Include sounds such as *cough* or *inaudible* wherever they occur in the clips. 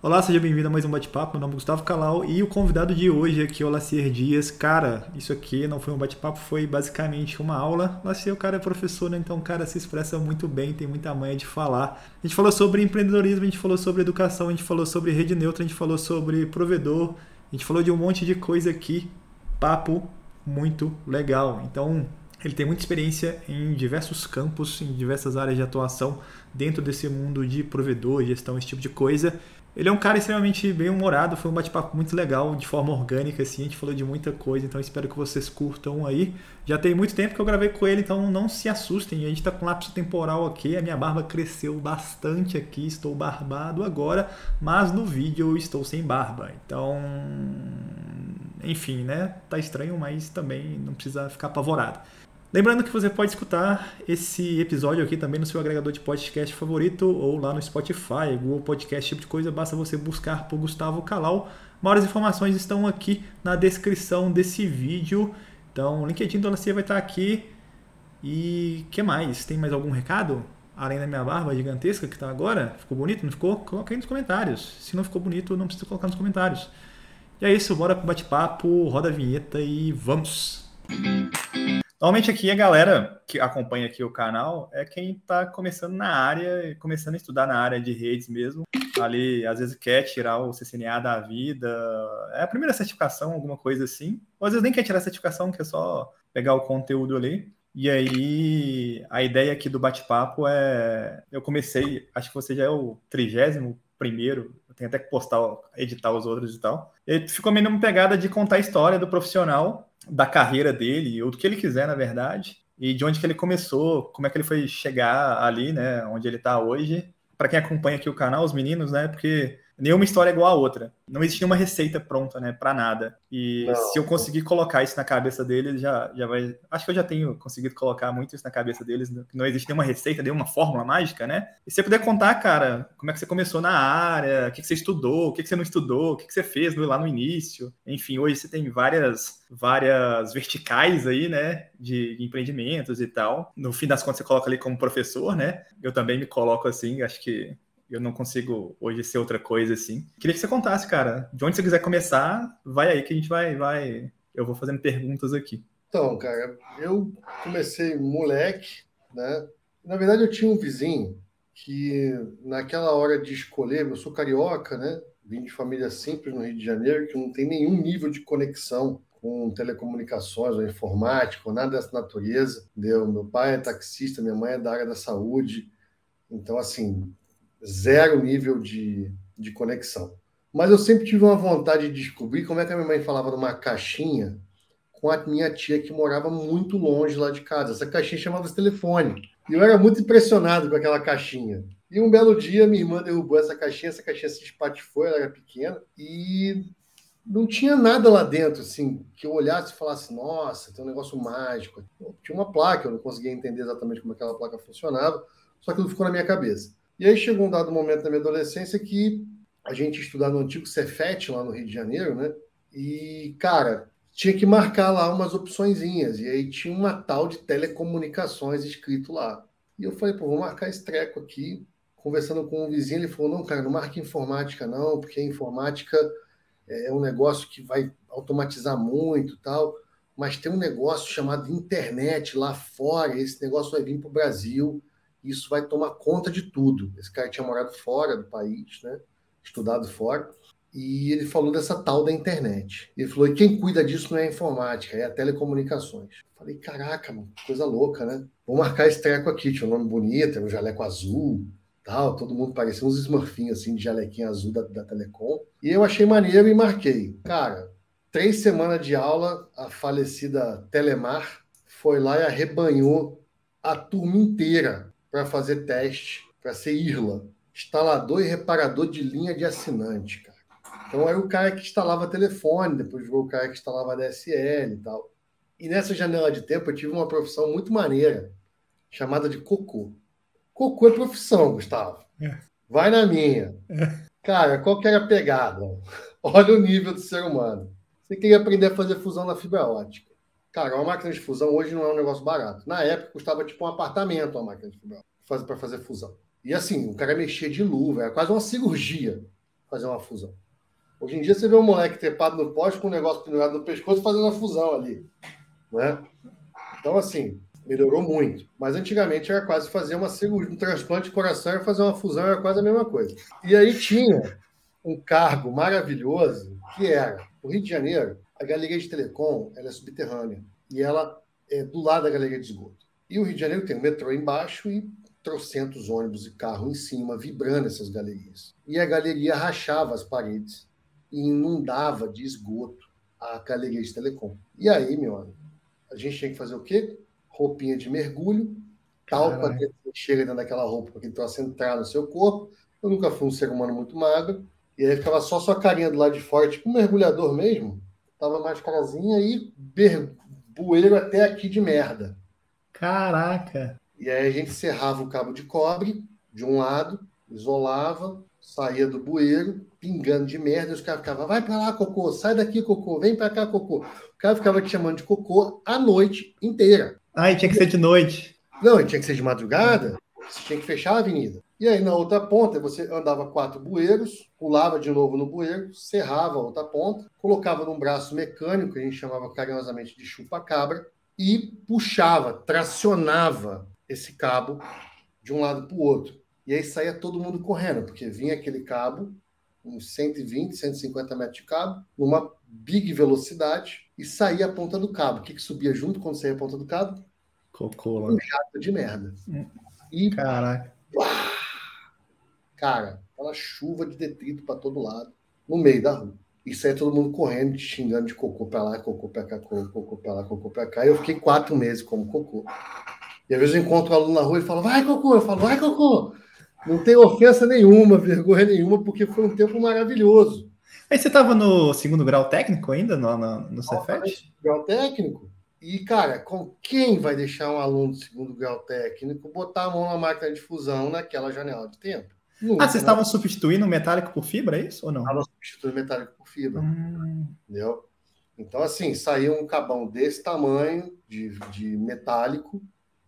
Olá, seja bem-vindo a mais um bate-papo. Meu nome é Gustavo Calau e o convidado de hoje aqui é o Lacier Dias. Cara, isso aqui não foi um bate-papo, foi basicamente uma aula. Lacier, o cara é professor, né? então o cara se expressa muito bem, tem muita manha de falar. A gente falou sobre empreendedorismo, a gente falou sobre educação, a gente falou sobre rede neutra, a gente falou sobre provedor, a gente falou de um monte de coisa aqui. Papo muito legal. Então, ele tem muita experiência em diversos campos, em diversas áreas de atuação dentro desse mundo de provedor, gestão, esse tipo de coisa. Ele é um cara extremamente bem humorado, foi um bate-papo muito legal, de forma orgânica, assim, a gente falou de muita coisa, então espero que vocês curtam aí. Já tem muito tempo que eu gravei com ele, então não se assustem, a gente tá com lapso temporal aqui, a minha barba cresceu bastante aqui, estou barbado agora, mas no vídeo eu estou sem barba, então... Enfim, né? Tá estranho, mas também não precisa ficar apavorado. Lembrando que você pode escutar esse episódio aqui também no seu agregador de podcast favorito ou lá no Spotify, Google Podcast, tipo de coisa, basta você buscar por Gustavo Calau. Maiores informações estão aqui na descrição desse vídeo. Então, o LinkedIn do Alacia vai estar aqui. E que mais? Tem mais algum recado? Além da minha barba gigantesca que está agora? Ficou bonito? Não ficou? Coloca aí nos comentários. Se não ficou bonito, não precisa colocar nos comentários. E é isso, bora pro bate-papo, roda a vinheta e vamos! Normalmente aqui a galera que acompanha aqui o canal é quem está começando na área, começando a estudar na área de redes mesmo. Ali, às vezes quer tirar o CCNA da vida, é a primeira certificação, alguma coisa assim. Ou às vezes nem quer tirar a certificação, quer só pegar o conteúdo ali. E aí, a ideia aqui do bate-papo é. Eu comecei, acho que você já é o trigésimo primeiro, tenho até que postar, editar os outros e tal. E ficou meio numa pegada de contar a história do profissional da carreira dele, ou do que ele quiser, na verdade, e de onde que ele começou, como é que ele foi chegar ali, né, onde ele está hoje. Para quem acompanha aqui o canal, os meninos, né, porque nenhuma história é igual a outra. Não existe nenhuma receita pronta, né, para nada. E não. se eu conseguir colocar isso na cabeça deles, já, já vai. Acho que eu já tenho conseguido colocar muito isso na cabeça deles. Né? Não existe nenhuma receita, nenhuma fórmula mágica, né? E se você puder contar, cara, como é que você começou na área, o que, que você estudou, o que, que você não estudou, o que, que você fez lá no início. Enfim, hoje você tem várias, várias verticais aí, né, de empreendimentos e tal. No fim das contas, você coloca ali como professor, né? Eu também me coloco assim, acho que eu não consigo hoje ser outra coisa assim. Queria que você contasse, cara, de onde você quiser começar, vai aí que a gente vai, vai, eu vou fazendo perguntas aqui. Então, cara, eu comecei moleque, né? Na verdade, eu tinha um vizinho que, naquela hora de escolher, eu sou carioca, né? Vim de família simples no Rio de Janeiro, que não tem nenhum nível de conexão com telecomunicações ou informática ou nada dessa natureza. Entendeu? Meu pai é taxista, minha mãe é da área da saúde. Então, assim, zero nível de, de conexão. Mas eu sempre tive uma vontade de descobrir como é que a minha mãe falava numa caixinha com a minha tia que morava muito longe lá de casa. Essa caixinha chamava-se telefone. E eu era muito impressionado com aquela caixinha. E um belo dia, minha irmã derrubou essa caixinha, essa caixinha se espatifou, ela era pequena, e não tinha nada lá dentro, assim, que eu olhasse e falasse, nossa, tem um negócio mágico. Tinha uma placa, eu não conseguia entender exatamente como aquela placa funcionava, só que ficou na minha cabeça. E aí chegou um dado momento da minha adolescência que a gente estudava no antigo Cefet, lá no Rio de Janeiro, né? E, cara, tinha que marcar lá umas opçõezinhas. E aí tinha uma tal de telecomunicações escrito lá. E eu falei, pô, vou marcar esse treco aqui. Conversando com um vizinho, ele falou: não, cara, não marque informática, não, porque a informática é um negócio que vai automatizar muito tal. Mas tem um negócio chamado internet lá fora, esse negócio vai vir para o Brasil isso vai tomar conta de tudo. Esse cara tinha morado fora do país, né? estudado fora, e ele falou dessa tal da internet. Ele falou: e quem cuida disso não é a informática, é a telecomunicações. Falei: caraca, mano, coisa louca, né? Vou marcar esse treco aqui, tinha um nome bonito, um jaleco azul, tal, todo mundo parecia uns smurfinhos assim de jalequinho azul da, da Telecom. E eu achei maneiro e marquei. Cara, três semanas de aula, a falecida Telemar foi lá e arrebanhou a turma inteira para fazer teste, para ser IRLA, instalador e reparador de linha de assinante, cara. Então era o cara que instalava telefone, depois virou o cara que instalava DSL e tal. E nessa janela de tempo eu tive uma profissão muito maneira, chamada de cocô. Cocô é profissão, Gustavo. É. Vai na minha. É. Cara, qual que era a pegada? *laughs* Olha o nível do ser humano. Você queria aprender a fazer fusão na fibra ótica. Cara, uma máquina de fusão hoje não é um negócio barato. Na época custava tipo um apartamento uma máquina de fusão para fazer fusão. E assim, o cara mexia de luva, era quase uma cirurgia fazer uma fusão. Hoje em dia você vê um moleque trepado no poste com um negócio pendurado no pescoço fazendo uma fusão ali. Né? Então, assim, melhorou muito. Mas antigamente era quase fazer uma cirurgia, um transplante de coração e fazer uma fusão era quase a mesma coisa. E aí tinha um cargo maravilhoso que era o Rio de Janeiro, a Galeria de Telecom, ela é subterrânea e ela é do lado da Galeria de Esgoto. E o Rio de Janeiro tem o metrô embaixo e trocentos ônibus e carro em cima, vibrando essas galerias. E a galeria rachava as paredes e inundava de esgoto a galeria de telecom. E aí, meu amigo, a gente tinha que fazer o quê? Roupinha de mergulho, tal, para que chega dentro daquela roupa, para que troço entrar no seu corpo. Eu nunca fui um ser humano muito magro. E aí ficava só sua carinha do lado de fora, tipo um mergulhador mesmo. Tava mais carazinha e bueiro até aqui de merda. Caraca! E aí a gente serrava o cabo de cobre de um lado, isolava, saía do bueiro, pingando de merda, e os caras ficavam, vai para lá, cocô, sai daqui, cocô, vem para cá, cocô. O cara ficava te chamando de cocô a noite inteira. Ah, e tinha que ser de noite. Não, tinha que ser de madrugada, você tinha que fechar a avenida. E aí, na outra ponta, você andava quatro bueiros, pulava de novo no bueiro, serrava a outra ponta, colocava num braço mecânico, que a gente chamava carinhosamente de chupa-cabra, e puxava, tracionava esse cabo de um lado para o outro. E aí saía todo mundo correndo, porque vinha aquele cabo, uns 120, 150 metros de cabo, numa big velocidade, e saía a ponta do cabo. O que, que subia junto quando saía a ponta do cabo? Cocô Um jato de merda. Hum. E, Caraca. Uá, cara, aquela chuva de detrito para todo lado, no meio da rua. E saía todo mundo correndo, xingando de cocô para lá, cocô para cá, cocô para lá, cocô para cá. E eu fiquei quatro meses como cocô. E às vezes eu encontro um aluno na rua e fala, vai, Cocô. Eu falo, vai, Cocô. Não tem ofensa nenhuma, vergonha nenhuma, porque foi um tempo maravilhoso. Aí você estava no segundo grau técnico ainda, no, no, no Cefet? Grau técnico. E, cara, com quem vai deixar um aluno de segundo grau técnico botar a mão na máquina de fusão naquela janela de tempo? Nunca, ah, vocês né? estavam substituindo metálico por fibra, é isso ou não? Estavam substituindo metálico por fibra. Hum. Entendeu? Então, assim, saiu um cabão desse tamanho de, de metálico,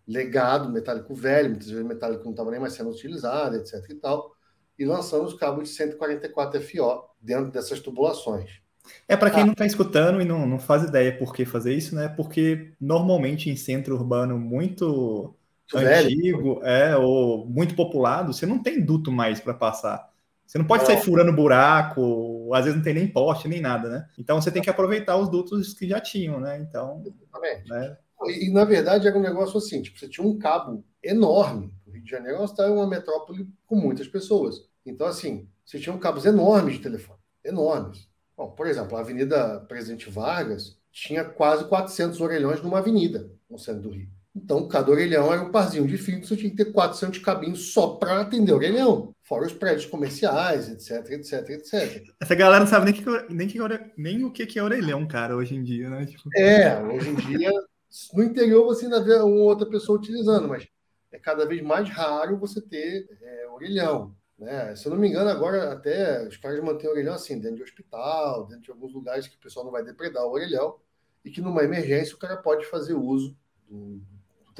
legado metálico velho, muitas vezes metálico não estava nem mais sendo utilizado, etc. e tal, e lançamos cabos de 144 FO dentro dessas tubulações. É para quem ah. não está escutando e não, não faz ideia por que fazer isso, né? Porque normalmente em centro urbano muito antigo, velho. é, ou muito populado, você não tem duto mais para passar. Você não pode não. sair furando buraco, às vezes não tem nem poste, nem nada, né? Então você tem que aproveitar os dutos que já tinham, né? Então, Exatamente. Né? E, na verdade, era um negócio assim: tipo, você tinha um cabo enorme. O Rio de Janeiro é uma metrópole com muitas pessoas. Então, assim, você tinha um cabos enormes de telefone enormes. Bom, por exemplo, a Avenida Presidente Vargas tinha quase 400 orelhões numa avenida no centro do Rio. Então, cada orelhão era um parzinho de você tinha que ter 400 cabinhos só para atender o orelhão. Fora os prédios comerciais, etc, etc, etc. Essa galera não sabe nem, que, nem, que, nem o que é orelhão, cara, hoje em dia, né? Tipo... É, hoje em dia no interior você ainda vê uma outra pessoa utilizando, mas é cada vez mais raro você ter é, orelhão. Né? Se eu não me engano, agora até os caras mantêm o orelhão assim, dentro de hospital, dentro de alguns lugares que o pessoal não vai depredar o orelhão, e que numa emergência o cara pode fazer uso do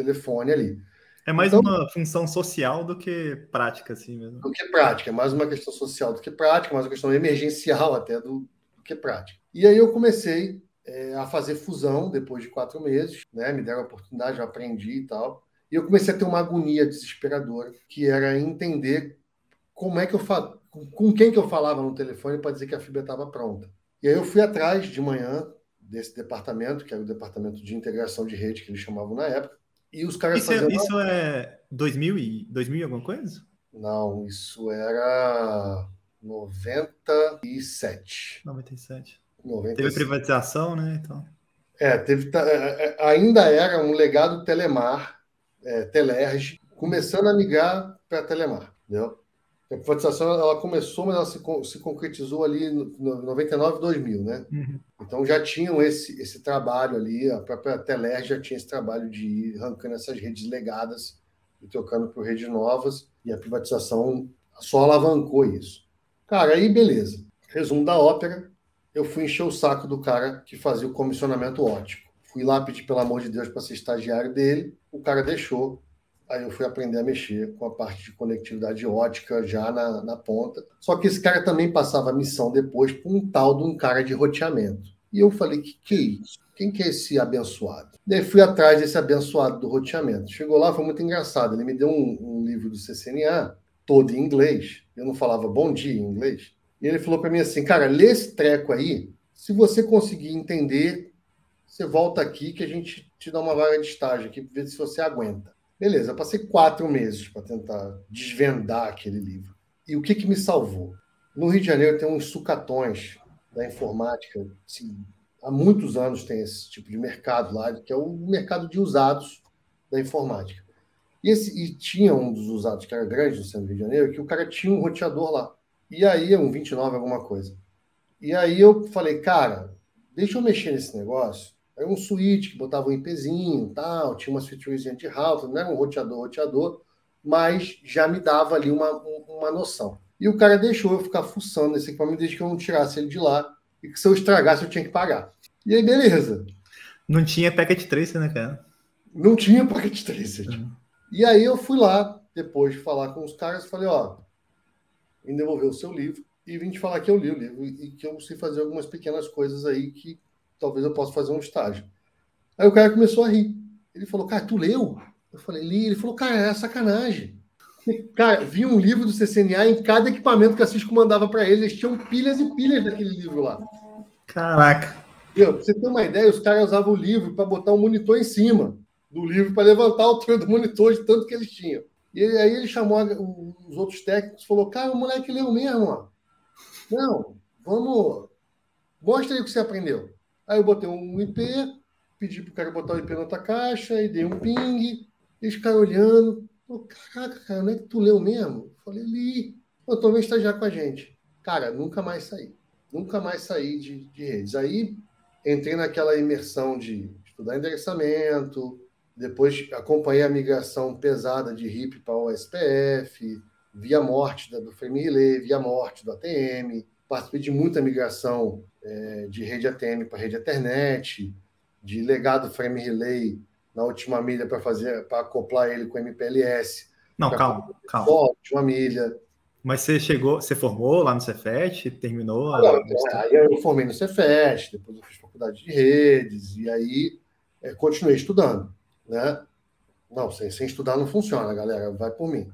telefone ali. É mais então, uma função social do que prática, assim mesmo. Do que prática, é mais uma questão social do que prática, mais uma questão emergencial até do, do que prática. E aí eu comecei é, a fazer fusão depois de quatro meses, né? Me deram a oportunidade, eu aprendi e tal. E eu comecei a ter uma agonia desesperadora, que era entender como é que eu fa... com quem que eu falava no telefone para dizer que a fibra estava pronta. E aí eu fui atrás de manhã desse departamento, que era o departamento de integração de rede que eles chamavam na época. E os caras isso, é, faziam... é, isso é 2000 e 2000 alguma coisa? Não, isso era 97. 97. 95. Teve privatização, né? Então. É, teve, é, é, ainda era um legado Telemar, é, Telerge, começando a migrar para Telemar, entendeu? A privatização ela começou, mas ela se, se concretizou ali no, no 99, 2000, né? Uhum. Então já tinham esse, esse trabalho ali, a própria Telerge já tinha esse trabalho de ir arrancando essas redes legadas e trocando por redes novas, e a privatização só alavancou isso. Cara, aí beleza. Resumo da ópera, eu fui encher o saco do cara que fazia o comissionamento ótico. Fui lá pedir, pelo amor de Deus, para ser estagiário dele. O cara deixou. Aí eu fui aprender a mexer com a parte de conectividade ótica já na, na ponta. Só que esse cara também passava a missão depois para um tal de um cara de roteamento. E eu falei, que que é isso? Quem que é esse abençoado? Daí fui atrás desse abençoado do roteamento. Chegou lá, foi muito engraçado. Ele me deu um, um livro do CCNA, todo em inglês. Eu não falava bom dia em inglês. E ele falou para mim assim, cara, lê esse treco aí. Se você conseguir entender, você volta aqui que a gente te dá uma vaga de estágio aqui para ver se você aguenta. Beleza, eu passei quatro meses para tentar desvendar aquele livro. E o que, que me salvou? No Rio de Janeiro tem uns sucatões da informática. Assim, há muitos anos tem esse tipo de mercado lá, que é o mercado de usados da informática. E, esse, e tinha um dos usados que era grande no centro do Rio de Janeiro, que o cara tinha um roteador lá. E aí, um 29, alguma coisa. E aí eu falei, cara, deixa eu mexer nesse negócio era um switch que botava um IPzinho tal, tinha umas features de router, não era um roteador, roteador, mas já me dava ali uma, uma noção. E o cara deixou eu ficar fuçando nesse equipamento desde que eu não tirasse ele de lá e que se eu estragasse eu tinha que pagar. E aí, beleza. Não tinha packet tracer, né, cara? Não tinha packet tracer. Uhum. E aí eu fui lá, depois de falar com os caras, falei, ó, me devolveu o seu livro e vim te falar que eu li o livro e que eu sei fazer algumas pequenas coisas aí que talvez eu possa fazer um estágio. Aí o cara começou a rir. Ele falou, cara, tu leu? Eu falei, li. Ele falou, cara, é sacanagem. *laughs* Cara, vi um livro do CCNA em cada equipamento que a Cisco mandava para eles. Eles tinham pilhas e pilhas daquele livro lá. Caraca. Pra você ter uma ideia, os caras usavam o livro para botar um monitor em cima do livro para levantar a altura do monitor de tanto que eles tinham. E aí ele chamou os outros técnicos e falou: Cara, o moleque leu mesmo. Ó. Não, vamos. Mostra aí o que você aprendeu. Aí eu botei um IP, pedi para o cara botar o IP na outra caixa, e dei um ping, eles ficaram olhando. Pô, caraca, cara, não é que tu leu mesmo? Eu falei, li. Eu tô vendo estagiar com a gente. Cara, nunca mais saí. Nunca mais saí de, de redes. Aí entrei naquela imersão de estudar endereçamento, depois acompanhei a migração pesada de RIP para o SPF, via morte do Frame Relay, via morte do ATM, participei de muita migração é, de rede ATM para rede Ethernet, de legado frame relay na última milha para fazer para acoplar ele com MPLS. Não, calma, calma. Última milha. Mas você chegou, você formou lá no Cefet, terminou? Ah, não, aí eu formei no Cefet, depois eu fiz faculdade de redes e aí é, continuei estudando, né? Não, sem, sem estudar não funciona, galera. Vai por mim.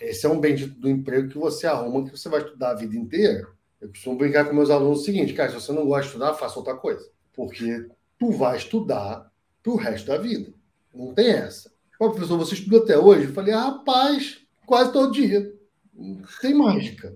Esse é um bem do emprego que você arruma que você vai estudar a vida inteira eu costumo brincar com meus alunos o seguinte, cara, se você não gosta de estudar, faça outra coisa. Porque tu vai estudar pro resto da vida. Não tem essa. Ó, professor, você estuda até hoje? Eu falei, ah, rapaz, quase todo dia. Tem mágica.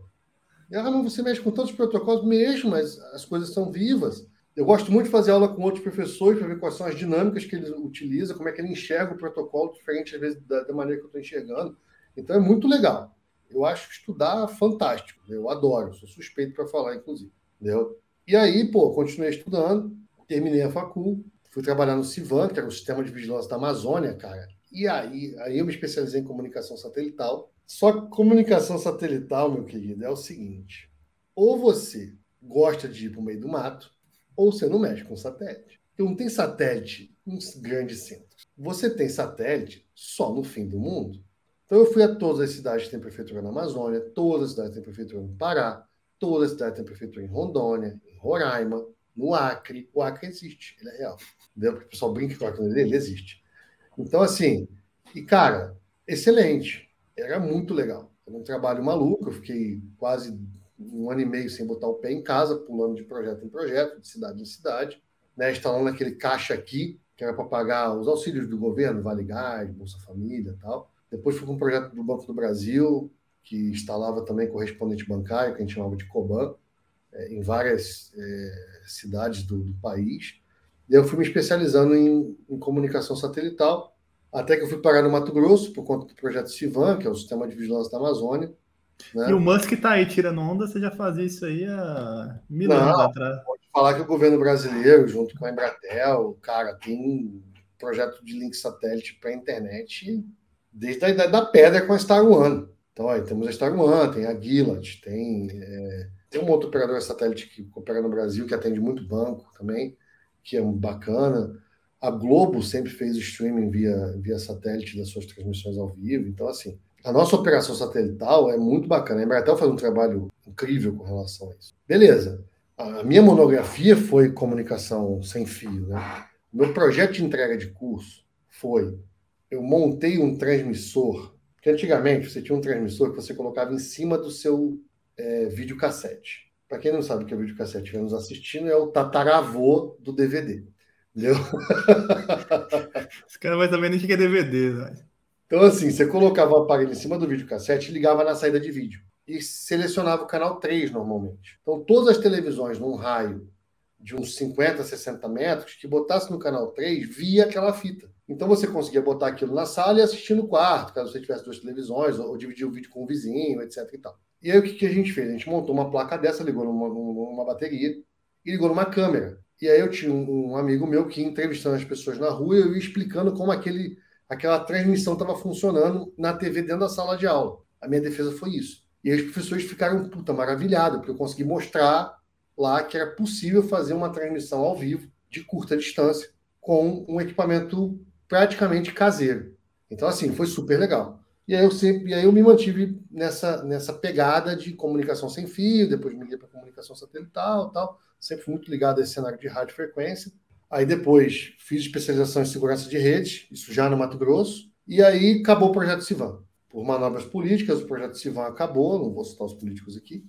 Ah, não, você mexe com tantos protocolos, mesmo, mas as coisas são vivas. Eu gosto muito de fazer aula com outros professores para ver quais são as dinâmicas que ele utiliza, como é que ele enxerga o protocolo, diferente às vezes da, da maneira que eu estou enxergando. Então é muito legal. Eu acho estudar fantástico, eu adoro, sou suspeito para falar, inclusive. Entendeu? E aí, pô, continuei estudando, terminei a facul, fui trabalhar no CIVAN, que era o Sistema de Vigilância da Amazônia, cara. E aí, aí eu me especializei em comunicação satelital. Só que comunicação satelital, meu querido, é o seguinte: ou você gosta de ir para o meio do mato, ou você não mexe com satélite. Porque não tem satélite em grandes centros. Você tem satélite só no fim do mundo. Então eu fui a todas as cidades que têm prefeitura na Amazônia, todas as cidades que têm prefeitura no Pará, todas as cidades que têm prefeitura em Rondônia, em Roraima, no Acre. O Acre existe, ele é real. Entendeu? Porque o pessoal brinca com o Acre, ele existe. Então, assim, e cara, excelente. Era muito legal. Era um trabalho maluco, eu fiquei quase um ano e meio sem botar o pé em casa, pulando de projeto em projeto, de cidade em cidade, né, instalando aquele caixa aqui, que era para pagar os auxílios do governo, Vale Gás, Bolsa Família e tal. Depois fui com um projeto do Banco do Brasil, que instalava também correspondente bancário, que a gente chamava de Coban, é, em várias é, cidades do, do, país. E eu fui me especializando em, em, comunicação satelital, até que eu fui parar no Mato Grosso, por conta do projeto Civan, que é o Sistema de Vigilância da Amazônia. Né? E o Musk está aí tirando onda, você já fazia isso aí há mil anos atrás. Pode falar que o governo brasileiro, junto com a Embratel, cara, tem um projeto de link satélite para a internet desde a idade da pedra com a Star One. Então, aí, temos a Star One, tem a Gilat, tem, é, tem um outro operador satélite que opera no Brasil, que atende muito banco também, que é bacana. A Globo sempre fez streaming via, via satélite das suas transmissões ao vivo. Então, assim, a nossa operação satelital é muito bacana. A Embratel faz um trabalho incrível com relação a isso. Beleza. A minha monografia foi comunicação sem fio. Né? Meu projeto de entrega de curso foi: eu montei um transmissor, que antigamente você tinha um transmissor que você colocava em cima do seu é, videocassete. Para quem não sabe o que é o videocassete estiver nos assistindo, é o tataravô do DVD. Entendeu? *laughs* Esse cara vai saber nem o que é DVD. Né? Então, assim, você colocava o aparelho em cima do videocassete e ligava na saída de vídeo. E selecionava o canal 3 normalmente. Então, todas as televisões num raio de uns 50, 60 metros, que botasse no canal 3, via aquela fita. Então você conseguia botar aquilo na sala e assistir no quarto, caso você tivesse duas televisões, ou, dividir o vídeo com o vizinho, etc. E, tal. e aí o que, que a gente fez? A gente montou uma placa dessa, ligou numa, numa bateria e ligou numa câmera. E aí eu tinha um, um amigo meu que entrevistando as pessoas na rua e eu ia explicando como aquele, aquela transmissão estava funcionando na TV dentro da sala de aula. A minha defesa foi isso. E aí os professores ficaram puta maravilhados, porque eu consegui mostrar lá que era possível fazer uma transmissão ao vivo de curta distância com um equipamento praticamente caseiro. Então, assim, foi super legal. E aí eu sempre, aí eu me mantive nessa, nessa pegada de comunicação sem fio, depois me para comunicação satelital tal. Sempre fui muito ligado a esse cenário de rádio frequência. Aí depois fiz especialização em segurança de rede, isso já no Mato Grosso. E aí acabou o projeto Sivan. Por manobras políticas, o projeto Sivan acabou, não vou citar os políticos aqui.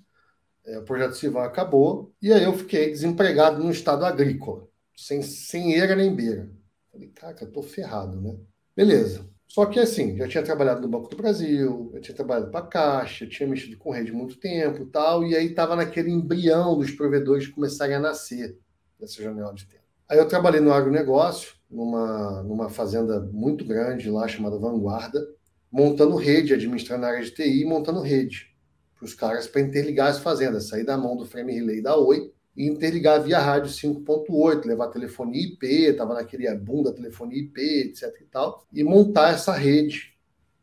É, o projeto Sivan acabou, e aí eu fiquei desempregado no estado agrícola, sem, sem eira nem beira. Falei, cara, eu tô ferrado, né? Beleza. Só que assim, já tinha trabalhado no Banco do Brasil, eu tinha trabalhado para a Caixa, tinha mexido com rede muito tempo tal, e aí estava naquele embrião dos provedores começarem a nascer nessa janela de tempo. Aí eu trabalhei no agronegócio, numa, numa fazenda muito grande lá chamada Vanguarda, montando rede, administrando a área de TI, montando rede para os caras para interligar as fazendas, sair da mão do frame relay da Oi e interligar via rádio 5.8, levar telefonia IP, estava naquele boom da telefonia IP, etc e tal, e montar essa rede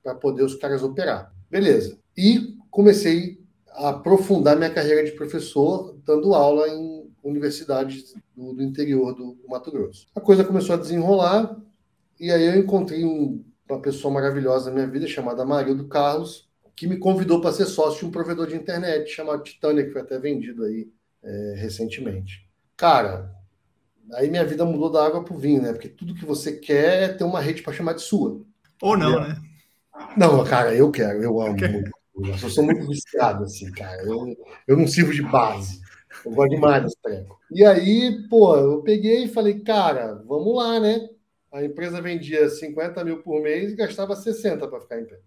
para poder os caras operar. Beleza. E comecei a aprofundar minha carreira de professor, dando aula em universidades do, do interior do, Mato Grosso. A coisa começou a desenrolar, e aí eu encontrei um, uma pessoa maravilhosa na minha vida, chamada Marildo Carlos, que me convidou para ser sócio de um provedor de internet chamado Titânia, que foi até vendido aí é, recentemente. Cara, aí minha vida mudou da água para o vinho, né? Porque tudo que você quer é ter uma rede para chamar de sua. Ou não, né? Não, cara, eu quero, eu amo. Eu sou muito viciado, assim, cara. Eu, eu não sirvo de base. Eu gosto demais desse treco. E aí, pô, eu peguei e falei, cara, vamos lá, né? A empresa vendia 50 mil por mês e gastava 60 para ficar em pé.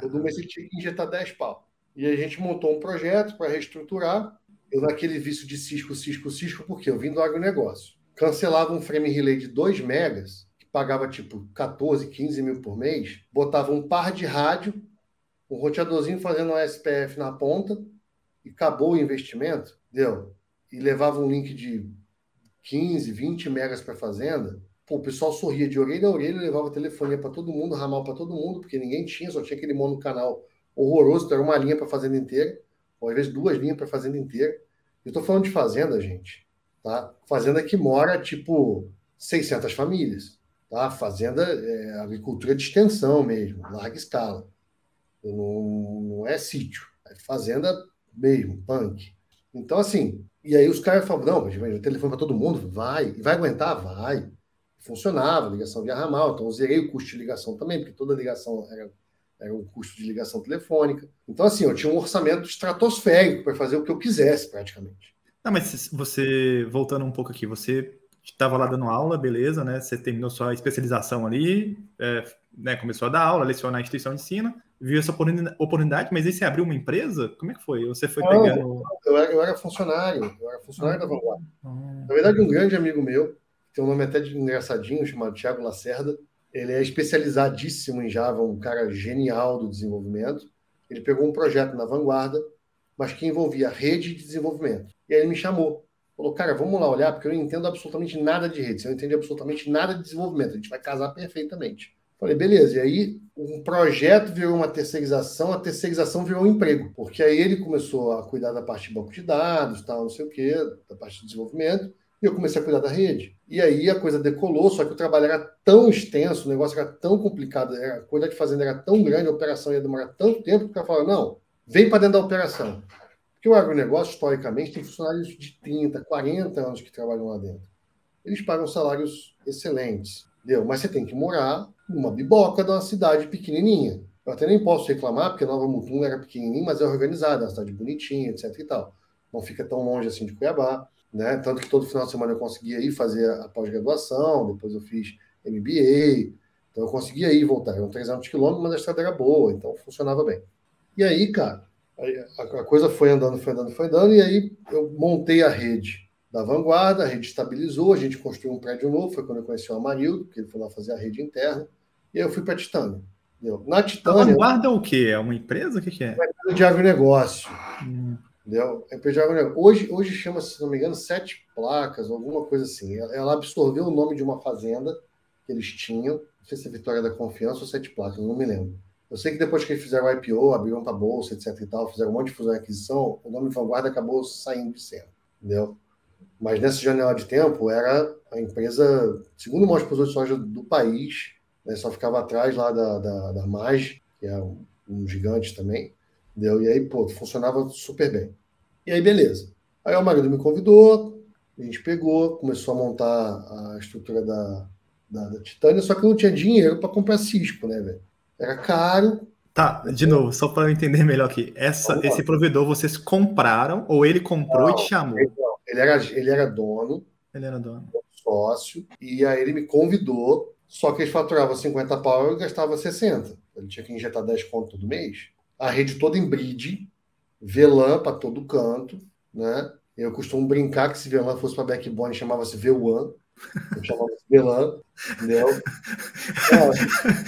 Todo mês você tinha que injetar 10 pau. E a gente montou um projeto para reestruturar eu naquele vício de Cisco, Cisco, Cisco, porque eu vim do agronegócio. Cancelava um frame relay de 2 megas, que pagava tipo 14, 15 mil por mês, botava um par de rádio, um roteadorzinho fazendo um SPF na ponta, e acabou o investimento, deu. E levava um link de 15, 20 megas para fazenda. Pô, o pessoal sorria de orelha a orelha, levava telefonia para todo mundo, ramal para todo mundo, porque ninguém tinha, só tinha aquele monocanal horroroso, então era uma linha para fazenda inteira ou às vezes duas linhas para a fazenda inteira. Eu estou falando de fazenda, gente. Tá? Fazenda que mora, tipo, 600 famílias. Tá? Fazenda é agricultura de extensão mesmo, larga escala. Não, não é sítio, é fazenda mesmo, punk. Então, assim, e aí os caras falam, não, mas o telefone para todo mundo, vai. E vai aguentar? Vai. Funcionava, ligação via ramal, então zerei o custo de ligação também, porque toda ligação era era um custo de ligação telefônica. Então, assim, eu tinha um orçamento estratosférico para fazer o que eu quisesse, praticamente. Não, mas você, voltando um pouco aqui, você estava lá dando aula, beleza, né? Você terminou sua especialização ali, é, né? começou a dar aula, lecionar a instituição de ensino, viu essa oportunidade, mas aí você abriu uma empresa? Como é que foi? Você foi pegando. Eu era, eu era funcionário, eu era funcionário da Vanguarda. Ah, Na verdade, um grande amigo meu, tem um nome até de engraçadinho, chamado Tiago Lacerda, ele é especializadíssimo em Java, um cara genial do desenvolvimento. Ele pegou um projeto na vanguarda, mas que envolvia rede de desenvolvimento. E aí ele me chamou. Falou, cara, vamos lá olhar, porque eu não entendo absolutamente nada de rede, eu não entendo absolutamente nada de desenvolvimento, a gente vai casar perfeitamente. Falei, beleza, e aí um projeto virou uma terceirização, a terceirização virou um emprego, porque aí ele começou a cuidar da parte de banco de dados, tal, não sei o quê, da parte de desenvolvimento, E eu comecei a cuidar da rede. E aí a coisa decolou, só que o trabalho era tão extenso, o negócio era tão complicado, a coisa de fazenda era tão grande, a operação ia demorar tanto tempo que o cara não, vem para dentro da operação. Porque o agronegócio, historicamente, tem funcionários de 30, 40 anos que trabalham lá dentro. Eles pagam salários excelentes, entendeu? Mas você tem que morar numa biboca de uma cidade pequenininha. Eu até nem posso reclamar, porque Nova Mutum era pequenininha, mas é organizada, é uma cidade bonitinha, etc e tal. Não fica tão longe assim de Cuiabá, né? Tanto que todo final de semana eu conseguia ir fazer a pós-graduação, depois eu fiz MBA, então eu conseguia ir voltar. Eram 300 quilômetros, mas a estrada era boa, então funcionava bem. E aí, cara, a coisa foi andando, foi andando, foi andando, e aí eu montei a rede da vanguarda, a rede estabilizou, a gente construiu um prédio novo, foi quando eu conheci o Amarildo, que ele foi lá fazer a rede interna, e aí eu fui para a Titânia. Na Titânia. A vanguarda é o quê? É uma empresa? O que, que é? Uma empresa de agronegócio. Hum. Entendeu? É. Hoje, hoje chama-se, se não me engano, Sete Placas, alguma coisa assim. Ela absorveu o nome de uma fazenda que eles tinham, não sei se é Vitória da Confiança ou Sete Placas, não me lembro. Eu sei que depois que eles fizeram o IPO, abriram para bolsa, etc e tal, fizeram um monte de fusão e aquisição, o nome Vanguarda acabou saindo de cena, entendeu? Mas nessa janela de tempo, era a empresa, segundo maior expositor de soja do país, né? só ficava atrás lá da, da, da MAG, que é um, um gigante também, entendeu? E aí, pô, funcionava super bem. E aí, beleza. Aí o marido me convidou, a gente pegou, começou a montar a estrutura da, da, da Titânia, só que não tinha dinheiro para comprar Cisco, né, velho? Era caro. Tá, de novo, só para eu entender melhor aqui. Essa, esse provedor vocês compraram ou ele comprou não, e te chamou? Ele, ele, era, ele era dono. Ele era dono. Sócio. E aí ele me convidou, só que ele faturava 50 pau e gastava 60. Ele tinha que injetar 10 conto todo mês. A rede toda em bridge, VLAN para todo canto, né? Eu costumo brincar que se VLAN fosse para backbone chamava-se V1. Eu chamava de Belan, entendeu? É,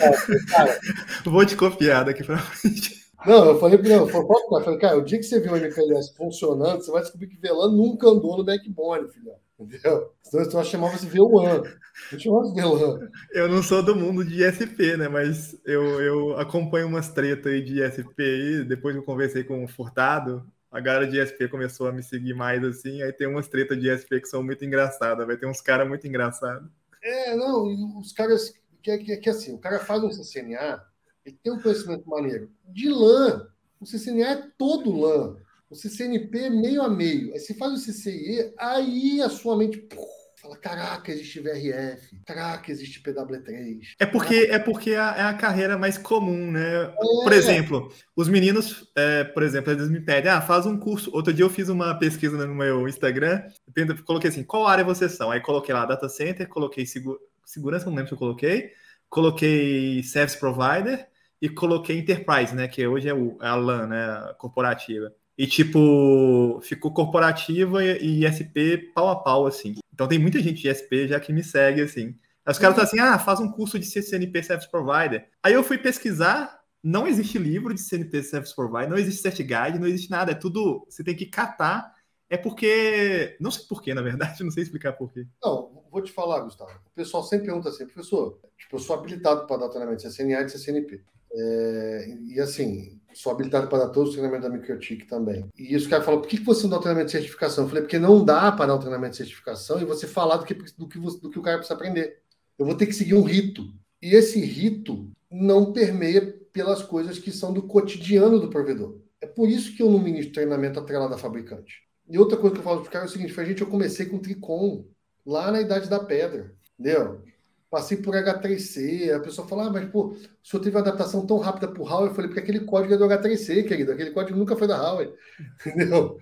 é, cara, Vou te copiar daqui pra frente. Não, eu falei, não, eu falei, cara, o dia que você viu o MPLS funcionando, você vai descobrir que Velan nunca andou no backbone, filho. Entendeu? Senão você chamava-se V1. Não chamava Velan. Eu não sou do mundo de ISP, né? Mas eu, eu acompanho umas tretas aí de ISP aí. Depois eu conversei com o Furtado, a galera de ESP começou a me seguir mais assim, aí tem umas tretas de ESP que são muito engraçadas, vai ter uns caras muito engraçados. É, não, os caras. Que, que, que assim, o cara faz um CCNA, ele tem um conhecimento maneiro. De LAN, o CCNA é todo LAN. O CCNP é meio a meio. Aí você faz o CCIE, aí a sua mente. Puf, Fala, caraca, existe VRF, caraca, existe PW3. É porque é porque é a, é a carreira mais comum, né? É. Por exemplo, os meninos, é, por exemplo, eles me pedem, ah, faz um curso. Outro dia eu fiz uma pesquisa no meu Instagram, coloquei assim, qual área vocês são? Aí coloquei lá data center, coloquei segura, segurança, não lembro se eu coloquei, coloquei service provider e coloquei enterprise, né? Que hoje é, o, é a LAN, né? Corporativa. E, tipo, ficou corporativa e ISP pau a pau, assim. Então tem muita gente de ISP já que me segue, assim. Aí os caras estão assim, ah, faz um curso de CCNP Service Provider. Aí eu fui pesquisar, não existe livro de CNP Service Provider, não existe Cert Guide, não existe nada. É tudo, você tem que catar. É porque, não sei porquê, na verdade, *laughs* não sei explicar porquê. Não, vou te falar, Gustavo. O pessoal sempre pergunta assim, professor, tipo, eu sou habilitado para dar treinamento de CCNA e de CCNP. É, e assim, sou habilitado para dar todos os treinamentos da MicroTik também. E isso o cara falou, por que você não dá o treinamento de certificação? Eu falei, porque não dá para dar o treinamento de certificação e você falar do que, do que, do que o cara precisa aprender. Eu vou ter que seguir um rito. E esse rito não permeia pelas coisas que são do cotidiano do provedor. É por isso que eu não ministro treinamento atrelado a fabricante. E outra coisa que eu falo para os caras é o seguinte, foi, gente, eu comecei com Tricom, lá na Idade da Pedra, entendeu? Passei por H3C, a pessoa fala, ah, mas pô, o senhor teve uma adaptação tão rápida para o Huawei. Eu falei, porque aquele código é do H3C, querido, aquele código nunca foi da Huawei, *laughs* entendeu?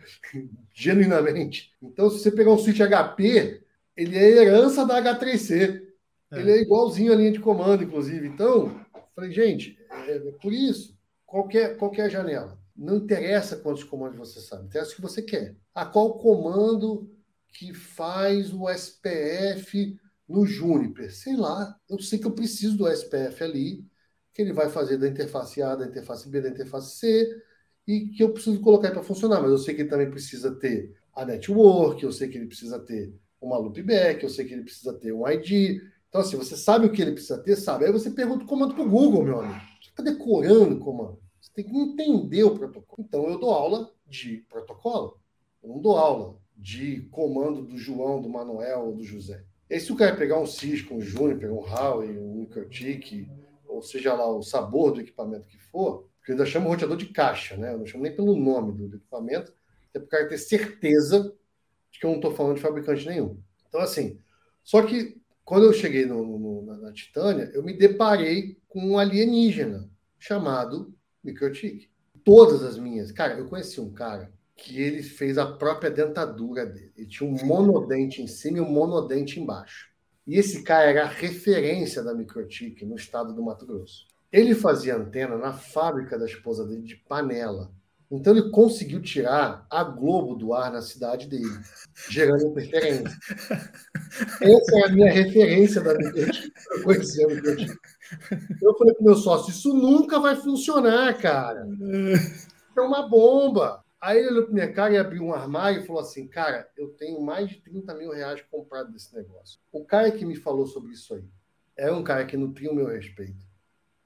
Genuinamente. Então, se você pegar um switch HP, ele é herança da H3C. É. Ele é igualzinho à linha de comando, inclusive. Então, falei, gente, é, é por isso, qualquer, qualquer janela. Não interessa quantos comandos você sabe, interessa o que você quer. A qual comando que faz o SPF no Juniper, sei lá, eu sei que eu preciso do SPF ali, que ele vai fazer da interface A, da interface B, da interface C, e que eu preciso colocar para funcionar, mas eu sei que ele também precisa ter a network, eu sei que ele precisa ter uma loopback, eu sei que ele precisa ter um ID. Então, assim, você sabe o que ele precisa ter, sabe? Aí você pergunta o comando para o Google, meu amigo. Você está decorando o comando. Você tem que entender o protocolo. Então, eu dou aula de protocolo. Eu não dou aula de comando do João, do Manuel ou do José. E se o cara pegar um Cisco, um Júnior, um Huawei, um Microtik, ou seja lá o sabor do equipamento que for, porque eu ainda chamo roteador de caixa, né? Eu não chamo nem pelo nome do, equipamento, até para o cara ter certeza de que eu não estou falando de fabricante nenhum. Então, assim, só que quando eu cheguei no, no, na, na Titânia, eu me deparei com um alienígena chamado Microtik. Todas as minhas. Cara, eu conheci um cara que ele fez a própria dentadura dele. Ele tinha um monodente em cima e um monodente embaixo. E esse cara era a referência da Microtik no estado do Mato Grosso. Ele fazia antena na fábrica da esposa dele de panela. Então ele conseguiu tirar a Globo do ar na cidade dele, gerando interferência. Essa é a minha referência da Microtik. Eu falei pro meu sócio, isso nunca vai funcionar, cara. É uma bomba. Aí ele olhou para minha cara e abriu um armário e falou assim: Cara, eu tenho mais de 30 mil reais comprado desse negócio. O cara que me falou sobre isso aí é um cara que nutria o meu respeito.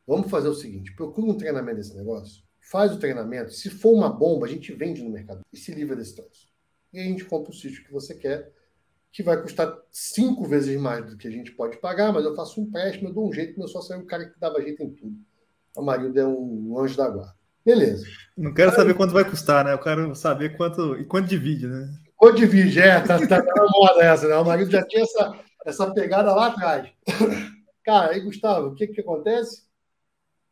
Vamos fazer o seguinte: procura um treinamento desse negócio, faz o treinamento. Se for uma bomba, a gente vende no mercado e se livra desse troço. E a gente compra o sítio que você quer, que vai custar cinco vezes mais do que a gente pode pagar, mas eu faço um empréstimo, eu dou um jeito, meu sócio é um cara que dava jeito em tudo. O marido é um anjo da guarda. Beleza. Não quero saber quanto vai custar, né? Eu quero saber quanto e quanto divide, né? Quanto divide, é, tá, tá na moda essa, né? O marido já tinha essa, essa pegada lá atrás. Cara, aí, Gustavo, o que que acontece?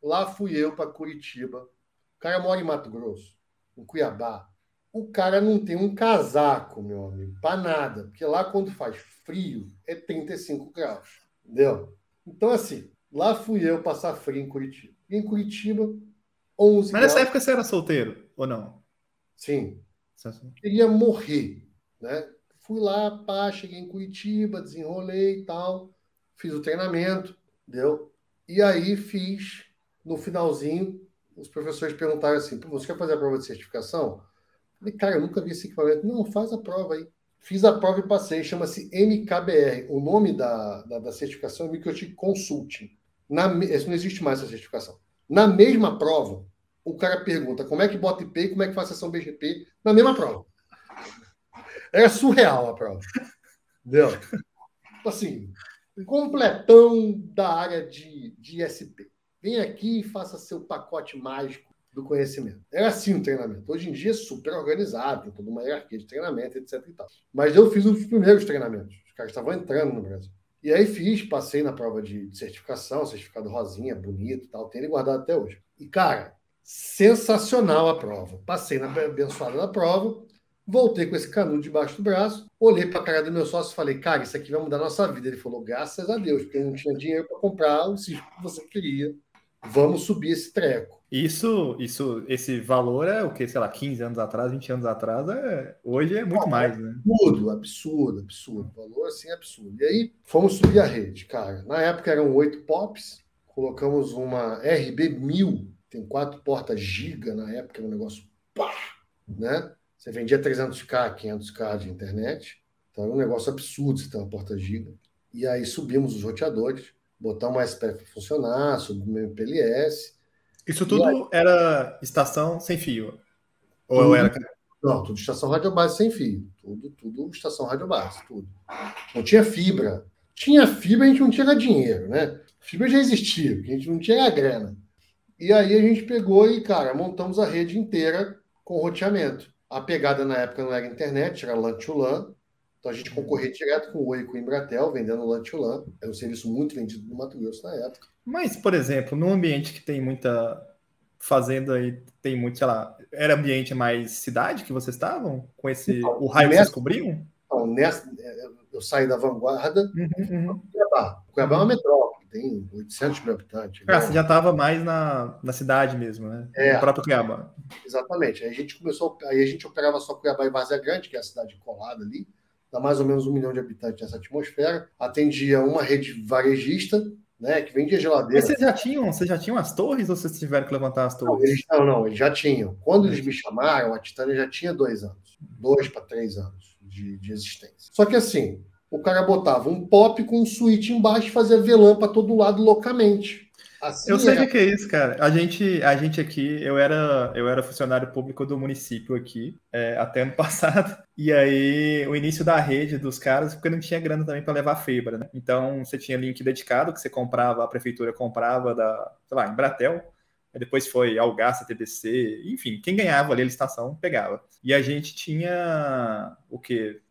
Lá fui eu para Curitiba. O cara mora em Mato Grosso, em Cuiabá. O cara não tem um casaco, meu amigo, para nada. Porque lá, quando faz frio, é 35 graus. Entendeu? Então, assim, lá fui eu passar frio em Curitiba. E em Curitiba, 11 Mas nessa época você era solteiro, ou não? Sim. Queria morrer, né? Fui lá, pá, cheguei em Curitiba, desenrolei e tal, fiz o treinamento, deu. E aí fiz, no finalzinho, os professores perguntaram assim, você quer fazer a prova de certificação? Falei, cara, eu nunca vi esse equipamento. Não, faz a prova aí. Fiz a prova e passei, chama-se MKBR. O nome da, da, da certificação é Microchip Consulting. Na, não existe mais essa certificação. Na mesma prova, o cara pergunta como é que bota IP e como é que faz sessão BGP na mesma prova. Era surreal a prova. Entendeu? Assim, completão da área de, de SP. Vem aqui e faça seu pacote mágico do conhecimento. Era assim o treinamento. Hoje em dia é super organizado, toda uma hierarquia de treinamento, etc. Mas eu fiz os primeiros treinamentos. Os caras estavam entrando no Brasil. E aí fiz, passei na prova de certificação, certificado rosinha, bonito tal, tem ele guardado até hoje. E, cara, sensacional a prova. Passei na abençoada da prova, voltei com esse canudo debaixo do braço, olhei para a cara do meu sócio e falei, cara, isso aqui vai mudar a nossa vida. Ele falou, graças a Deus, porque eu não tinha dinheiro para comprar o cisco que você queria. Vamos subir esse treco. Isso, isso, esse valor é o que, sei lá, 15 anos atrás, 20 anos atrás, é, hoje é muito não, mais, né? Absurdo, absurdo, absurdo. Valor assim absurdo. E aí fomos subir a rede, cara. Na época eram oito POPs, colocamos uma RB1000, tem quatro portas giga na época, era um negócio pá, né? Você vendia 300k, 500k de internet, então era um negócio absurdo você ter uma porta giga. E aí subimos os roteadores, botamos uma SPF para funcionar, subimos o MPLS, isso tudo aí... era estação sem fio? Ou tudo, era. Não, tudo estação radiobase sem fio. Tudo, tudo estação radiobase, tudo. Não tinha fibra. Tinha fibra, a gente não tinha dinheiro, né? Fibra já existia, a gente não tinha grana. E aí a gente pegou e, cara, montamos a rede inteira com roteamento. A pegada na época não era internet, era LAN to LAN. Então a gente concorria direto com o Oi e com o Embratel, vendendo LAN to LAN. Era um serviço muito vendido no Mato Grosso na época. Mas, por exemplo, num ambiente que tem muita fazenda e tem muito, sei lá, era ambiente mais cidade que vocês estavam? Com esse. Então, o raio nessa, que vocês cobriam? Então, nessa, eu saí da vanguarda uhum, uhum. Cuiabá. Cuiabá é uma metrópole, tem 800 mil habitantes. Ah, você já estava mais na, na cidade mesmo, né? É. No próprio Cuiabá. Exatamente. Aí a gente começou, aí a gente operava só Cuiabá e Várzea Grande, que é a cidade colada ali, dá mais ou menos um milhão de habitantes nessa atmosfera. Atendia uma rede varejista, né, que vendia geladeira. Mas vocês já tinham, vocês já tinham as torres ou vocês tiveram que levantar as torres? Não, eles, não, não, eles já tinham. Quando eles me chamaram, a Titânia já tinha dois anos, dois para três anos de, de existência. Só que assim, o cara botava um pop com um suíte embaixo e fazia VLAN para todo lado loucamente. Assim eu sei o que é isso, cara. A gente, a gente aqui, eu era, eu era funcionário público do município aqui, é, até ano *laughs* passado. E aí, o início da rede dos caras, porque não tinha grana também para levar fibra, né? Então, você tinha link dedicado que você comprava, a prefeitura comprava da, sei lá, em Bratel. Depois foi Algaça, TBC, enfim, quem ganhava ali a licitação pegava. E a gente tinha o quê?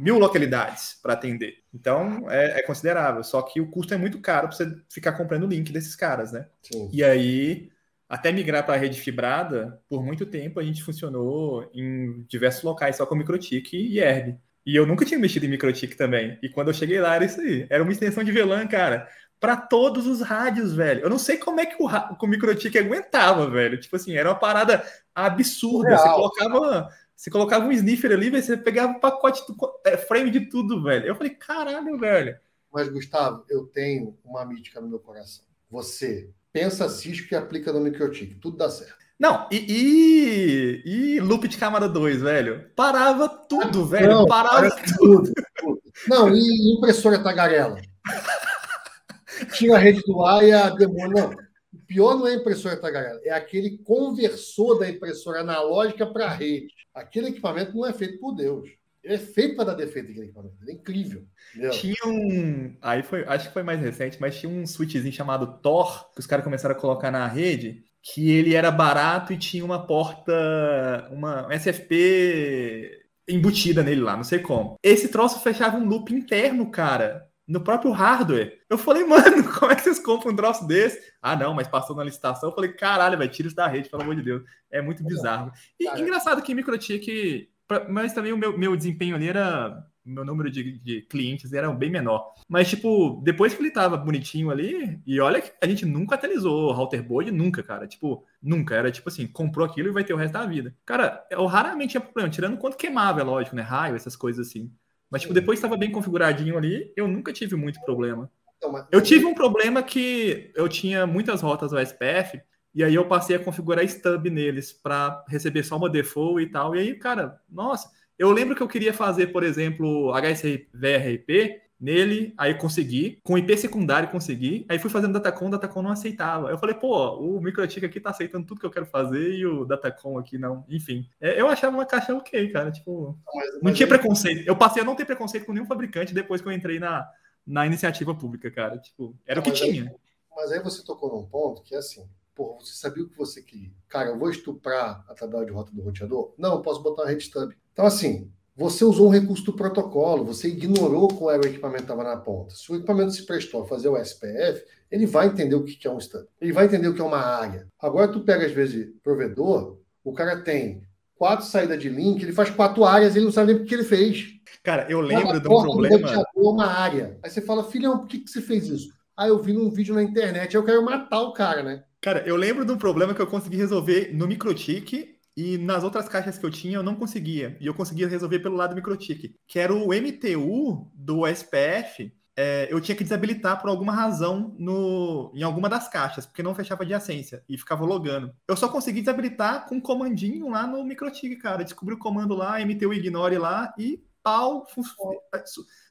Mil localidades para atender. Então é, é, considerável. Só que o custo é muito caro para você ficar comprando o link desses caras, né? Sim. E aí, até migrar para a rede fibrada, por muito tempo a gente funcionou em diversos locais só com Microtik e Erb. E eu nunca tinha mexido em Microtik também. E quando eu cheguei lá, era isso aí. Era uma extensão de VLAN, cara, para todos os rádios, velho. Eu não sei como é que o, o Microtik aguentava, velho. Tipo assim, era uma parada absurda. Real. Você colocava você colocava um sniffer ali, você pegava um pacote, do, é, frame de tudo, velho. Eu falei, caralho, velho. Mas, Gustavo, eu tenho uma mítica no meu coração. Você pensa Cisco e aplica no MicroTik. Tudo dá certo. Não, e, e, e loop de camada 2, velho? Parava tudo, ah, velho. Não, parava tudo. tudo. Não, e impressora tagarela? *laughs* Tinha a rede do ar e a demônio. Não pior não é a impressora tagarela, é aquele conversor da impressora analógica para a rede. Aquele equipamento não é feito por Deus. Ele é feito para dar defeito aquele equipamento. Ele é incrível. Entendeu? Tinha um. Aí foi, acho que foi mais recente, mas tinha um switchzinho chamado Tor, que os caras começaram a colocar na rede, que ele era barato e tinha uma porta, uma SFP embutida nele lá, não sei como. Esse troço fechava um loop interno, cara no próprio hardware. Eu falei, mano, *laughs* como é que vocês compram um troço desse? Ah, não, mas passou na licitação. Eu falei, caralho, velho, tira isso da rede, pelo amor de Deus. É muito bizarro. E Cara. engraçado que MikroTik, mas também o meu, meu desempenho ali era. Meu número de, de, clientes era bem menor. Mas, tipo, depois que ele tava bonitinho ali, e olha que a gente nunca atualizou o router board, nunca, cara. Tipo, nunca. Era tipo assim, comprou aquilo e vai ter o resto da vida. Cara, eu raramente tinha problema, tirando quanto queimava, é lógico, né? Raio, essas coisas assim. Mas, tipo, depois estava bem configuradinho ali, eu nunca tive muito problema. Então, eu tive um problema que eu tinha muitas rotas SPF, e aí eu passei a configurar stub neles para receber só uma default e tal. E aí, cara, nossa, eu lembro que eu queria fazer, por exemplo, HSVRP nele, aí consegui, com IP secundário consegui, aí fui fazendo Datacom, o Datacom não aceitava. Eu falei, pô, o MikroTik aqui tá aceitando tudo que eu quero fazer e o Datacom aqui não. Enfim, é, eu achava uma caixa ok, cara, tipo, mas, mas não tinha aí... preconceito. Eu passei a não ter preconceito com nenhum fabricante depois que eu entrei na, na iniciativa pública, cara, tipo, era não, o que tinha. Aí, mas aí você tocou num ponto que é assim, pô, você sabia o que você queria. Cara, eu vou estuprar a tabela de rota do roteador? Não, eu posso botar uma rede stub. Então, assim, você usou um recurso do protocolo, você ignorou qual era o equipamento que estava na ponta. Se o equipamento se prestou a fazer o SPF, ele vai entender o que é um stand. Ele vai entender o que é uma área. Agora, tu pega, às vezes, provedor, o cara tem quatro saídas de link, ele faz quatro áreas, ele não sabe nem o que ele fez. Cara, eu lembro de um problema. uma área. Aí você fala, filhão, por que, que você fez isso? Ah, eu vi num vídeo na internet, eu quero matar o cara, né? Cara, eu lembro de um problema que eu consegui resolver no Microtik e nas outras caixas que eu tinha, eu não conseguia. E eu conseguia resolver pelo lado MikroTik, que era o MTU do SPF. É, eu tinha que desabilitar por alguma razão no, em alguma das caixas, porque não fechava adjacência e ficava logando. Eu só consegui desabilitar com um comandinho lá no MikroTik, cara. Descobri o comando lá, MTU ignore lá e pau.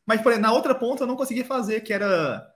Mas por, na outra ponta eu não conseguia fazer, que era.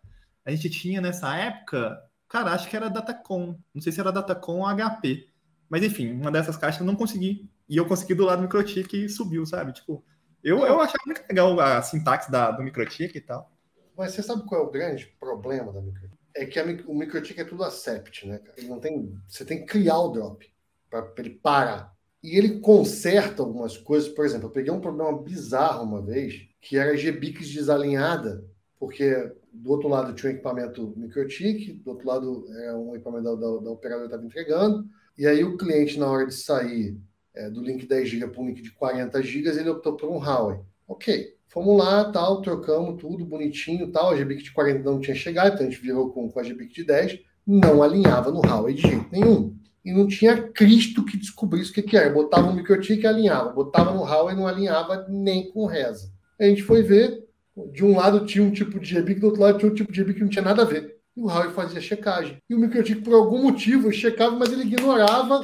A gente tinha nessa época, cara, acho que era Datacom. Não sei se era Datacom ou HP. Mas enfim, uma dessas caixas eu não consegui. E eu consegui do lado do MikroTik e subiu, sabe? Tipo, eu, eu achava muito legal a sintaxe da, do MikroTik e tal. Mas você sabe qual é o grande problema da MikroTik? É que a, o MikroTik é tudo acept, né? Ele não tem, você tem que criar o drop para ele parar. E ele conserta algumas coisas. Por exemplo, eu peguei um problema bizarro uma vez, que era GBIX desalinhada, porque do outro lado tinha um equipamento MikroTik, do outro lado era um equipamento da, da, da operadora estava entregando, e aí o cliente, na hora de sair é, do link 10 GB para um link de 40 GB, ele optou por um Huawei. Ok, fomos lá, tal, trocamos tudo bonitinho, tal. A GBIC de 40 não tinha chegado, então a gente virou com, com a GBIC de 10, não alinhava no Huawei de jeito nenhum. E não tinha Cristo que descobrisse o que, que era. Botava um microtik e alinhava, botava no Huawei e não alinhava nem com reza. A gente foi ver, de um lado tinha um tipo de GBIC, do outro lado tinha um tipo de GBIC que não tinha nada a ver. E o Huawei fazia checagem. E o MikroTik, por algum motivo, checava, mas ele ignorava.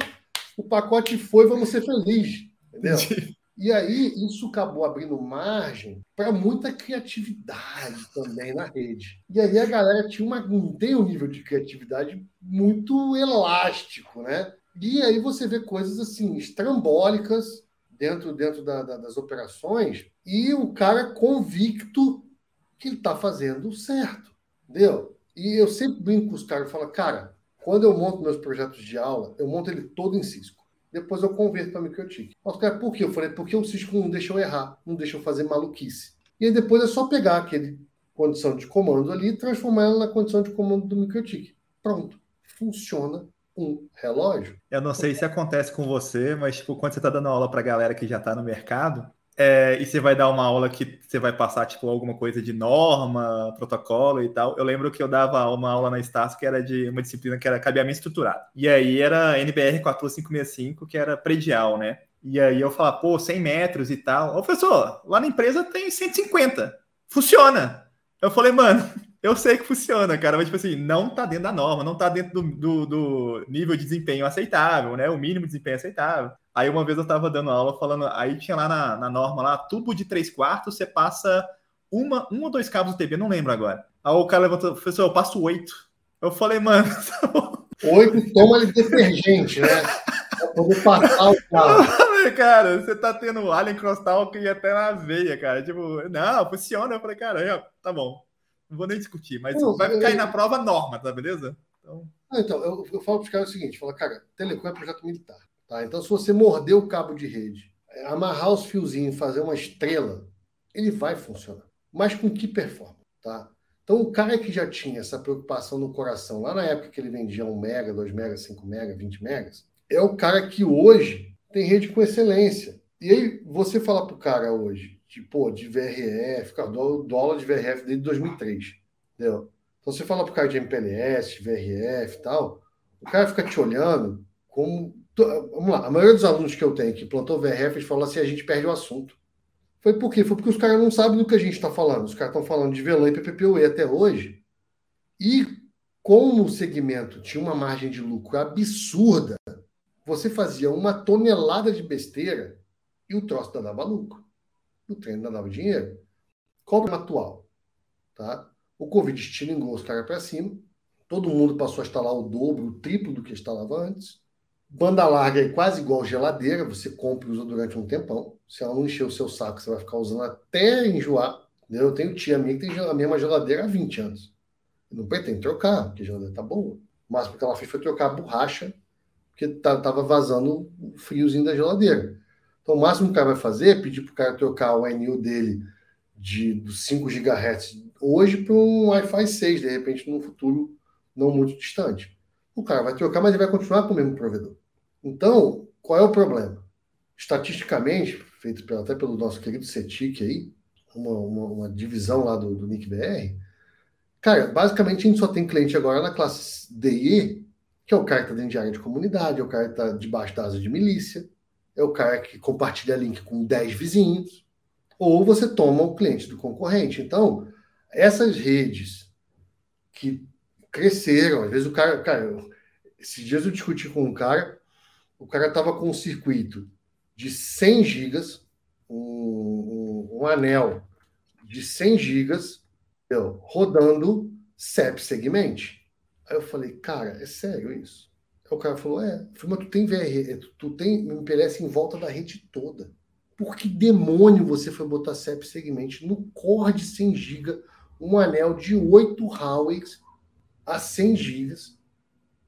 O pacote foi, vamos ser felizes. Entendeu? E aí isso acabou abrindo margem para muita criatividade também na rede. E aí a galera tinha uma, tem um nível de criatividade muito elástico, né? E aí você vê coisas assim estrambólicas dentro, dentro da, da, das operações e o cara convicto que ele está fazendo certo, entendeu? E eu sempre brinco com os caras e falo, cara, quando eu monto meus projetos de aula, eu monto ele todo em Cisco. Depois eu converto para MicroTik. Os caras, por quê? Eu falei, porque o Cisco não deixa eu errar, não deixa eu fazer maluquice. E aí depois é só pegar aquele condição de comando ali e transformar ela na condição de comando do MicroTik. Pronto. Funciona um relógio. Eu não sei se acontece com você, mas tipo, quando você está dando aula para galera que já está no mercado, é, e você vai dar uma aula que você vai passar tipo alguma coisa de norma, protocolo e tal. Eu lembro que eu dava uma aula na Estácio que era de uma disciplina que era cabeamento estruturado. E aí era NBR 4565, que era predial, né? E aí eu falava, pô, 100 metros e tal. Ô, professor, lá na empresa tem 150. Funciona. Eu falei, mano, eu sei que funciona, cara, mas tipo assim, não tá dentro da norma, não tá dentro do, do, do, nível de desempenho aceitável, né? O mínimo de desempenho aceitável. Aí uma vez eu tava dando aula falando, aí tinha lá na, na norma lá, tubo de 3 quartos, você passa uma, um ou dois cabos UTB, não lembro agora. Aí o cara levantou, professor, eu passo oito. Eu falei, mano. *laughs* Tá oito toma de detergente, né? Pra poder passar o carro. cara, você tá tendo Alien Crosstalk e até na veia, cara. Tipo, não, funciona. Eu falei, cara, tá bom. Não vou nem discutir, mas não, vai cair na prova norma, tá beleza? Então, ah, então eu, eu falo para os caras o seguinte: fala, cara, telecom é projeto militar. Tá? Então, se você morder o cabo de rede, é, amarrar os fiozinhos e fazer uma estrela, ele vai funcionar. Mas com que performance? Tá? Então, o cara que já tinha essa preocupação no coração, lá na época que ele vendia 1 mega, 2 mega, 5 mega, 20 megas, é o cara que hoje tem rede com excelência. E aí, você fala para o cara hoje, de, pô, de VRF, dólar de VRF desde 2003, entendeu? Então você fala pro cara de MPLS, VRF e tal, o cara fica te olhando como... Vamos lá, a maioria dos alunos que eu tenho que plantou VRF, eles falam assim, a gente perde o assunto. Foi por quê? Foi porque os caras não sabem do que a gente está falando. Os caras estão falando de VLAN e PPPoE até hoje. E como o segmento tinha uma margem de lucro absurda, você fazia uma tonelada de besteira e o troço dava lucro o treino dava dinheiro. Qual o problema atual? Tá? O Covid estilingou os caras para cima, todo mundo passou a instalar o dobro, o triplo do que instalava antes. Banda larga é quase igual geladeira, você compra e usa durante um tempão. Se ela não encher o seu saco, você vai ficar usando até enjoar. Eu tenho tia minha que tem a mesma geladeira há 20 anos. Eu não pretendo trocar, porque a geladeira tá boa. Mas porque ela fez foi trocar a borracha, porque tava vazando o friozinho da geladeira. Então, o máximo que o cara vai fazer é pedir para o cara trocar o NU dele de, dos 5 GHz hoje para um Wi-Fi 6, de repente, num futuro não muito distante. O cara vai trocar, mas ele vai continuar com o mesmo provedor. Então, qual é o problema? Estatisticamente, feito até pelo nosso querido CETIC aí, uma, uma, uma, divisão lá do, do NIC-BR, cara, basicamente a gente só tem cliente agora na classe DE, que é o cara que está dentro de área de comunidade, é o cara que está debaixo da asa de milícia, é o cara que compartilha link com 10 vizinhos, ou você toma o cliente do concorrente. Então, essas redes que cresceram, às vezes o cara, cara, esses dias eu discuti com um cara, o cara estava com um circuito de 100 gigas, um, um, um anel de 100 gigas, rodando CEP segmente. Aí eu falei, cara, é sério isso? O cara falou: É, mas tu tem VR, tu, tu tem MPLS em volta da rede toda. Por que demônio você foi botar CEP segmente no core de 100 GB, um anel de 8 Huaweis a 100 GB,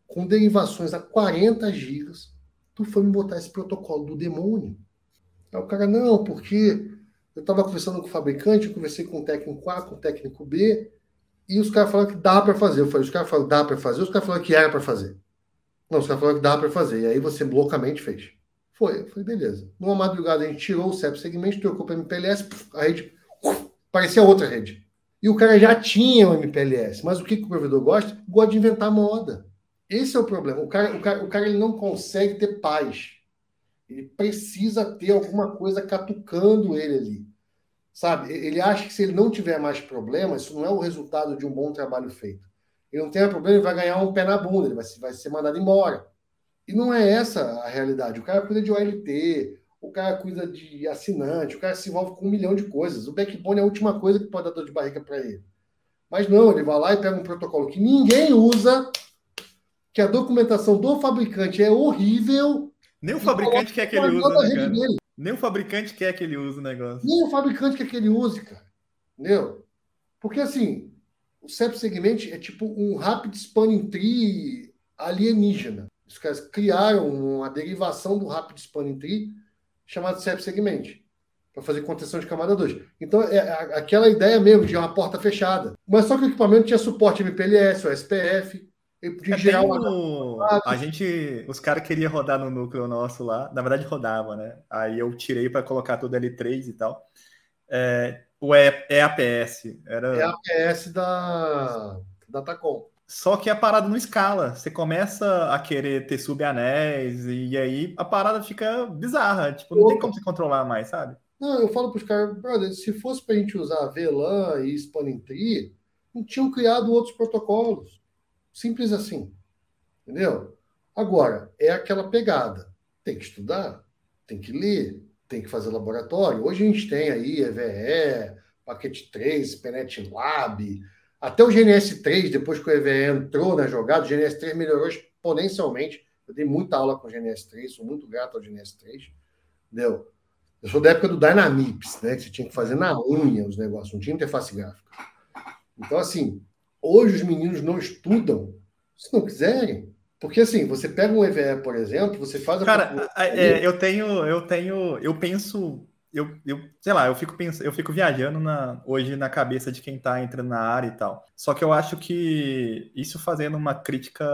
com derivações a 40 GB? Tu foi me botar esse protocolo do demônio. Aí o cara, não, porque eu estava conversando com o fabricante, eu conversei com o técnico A, com o técnico B, e os caras falaram que dá para fazer. Eu falei, os caras falaram dá para fazer, os caras falaram que era para fazer. Não, você está falando que dá para fazer. E aí você loucamente fez. Foi, foi beleza. Numa madrugada a gente tirou o CEP segmento, trocou para MPLS, a rede parecia outra rede. E o cara já tinha o MPLS. Mas o que, que o provedor gosta? Gosta de inventar moda. Esse é o problema. O cara, o cara, o cara ele não consegue ter paz. Ele precisa ter alguma coisa catucando ele ali. Sabe? Ele acha que se ele não tiver mais problemas, isso não é o resultado de um bom trabalho feito. Ele não tem problema, ele vai ganhar um pé na bunda, ele vai, vai ser mandado embora. E não é essa a realidade. O cara cuida de OLT, o cara cuida de assinante, o cara se envolve com um milhão de coisas. O backbone é a última coisa que pode dar dor de barriga para ele. Mas não, ele vai lá e pega um protocolo que ninguém usa, que a documentação do fabricante é horrível. Nem o fabricante quer que ele use, né, Nem o fabricante quer que ele use o negócio. Nem o fabricante quer que ele use, cara. Entendeu? Porque assim, o CEP Segment é tipo um Rapid Spanning Tree alienígena. Os caras criaram uma derivação do Rapid Spanning Tree chamado CEP Segment para fazer contenção de camada 2. Então, é aquela ideia mesmo de uma porta fechada. Mas só que o equipamento tinha suporte MPLS, o SPF, de é geral. Uma... A gente, os caras queriam rodar no núcleo nosso lá, na verdade rodava, né? Aí eu tirei para colocar tudo L3 e tal. É, o EAPS. Era... EAPS da, da Tacom. Só que a parada não escala. Você começa a querer ter subanéis e aí a parada fica bizarra. Tipo, não Opa. tem como se controlar mais, sabe? Não, eu falo para os caras, brother, se fosse para a gente usar VLAN e Spanning Tree, não tinham criado outros protocolos. Simples assim. Entendeu? Agora, é aquela pegada. Tem que estudar, tem que ler, tem que fazer laboratório. Hoje a gente tem aí EVE, Paquete 3, Penet Lab, até o GNS3, depois que o EVE entrou na jogada, o GNS3 melhorou exponencialmente. Eu dei muita aula com o GNS3, sou muito grato ao GNS3. Entendeu? Eu sou da época do Dynamics, né? Que você tinha que fazer na unha os negócios, não tinha interface gráfica. Então, assim, hoje os meninos não estudam se não quiserem. Porque assim, você pega um EVE, por exemplo, você faz a. Cara, é, eu tenho, eu tenho, eu penso, eu, eu sei lá, eu fico pensando, eu fico viajando na, hoje na cabeça de quem está entrando na área e tal. Só que eu acho que isso fazendo uma crítica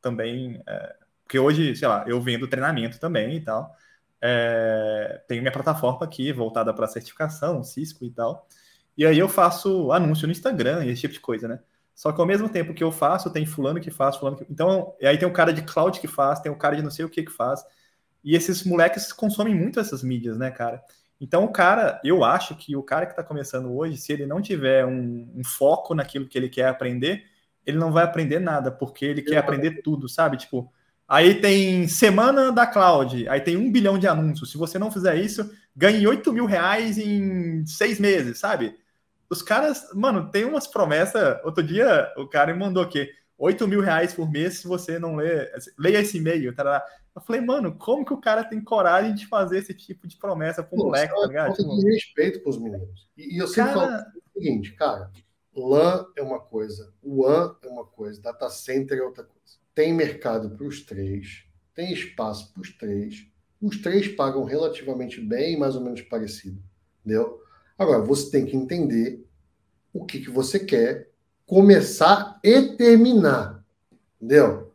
também, é, porque hoje, sei lá, eu vendo treinamento também e tal. É, tenho minha plataforma aqui voltada para certificação, Cisco e tal. E aí eu faço anúncio no Instagram e esse tipo de coisa, né? Só que ao mesmo tempo que eu faço, tem fulano que faz, fulano que. Então, aí tem o cara de cloud que faz, tem o cara de não sei o que que faz. E esses moleques consomem muito essas mídias, né, cara? Então, o cara, eu acho que o cara que está começando hoje, se ele não tiver um, um, foco naquilo que ele quer aprender, ele não vai aprender nada, porque ele eu quer aprender tudo, sabe? Tipo, Aí tem semana da cloud, aí tem um bilhão de anúncios. Se você não fizer isso, ganhe 8 mil reais em seis meses, sabe? Os caras, mano, tem umas promessas. Outro dia o cara me mandou aqui: 8 mil reais por mês se você não lê, leia esse e-mail. Tá eu falei, mano, como que o cara tem coragem de fazer esse tipo de promessa pro Pô, moleque, tá ligado? Tipo, de respeito pros meninos. E, e eu sempre cara... falo o seguinte, cara, LAN é uma coisa, WAN é uma coisa, data center é outra coisa tem mercado para os três, tem espaço para os três, os três pagam relativamente bem, mais ou menos parecido, entendeu? Agora, você tem que entender o que, que você quer começar e terminar, entendeu?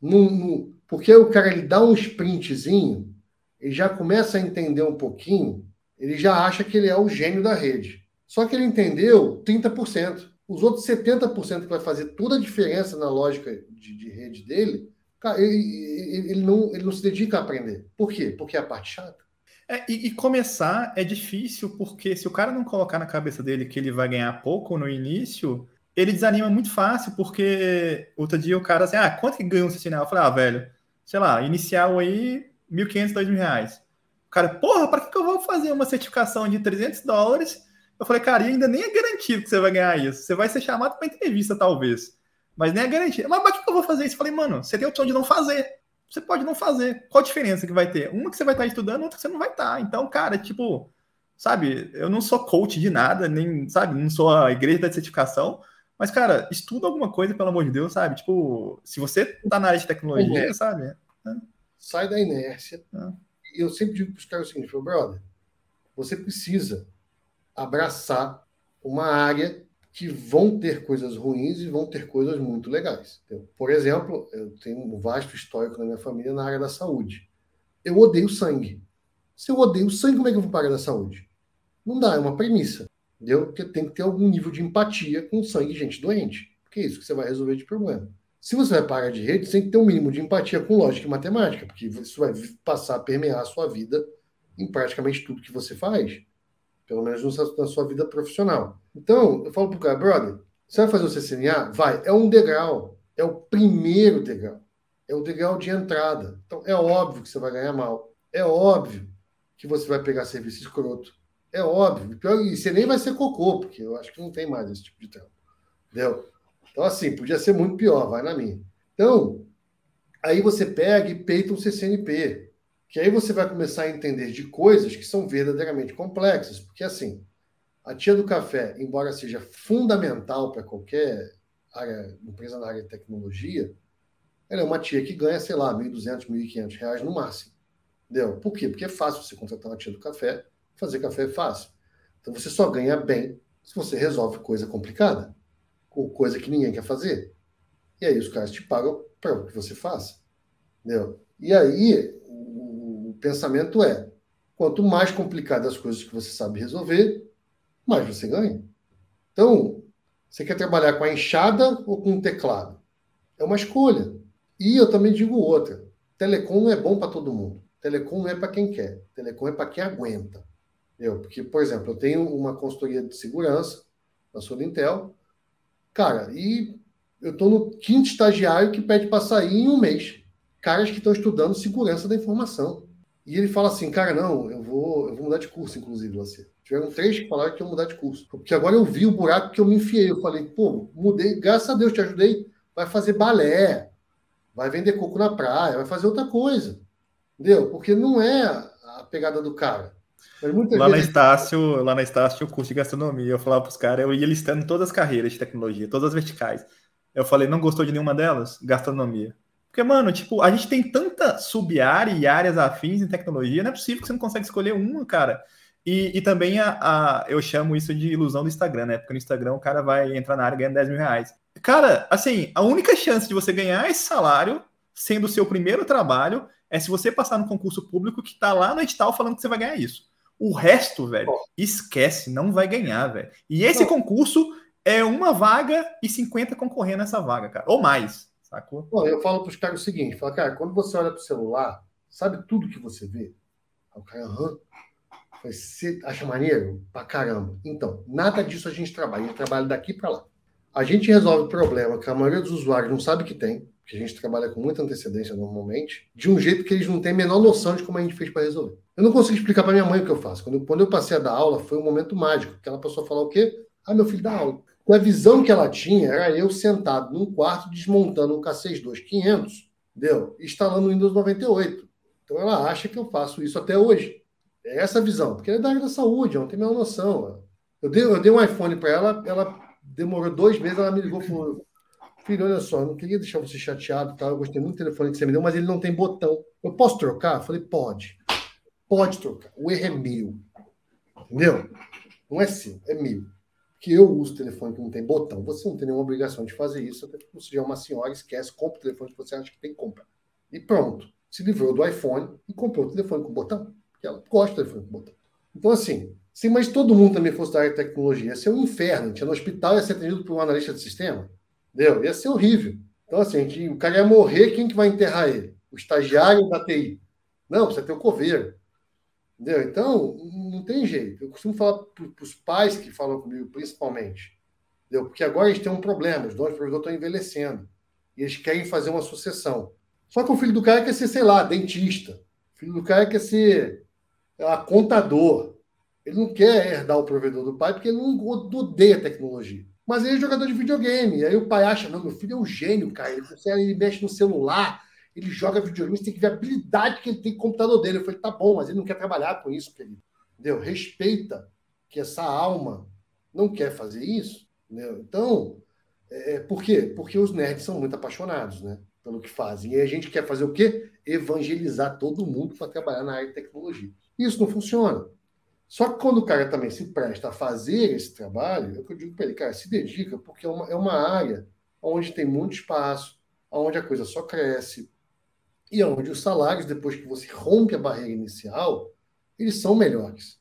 No, no, porque o cara ele dá um sprintzinho, ele já começa a entender um pouquinho, ele já acha que ele é o gênio da rede. Só que ele entendeu 30%. Os outros 70% que vai fazer toda a diferença na lógica de, de rede dele, cara, ele, ele, não, ele não se dedica a aprender. Por quê? Porque é a parte chata. É, e, e, começar é difícil, porque se o cara não colocar na cabeça dele que ele vai ganhar pouco no início, ele desanima muito fácil, porque outro dia o cara assim, ah, quanto que ganha um sinal? Eu falei, ah, velho, sei lá, inicial aí, 1.500, 2.000 reais. O cara, porra, para que, que eu vou fazer uma certificação de 300 dólares eu falei, cara, ainda nem é garantido que você vai ganhar isso. Você vai ser chamado para entrevista, talvez. Mas nem é garantido. Mas para que eu vou fazer isso? Eu falei, mano, você tem a opção de não fazer. Você pode não fazer. Qual a diferença que vai ter? Uma que você vai estar estudando, outra que você não vai estar. Então, cara, tipo, sabe, eu não sou coach de nada, nem, sabe, não sou a igreja da certificação. Mas, cara, estuda alguma coisa, pelo amor de Deus, sabe? Tipo, se você tá na área de tecnologia, uhum. sabe? É. Sai da inércia. É. Eu sempre digo para os caras o seguinte, brother, você precisa abraçar uma área que vão ter coisas ruins e vão ter coisas muito legais. Por exemplo, eu tenho um vasto histórico na minha família na área da saúde. Eu odeio sangue. Se eu odeio sangue, como é que eu vou pagar da saúde? Não dá, é uma premissa. Entendeu? Porque tem que ter algum nível de empatia com sangue de gente doente. Porque é isso que você vai resolver de problema. Se você vai pagar de rede, você tem que ter um mínimo de empatia com lógica e matemática, porque isso vai passar a permear a sua vida em praticamente tudo que você faz pelo menos na sua vida profissional. Então, eu falo pro cara, brother, você vai fazer o CCNA? Vai. É um degrau. É o primeiro degrau. É o degrau de entrada. Então, é óbvio que você vai ganhar mal. É óbvio. que você vai pegar serviço escroto. É óbvio. E você nem vai ser cocô, porque eu acho que não tem mais esse tipo de trampo. Entendeu? Então, assim, podia ser muito pior, vai na minha. Então, aí você pega e peita um CCNP, que aí você vai começar a entender de coisas que são verdadeiramente complexas, porque assim, a tia do café, embora seja fundamental para qualquer área, empresa na área de tecnologia, ela é uma tia que ganha, sei lá, R$ 1.200, 1.500 reais no máximo. Entendeu? Por quê? Porque é fácil você contratar uma tia do café, fazer café é fácil. Então você só ganha bem se você resolve coisa complicada, ou coisa que ninguém quer fazer. E aí os caras te pagam para que você faça. Entendeu? E aí pensamento é: quanto mais complicadas as coisas que você sabe resolver, mais você ganha. Então, você quer trabalhar com a enxada ou com o teclado? É uma escolha. E eu também digo outra: telecom não é bom para todo mundo. Telecom não é para quem quer. Telecom é para quem aguenta. Eu, porque, por exemplo, eu tenho uma consultoria de segurança na Solintel, cara, e eu estou no quinto estagiário que pede para sair em um mês. Caras que estão estudando segurança da informação. E ele fala assim, cara, não, eu vou, eu vou mudar de curso, inclusive, você. Tiveram três que falaram que eu mudar de curso. Porque agora eu vi o buraco que eu me enfiei. Eu falei, pô, mudei, graças a Deus te ajudei. Vai fazer balé, vai vender coco na praia, vai fazer outra coisa. Entendeu? Porque não é a pegada do cara. Lá na, Estácio, lá na Estácio, o curso de gastronomia, eu falava para os caras, eu ia listando todas as carreiras de tecnologia, todas as verticais. Eu falei, não gostou de nenhuma delas? Gastronomia. Porque, mano, tipo, a gente tem tanta sub-área e áreas afins em tecnologia, não é possível que você não consegue escolher uma, cara. E, e também a, a, eu chamo isso de ilusão do Instagram, né? Porque no Instagram o cara vai entrar na área ganhando 10 mil reais. Cara, assim, a única chance de você ganhar esse salário, sendo o seu primeiro trabalho, é se você passar no concurso público que tá lá no edital falando que você vai ganhar isso. O resto, velho, esquece, não vai ganhar, velho. E esse concurso é uma vaga e 50 concorrendo nessa vaga, cara. Ou mais, sacou? Bom, eu falo pros caras o seguinte: cara, quando você olha pro celular, sabe tudo que você vê? Aí o cara, aham. Você acha maneiro? Pra caramba. Então, nada disso a gente trabalha. A gente trabalha daqui para lá. A gente resolve o problema que a maioria dos usuários não sabe que tem, que a gente trabalha com muita antecedência normalmente, de um jeito que eles não têm a menor noção de como a gente fez para resolver. Eu não consigo explicar para minha mãe o que eu faço. Quando eu, quando eu passei a dar aula, foi um momento mágico, ela passou a falar o quê? Ah, meu filho dá aula. Com a visão que ela tinha, era eu sentado num quarto desmontando um K62500, entendeu? Instalando o Windows 98. Então ela acha que eu faço isso até hoje. É essa a visão, porque ela é da área da saúde, ela não tem a menor noção. Eu dei, eu dei um iPhone para ela, ela demorou dois meses, ela me ligou e falou: Filho, olha só, não queria deixar você chateado, tá? eu gostei muito do telefone que você me deu, mas ele não tem botão. Eu posso trocar? Eu falei: Pode. Pode trocar. O erro é meu. Entendeu? Não é seu, é meu. Que eu uso telefone que não tem botão. Você não tem nenhuma obrigação de fazer isso, até porque você é uma senhora, esquece, compra o telefone que você acha que tem que comprar. E pronto. Se livrou do iPhone e comprou o telefone com botão. Porque ela gosta do telefone com botão. Então, assim, se mas todo mundo também fosse da área de tecnologia, ia ser um inferno. Tinha no hospital, ia ser atendido por um analista de sistema. Entendeu? Ia ser horrível. Então, assim, gente, o cara ia morrer, quem que vai enterrar ele? O estagiário da TI. Não, precisa ter o coveiro. Entendeu? Então, não tem jeito. Eu costumo falar para os pais que falam comigo, principalmente. Entendeu? Porque agora eles têm um problema, os donos do provedor estão envelhecendo. E eles querem fazer uma sucessão. Só que o filho do cara quer ser, sei lá, dentista. O filho do cara quer ser lá, contador. Ele não quer herdar o provedor do pai porque ele não odeia tecnologia. Mas ele é jogador de videogame. Aí o pai acha, não, meu filho é um gênio, cara. Ele, ele mexe no celular, ele joga videogame, você tem que ver a habilidade que ele tem com o computador dele. Eu falei, tá bom, mas ele não quer trabalhar com isso, querido. Entendeu? Respeita que essa alma não quer fazer isso. Entendeu? Então, é, é, por quê? Porque os nerds são muito apaixonados, né? Pelo que fazem. E a gente quer fazer o quê? Evangelizar todo mundo para trabalhar na área de tecnologia. Isso não funciona. Só que quando o cara também se presta a fazer esse trabalho, é o que eu digo para ele, cara, se dedica, porque é uma, é uma área onde tem muito espaço, onde a coisa só cresce, e onde os salários, depois que você rompe a barreira inicial, eles são melhores,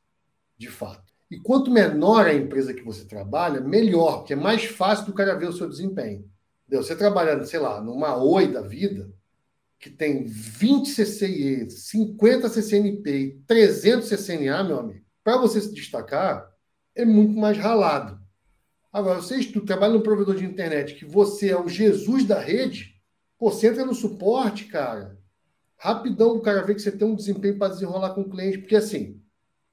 de fato. E quanto menor a empresa que você trabalha, melhor, porque é mais fácil do cara ver o seu desempenho. Você trabalhando, sei lá, numa Oi da vida, que tem 20 CCIE, 50 CCNP e 300 CCNA, meu amigo, para você se destacar, é muito mais ralado. Agora, você tu trabalha num provedor de internet que você é o Jesus da rede, você entra no suporte, cara, rapidão o cara vê que você tem um desempenho para desenrolar com o cliente, porque assim,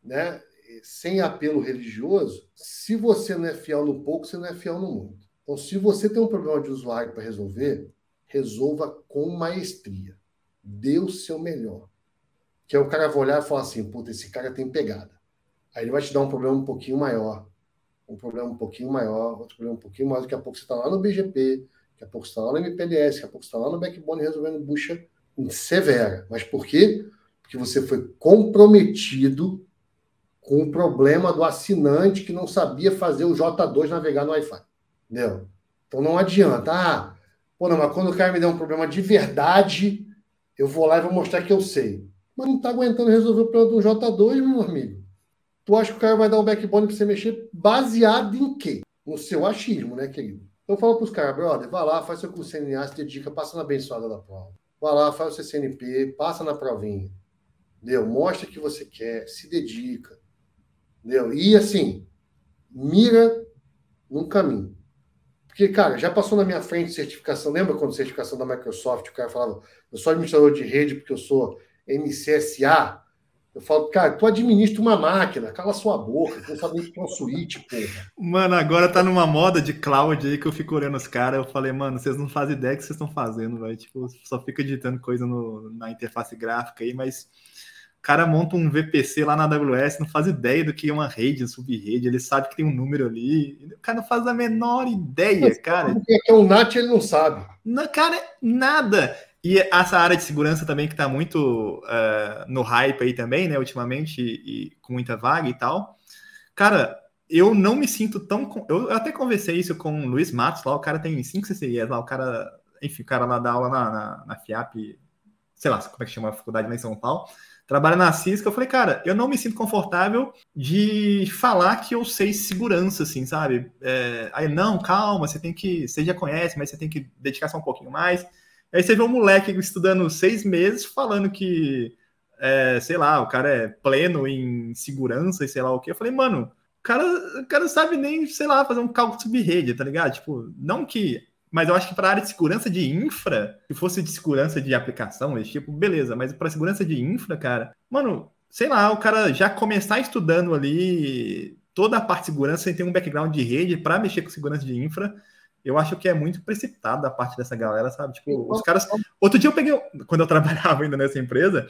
né, sem apelo religioso, se você não é fiel no pouco, você não é fiel no muito. Então, se você tem um problema de usuário para resolver, resolva com maestria. Dê o seu melhor. Que é o cara vai olhar e falar assim: puta, esse cara tem pegada. Aí ele vai te dar um problema um pouquinho maior, um problema um pouquinho maior, outro problema um pouquinho maior. Daqui a pouco você está lá no BGP, daqui a pouco você está lá no MPLS, daqui a pouco você está lá no Backbone resolvendo bucha severa. Mas por quê? Porque você foi comprometido com o problema do assinante que não sabia fazer o J2 navegar no Wi-Fi. Entendeu? Então não adianta. Ah, pô, não, mas quando o cara me der um problema de verdade, eu vou lá e vou mostrar que eu sei. Mas não está aguentando resolver o problema do J2, meu amigo. Tu acha que o cara vai dar um backbone para você mexer baseado em quê? No seu achismo, né, querido? Então fala para os caras, brother, vai lá, faz seu curso CNA, se dedica, passa na abençoada da prova. Vai lá, faz o seu CNP, passa na provinha. Entendeu? Mostra que você quer, se dedica. Entendeu? E assim, mira num caminho. Porque, cara, já passou na minha frente certificação. Lembra quando certificação da Microsoft, o cara falava, eu sou administrador de rede porque eu sou MCSA? Eu falo, cara, tu administra uma máquina, cala sua boca, tu sabe que é um switch, porra. Mano, agora tá numa moda de cloud aí que eu fico olhando os caras, eu falei, mano, vocês não fazem ideia do que vocês estão fazendo, velho. Tipo, só fica editando coisa no, na interface gráfica aí, mas o cara monta um VPC lá na AWS, não faz ideia do que é uma rede, uma sub-rede, ele sabe que tem um número ali. O cara não faz a menor ideia, Mas, cara. O que é um NAT ele não sabe. Não, cara, nada. E essa área de segurança também que está muito uh, no hype aí também, né, ultimamente, e, e, com muita vaga e tal. Cara, eu não me sinto tão. Eu até conversei isso com o Luiz Matos lá, o cara tem 5 CCIs lá, o cara, enfim, o cara lá dá aula na, na, na FIAP, sei lá como é que chama a faculdade lá em São Paulo trabalha na Cisco, eu falei, cara, eu não me sinto confortável de falar que eu sei segurança, assim, sabe? É, aí, não, calma, você tem que, você já conhece, mas você tem que dedicar só um pouquinho mais. Aí você vê um moleque estudando seis meses falando que, é, sei lá, o cara é pleno em segurança e sei lá o que. Eu falei, mano, o cara, o cara sabe nem, sei lá, fazer um cálculo de rede, tá ligado? Tipo, não que mas eu acho que para a área de segurança de infra, se fosse de segurança de aplicação, esse tipo, beleza. Mas para segurança de infra, cara, mano, sei lá, o cara já começar estudando ali toda a parte de segurança sem ter um background de rede para mexer com segurança de infra, eu acho que é muito precipitado da parte dessa galera, sabe? Tipo, os caras. Outro dia eu peguei, quando eu trabalhava ainda nessa empresa,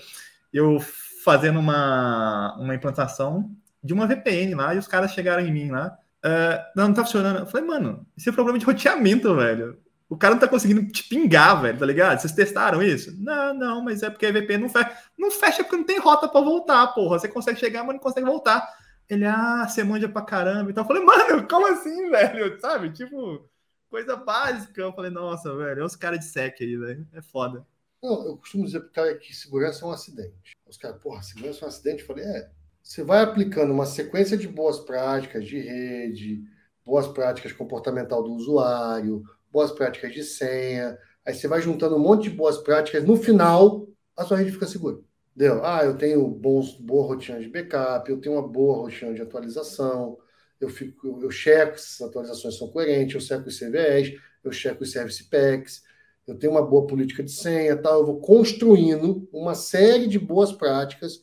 eu fazendo uma, uma implantação de uma VPN lá, e os caras chegaram em mim lá. Uh, não, não tá funcionando. Eu falei, mano, isso é problema de roteamento, velho. O cara não tá conseguindo te pingar, velho, tá ligado? Vocês testaram isso? Não, não, mas é porque a VPN não fecha. Não fecha porque não tem rota para voltar, porra. Você consegue chegar, mas não consegue voltar. Ele, ah, você manja pra caramba. Então eu falei, mano, como assim, *laughs* velho? Sabe? Tipo, coisa básica. Eu falei, nossa, velho, é os caras de sec aí, velho. É foda. Não, eu costumo dizer pro cara que segurança é um acidente. Os caras, porra, segurança é um acidente. Eu falei, é, você vai aplicando uma sequência de boas práticas de rede, boas práticas comportamental do usuário, boas práticas de senha, aí você vai juntando um monte de boas práticas, no final a sua rede fica segura. Entendeu? Ah, eu tenho bons, boa rotina de backup, eu tenho uma boa rotina de atualização, eu fico, eu checo se as atualizações são coerentes, eu checo os CVEs, eu checo os service packs, eu tenho uma boa política de senha, tal, eu vou construindo uma série de boas práticas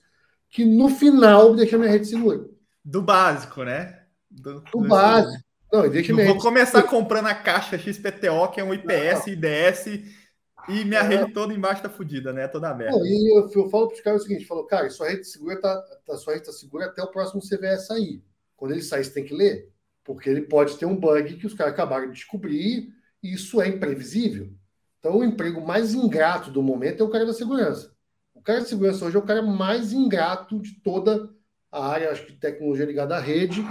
que no final deixa minha rede segura. Do básico, né? Do, do básico. Não, deixa não vou começar comprando a caixa XPTO, que é um IPS, não. IDS, e minha é. rede toda embaixo tá fodida, né? Toda aberta. e eu, eu falo para os caras o seguinte: falo, cara, sua rede segura tá, tá, sua rede tá segura até o próximo CVS sair. Quando ele sair, você tem que ler, porque ele pode ter um bug que os caras acabaram de descobrir, e isso é imprevisível. Então, o emprego mais ingrato do momento é o cara da segurança cara de segurança hoje é o cara mais ingrato de toda a área, acho que tecnologia ligada à rede.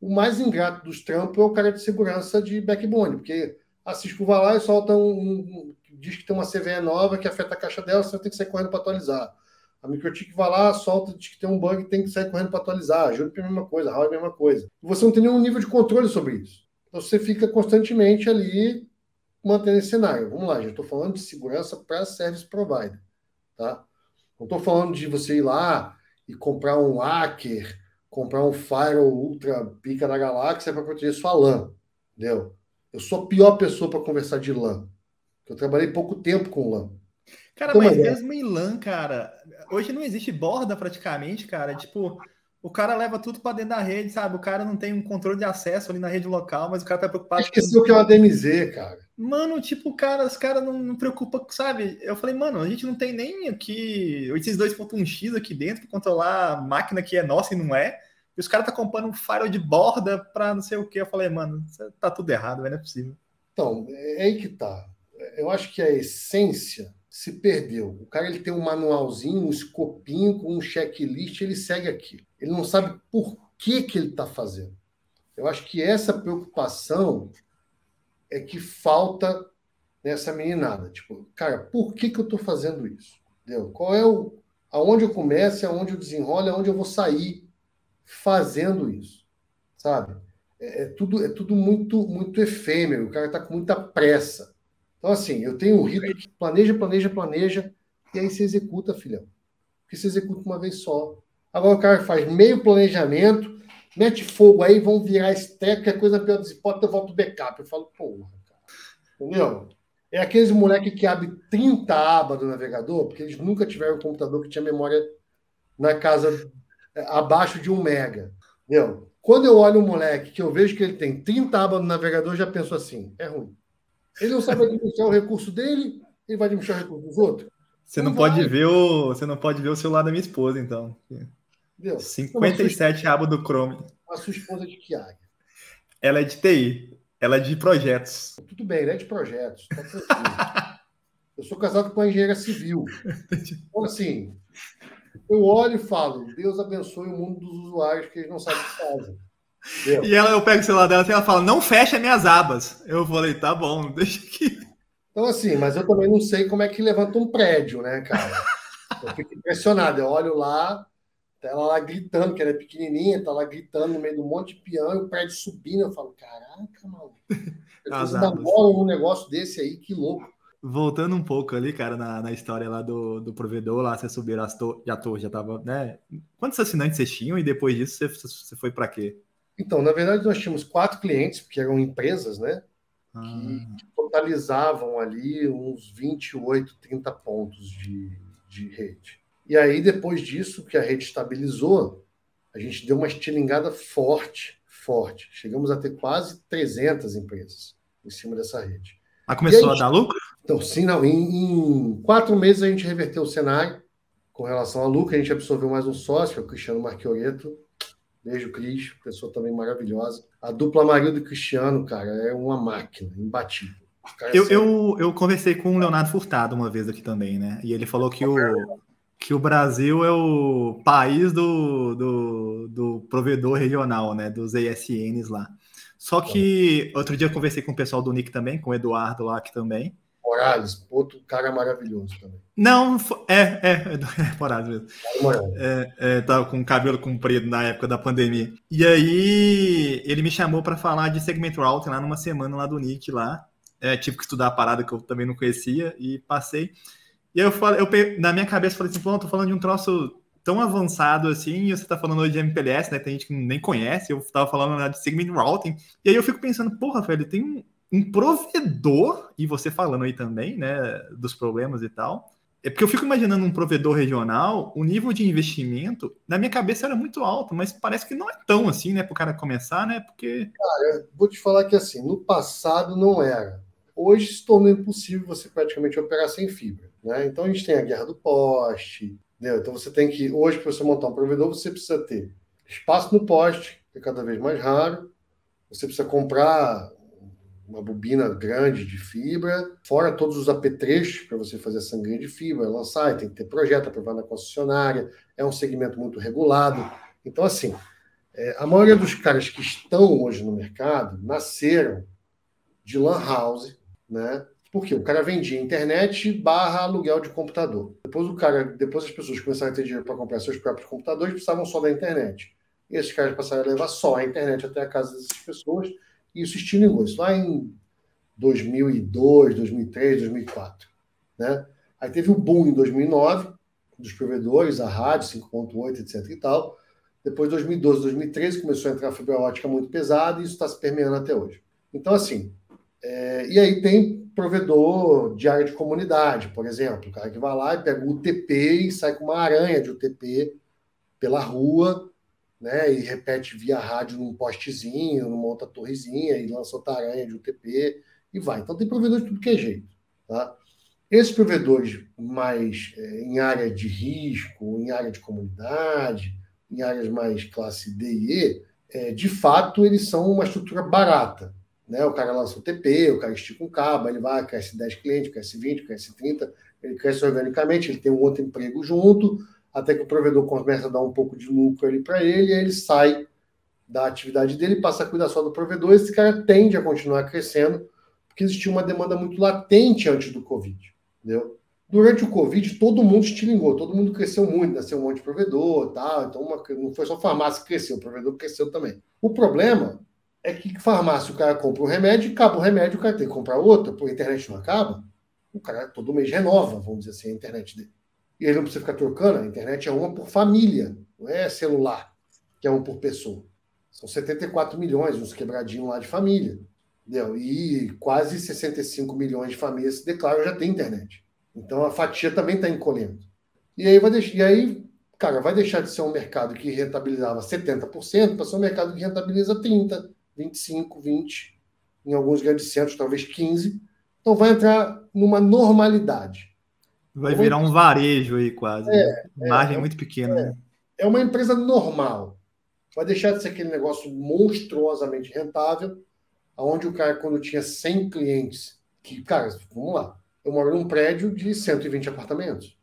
O mais ingrato dos trampos é o cara de segurança de backbone, porque a Cisco vai lá e solta um, um, diz que tem uma CVE nova que afeta a caixa dela, você tem que sair correndo para atualizar. A Microtik vai lá, solta, diz que tem um bug tem que sair correndo para atualizar. A Juniper é a mesma coisa, a Huawei é a mesma coisa. Você não tem nenhum nível de controle sobre isso. Então você fica constantemente ali mantendo esse cenário. Vamos lá, já estou falando de segurança para service provider. Tá? Não estou falando de você ir lá e comprar um hacker, comprar um firewall ultra pica da galáxia para proteger sua LAN. Entendeu? Eu sou a pior pessoa para conversar de LAN. Eu trabalhei pouco tempo com LAN. Cara, mas é. mesmo em LAN, cara, hoje não existe borda praticamente, cara. Tipo, o cara leva tudo para dentro da rede, sabe? O cara não tem um controle de acesso ali na rede local, mas o cara tá preocupado. Esqueceu com... que é uma DMZ, cara. Mano, tipo, cara, os caras não, não preocupam, sabe? Eu falei, mano, a gente não tem nem aqui 802.1x aqui dentro para controlar a máquina que é nossa e não é. E os caras tá comprando um firewall de borda para não sei o que. Eu falei, mano, tá tudo errado, não é possível. Então, é aí que tá. Eu acho que a essência se perdeu. O cara ele tem um manualzinho, um escopinho com um checklist, ele segue aqui. Ele não sabe por que, que ele está fazendo. Eu acho que essa preocupação é que falta nessa meninada. Tipo, cara, por que, que eu estou fazendo isso? Entendeu? Qual é o. Aonde eu começo, aonde eu desenrolo, aonde eu vou sair fazendo isso. Sabe? É, é tudo, é tudo muito, muito efêmero. O cara está com muita pressa. Então, assim, eu tenho um rito que planeja, planeja, planeja, e aí você executa, filhão. Porque você executa uma vez só. Agora o cara faz meio planejamento, mete fogo aí, vão virar esteca, que é coisa pior das hipóteses, eu volto o backup. Eu falo, porra, cara. Entendeu? É aqueles moleque que abre 30 abas do navegador, porque eles nunca tiveram um computador que tinha memória na casa é, abaixo de um mega. Entendeu? Quando eu olho um moleque que eu vejo que ele tem 30 abas no navegador, já penso assim, é ruim. Ele não sabe administrar o recurso dele, ele vai administrar o recurso dos outros. Você não, não pode ver o, você não pode ver o celular da minha esposa, então. Entendeu? 57 abas do Chrome. A sua esposa é de que área? Ela é de TI. Ela é de projetos. Tudo bem, ela é de projetos. Tá *laughs* eu sou casado com uma engenheira civil. Então, assim, eu olho e falo, Deus abençoe o mundo dos usuários que eles não sabem o que fazem. E ela, eu pego o celular dela e ela fala, não fecha minhas abas. Eu falei, tá bom, *laughs* deixa aqui. Então, assim, mas eu também não sei como é que levanta um prédio, né, cara? Eu fico impressionado. Eu olho lá, tá ela lá gritando, que ela é pequenininha, tá lá gritando no meio do monte de peão, e o prédio subindo. Eu falo, caraca, mano. Vocês namoram um negócio desse aí, que louco. Voltando um pouco ali, cara, na, na história lá do, do provedor, lá você subiram as to já, to já tava, né? Quantos assinantes vocês tinham e depois disso você, você foi para quê? Então, na verdade, nós tínhamos quatro clientes, que eram empresas, né? Ah. Que totalizavam ali uns 28, 30 pontos de, de rede. E aí, depois disso, que a rede estabilizou, a gente deu uma estilingada forte, forte. Chegamos a ter quase 300 empresas em cima dessa rede. Ah, começou a, gente, a, dar lucro? Então, sim, não. Em, em, quatro meses a gente reverteu o cenário com relação a lucro. A gente absorveu mais um sócio, o Cristiano Marchioreto, Beijo, Cris, pessoa também maravilhosa. A dupla Marildo e Cristiano, cara, é uma máquina, imbatível. Eu, eu, eu conversei com o Leonardo Furtado uma vez aqui também, né? E ele falou que o, que o Brasil é o país do, do, do provedor regional, né? Dos ESNs lá. Só que outro dia eu conversei com o pessoal do Nick também, com o Eduardo lá aqui também. Morales, outro cara maravilhoso também. Não, é, é, é, é Morales mesmo. É, é, tava com cabelo comprido na época da pandemia. E aí ele me chamou para falar de segment routing lá numa semana lá do Nick lá. É, tive que estudar a parada que eu também não conhecia e passei. E aí eu falei, eu, na minha cabeça falei assim, pô, eu tô falando de um troço tão avançado assim, e você tá falando hoje de MPLS, né? Tem gente que nem conhece, eu tava falando né, de segment routing. E aí eu fico pensando, porra, velho, tem um, um provedor, e você falando aí também, né, dos problemas e tal, é porque eu fico imaginando um provedor regional, o nível de investimento, na minha cabeça era muito alto, mas parece que não é tão assim, né, para o cara começar, né, porque... Cara, vou te falar que assim, no passado não era. Hoje se tornou impossível você praticamente operar sem fibra, né? Então a gente tem a guerra do poste, entendeu? Então você tem que, hoje para você montar um provedor, você precisa ter espaço no poste, que é cada vez mais raro, você precisa comprar uma bobina grande de fibra, fora todos os apetrechos para você fazer a sangria de fibra, lançar, tem que ter projeto aprovado na concessionária, é um segmento muito regulado. Então, assim, é, a maioria dos caras que estão hoje no mercado nasceram de lan house, né? Porque o cara vendia internet barra aluguel de computador. Depois o cara, depois as pessoas começaram a ter dinheiro para comprar seus próprios computadores, precisavam só da internet. E esses caras passaram a levar só a internet até a casa dessas pessoas isso estilingou. Isso lá em 2002, 2003, 2004. Né? Aí teve o boom em 2009 dos provedores, a rádio 5.8, etc e tal. Depois, 2012, 2013, começou a entrar a fibra ótica muito pesada e isso está se permeando até hoje. Então, assim, é... e aí tem provedor de área de comunidade, por exemplo. O cara que vai lá e pega o UTP e sai com uma aranha de UTP pela rua, né? E repete via rádio num postezinho, numa outra torrezinha, e lança outra aranha de UTP e vai. Então tem provedor de tudo que é jeito. Tá? Esses provedores mais é, em área de risco, em área de comunidade, em áreas mais classe D e E, é, de fato, eles são uma estrutura barata. Né? O cara lança o TP, o cara estica um cabo, ele vai, cresce 10 clientes, cresce 20, cresce 30, ele cresce organicamente, ele tem um outro emprego junto, até que o provedor começa a dar um pouco de lucro ali para ele, e aí ele sai da atividade dele, passa a cuidar só do provedor, esse cara tende a continuar crescendo, porque existia uma demanda muito latente antes do Covid, entendeu? Durante o Covid, todo mundo estilingou, todo mundo cresceu muito, nasceu um monte de provedor, tal. Então, uma, não foi só farmácia que cresceu, o provedor cresceu também. O problema é que farmácia o cara compra um remédio, acaba o remédio, o cara tem que comprar outro, porque a internet não acaba. O cara todo mês renova, vamos dizer assim, a internet dele. E ele não precisa ficar trocando, a internet é uma por família, não é celular, que é um por pessoa. São 74 milhões, uns quebradinhos lá de família. Entendeu? E quase 65 milhões de famílias se declaram já ter internet. Então a fatia também está encolhendo. E aí, vai deixar, e aí, cara, vai deixar de ser um mercado que rentabilizava 70% para ser um mercado que rentabiliza 30%, 25%, 20%, em alguns grandes centros, talvez 15%. Então vai entrar numa normalidade. Vai virar um varejo aí quase. É, né? É, Margem é, muito pequena. É, né? é uma empresa normal. Vai deixar de ser aquele negócio monstruosamente rentável, onde o cara, quando tinha 100 clientes, que, cara, vamos lá, eu moro num prédio de 120 apartamentos.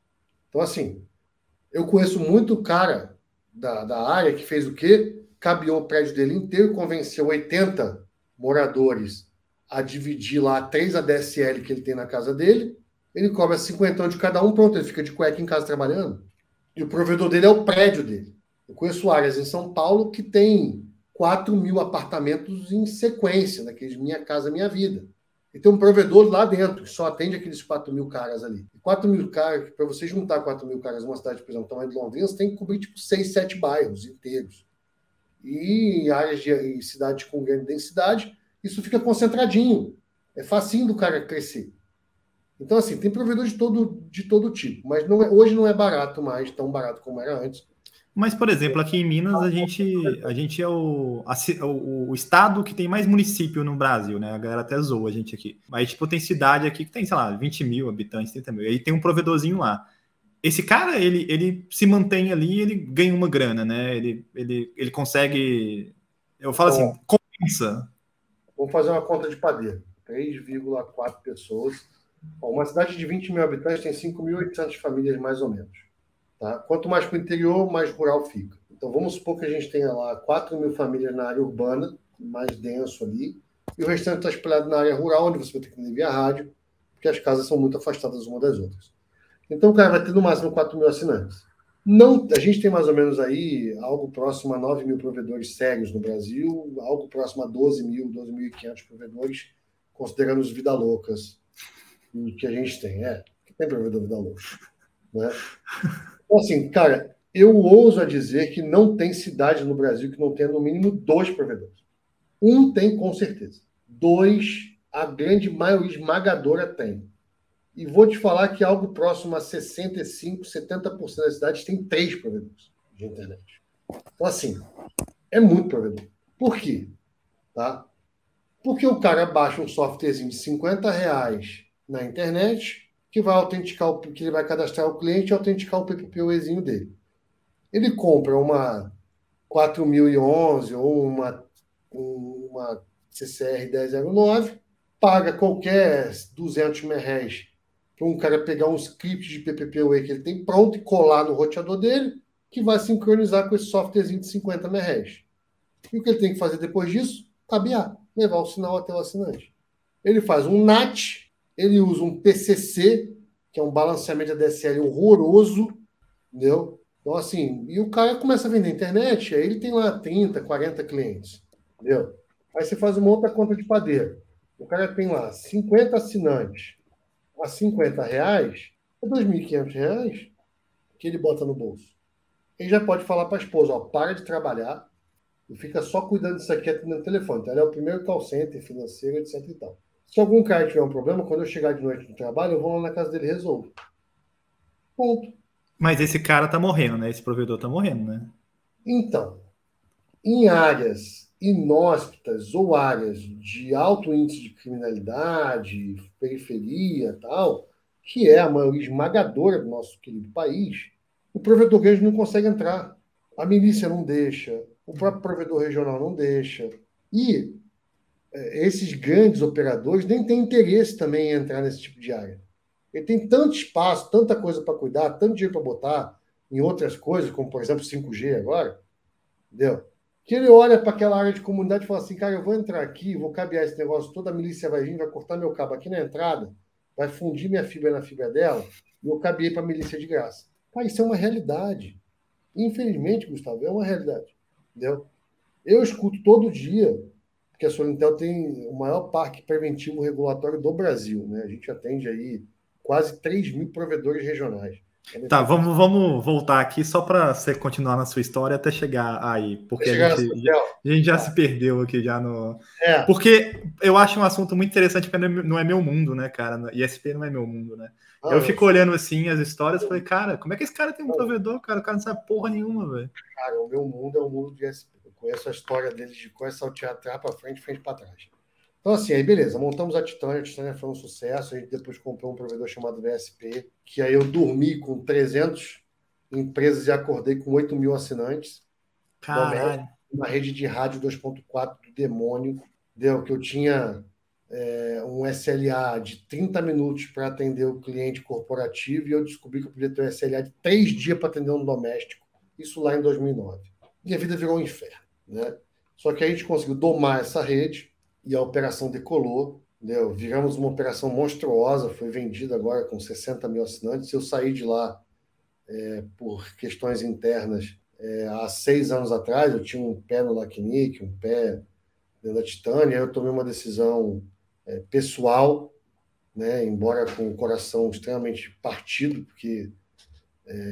Então, assim, eu conheço muito cara da, da área que fez o quê? Cabeou o prédio dele inteiro, convenceu 80 moradores a dividir lá 3 ADSL que ele tem na casa dele. Ele cobra 50 de cada um, pronto, ele fica de cueca em casa trabalhando. E o provedor dele é o prédio dele. Eu conheço áreas em São Paulo que tem 4 mil apartamentos em sequência, daqueles Minha Casa Minha Vida. E tem um provedor lá dentro que só atende aqueles 4 mil caras ali. 4 mil caras, para você juntar 4 mil caras numa cidade, por exemplo, tamanho de Londrina, tem que cobrir tipo 6, 7 bairros inteiros. E em áreas de cidades com grande densidade, isso fica concentradinho. É facinho do cara crescer. Então, assim, tem provedor de todo, de todo tipo, mas não é, hoje não é barato mais, tão barato como era antes. Mas, por exemplo, aqui em Minas, a gente, a gente é o, a, o, o, estado que tem mais município no Brasil, né? A galera até zoa a gente aqui. Mas, tipo, tem cidade aqui que tem, sei lá, 20 mil habitantes, 30 mil. E aí tem um provedorzinho lá. Esse cara, ele, ele se mantém ali ele ganha uma grana, né? Ele, ele, ele consegue. Eu falo assim, compensa. Vamos fazer uma conta de padeiro. 3,4 pessoas. Bom, uma cidade de 20 mil habitantes tem 5.800 famílias, mais ou menos. Tá? Quanto mais para o interior, mais rural fica. Então vamos supor que a gente tenha lá 4 mil famílias na área urbana, mais denso ali, e o restante está espalhado na área rural, onde você vai ter que ir via rádio, porque as casas são muito afastadas uma das outras. Então o cara vai ter no máximo 4 mil assinantes. Não, a gente tem mais ou menos aí algo próximo a 9 mil provedores sérios no Brasil, algo próximo a 12 mil, 12.500 provedores, considerando os vida loucas que a gente tem. É, tem provedor vida louca. Né? Então, assim, cara, eu ouso a dizer que não tem cidade no Brasil que não tenha no mínimo dois provedores. Um tem com certeza. Dois, a grande maioria esmagadora tem. E vou te falar que algo próximo a 65, 70% das cidades tem três provedores de internet. Então, assim, é muito provedor. Por quê? Tá? Porque o cara baixa um softwarezinho de 50 reais na internet, que vai autenticar, o, que ele vai cadastrar o cliente e autenticar o PPPoEzinho dele. Ele compra uma 4011 ou uma, uma CCR 1009, paga qualquer 200 reais para um cara pegar um script de PPPoE que ele tem pronto e colar no roteador dele, que vai sincronizar com esse softwarezinho de 50 reais. E o que ele tem que fazer depois disso? Tabear, levar o sinal até o assinante. Ele faz um NAT, ele usa um PCC, que é um balanceamento de ADSL horroroso, entendeu? Então, assim, e o cara começa a vender internet, aí ele tem lá 30, 40 clientes, entendeu? Aí você faz uma outra conta de padeiro. O cara tem lá 50 assinantes a 50 reais, é 2.500 reais que ele bota no bolso. Ele já pode falar para a esposa, ó, para de trabalhar e fica só cuidando disso aqui atendendo o telefone. Então, ele é o primeiro call center financeiro, etc e tal. Se algum cara tiver um problema, quando eu chegar de noite no trabalho, eu vou lá na casa dele e resolvo. Ponto. Mas esse cara tá morrendo, né? Esse provedor tá morrendo, né? Então, em áreas inóspitas ou áreas de alto índice de criminalidade, periferia tal, que é a maioria esmagadora do nosso querido país, o provedor grande não consegue entrar. A milícia não deixa, o próprio provedor regional não deixa. E esses grandes operadores nem têm interesse também em entrar nesse tipo de área. Ele tem tanto espaço, tanta coisa para cuidar, tanto dinheiro para botar em outras coisas, como por exemplo 5G agora, entendeu? Que ele olha para aquela área de comunidade e fala assim: cara, eu vou entrar aqui, vou cabear esse negócio, toda a milícia vai vir, vai cortar meu cabo aqui na entrada, vai fundir minha fibra na fibra dela, e eu cabeei para a milícia de graça. Cara, isso é uma realidade. Infelizmente, Gustavo, é uma realidade. Entendeu? Eu escuto todo dia que a Solintel tem o maior parque preventivo regulatório do Brasil. Né? A gente atende aí quase 3 mil provedores regionais. Tá, vamos, vamos voltar aqui só para você continuar na sua história até chegar aí, porque a gente, já, a gente já se perdeu aqui já no. É. Porque eu acho um assunto muito interessante, porque não é meu mundo, né, cara? ISP não é meu mundo, né? Ah, eu fico olhando assim as histórias e falei, cara, como é que esse cara tem um provedor, cara? O cara não sabe porra nenhuma, velho. Cara, o meu mundo é o mundo de ISP. Conheço a história deles de coisa saltear para frente, frente para trás. Então, assim, aí beleza, montamos a Titânia, a Titânia foi um sucesso, a gente depois comprou um provedor chamado VSP, que aí eu dormi com 300 empresas e acordei com 8 mil assinantes. Caralho. Uma rede de rádio 2.4 do demônio, deu que eu tinha é, um SLA de 30 minutos para atender o cliente corporativo e eu descobri que eu podia ter um SLA de 3 dias para atender um doméstico. Isso lá em 2009. Minha vida virou um inferno. Né? Só que a gente conseguiu domar essa rede, e a operação decolou. Entendeu? Viramos uma operação monstruosa, foi vendida agora com 60 mil assinantes. Eu saí de lá é, por questões internas é, há seis anos atrás. Eu tinha um pé no Lacnic, um pé da Titânia. Eu tomei uma decisão é, pessoal, né, embora com o coração extremamente partido, porque é,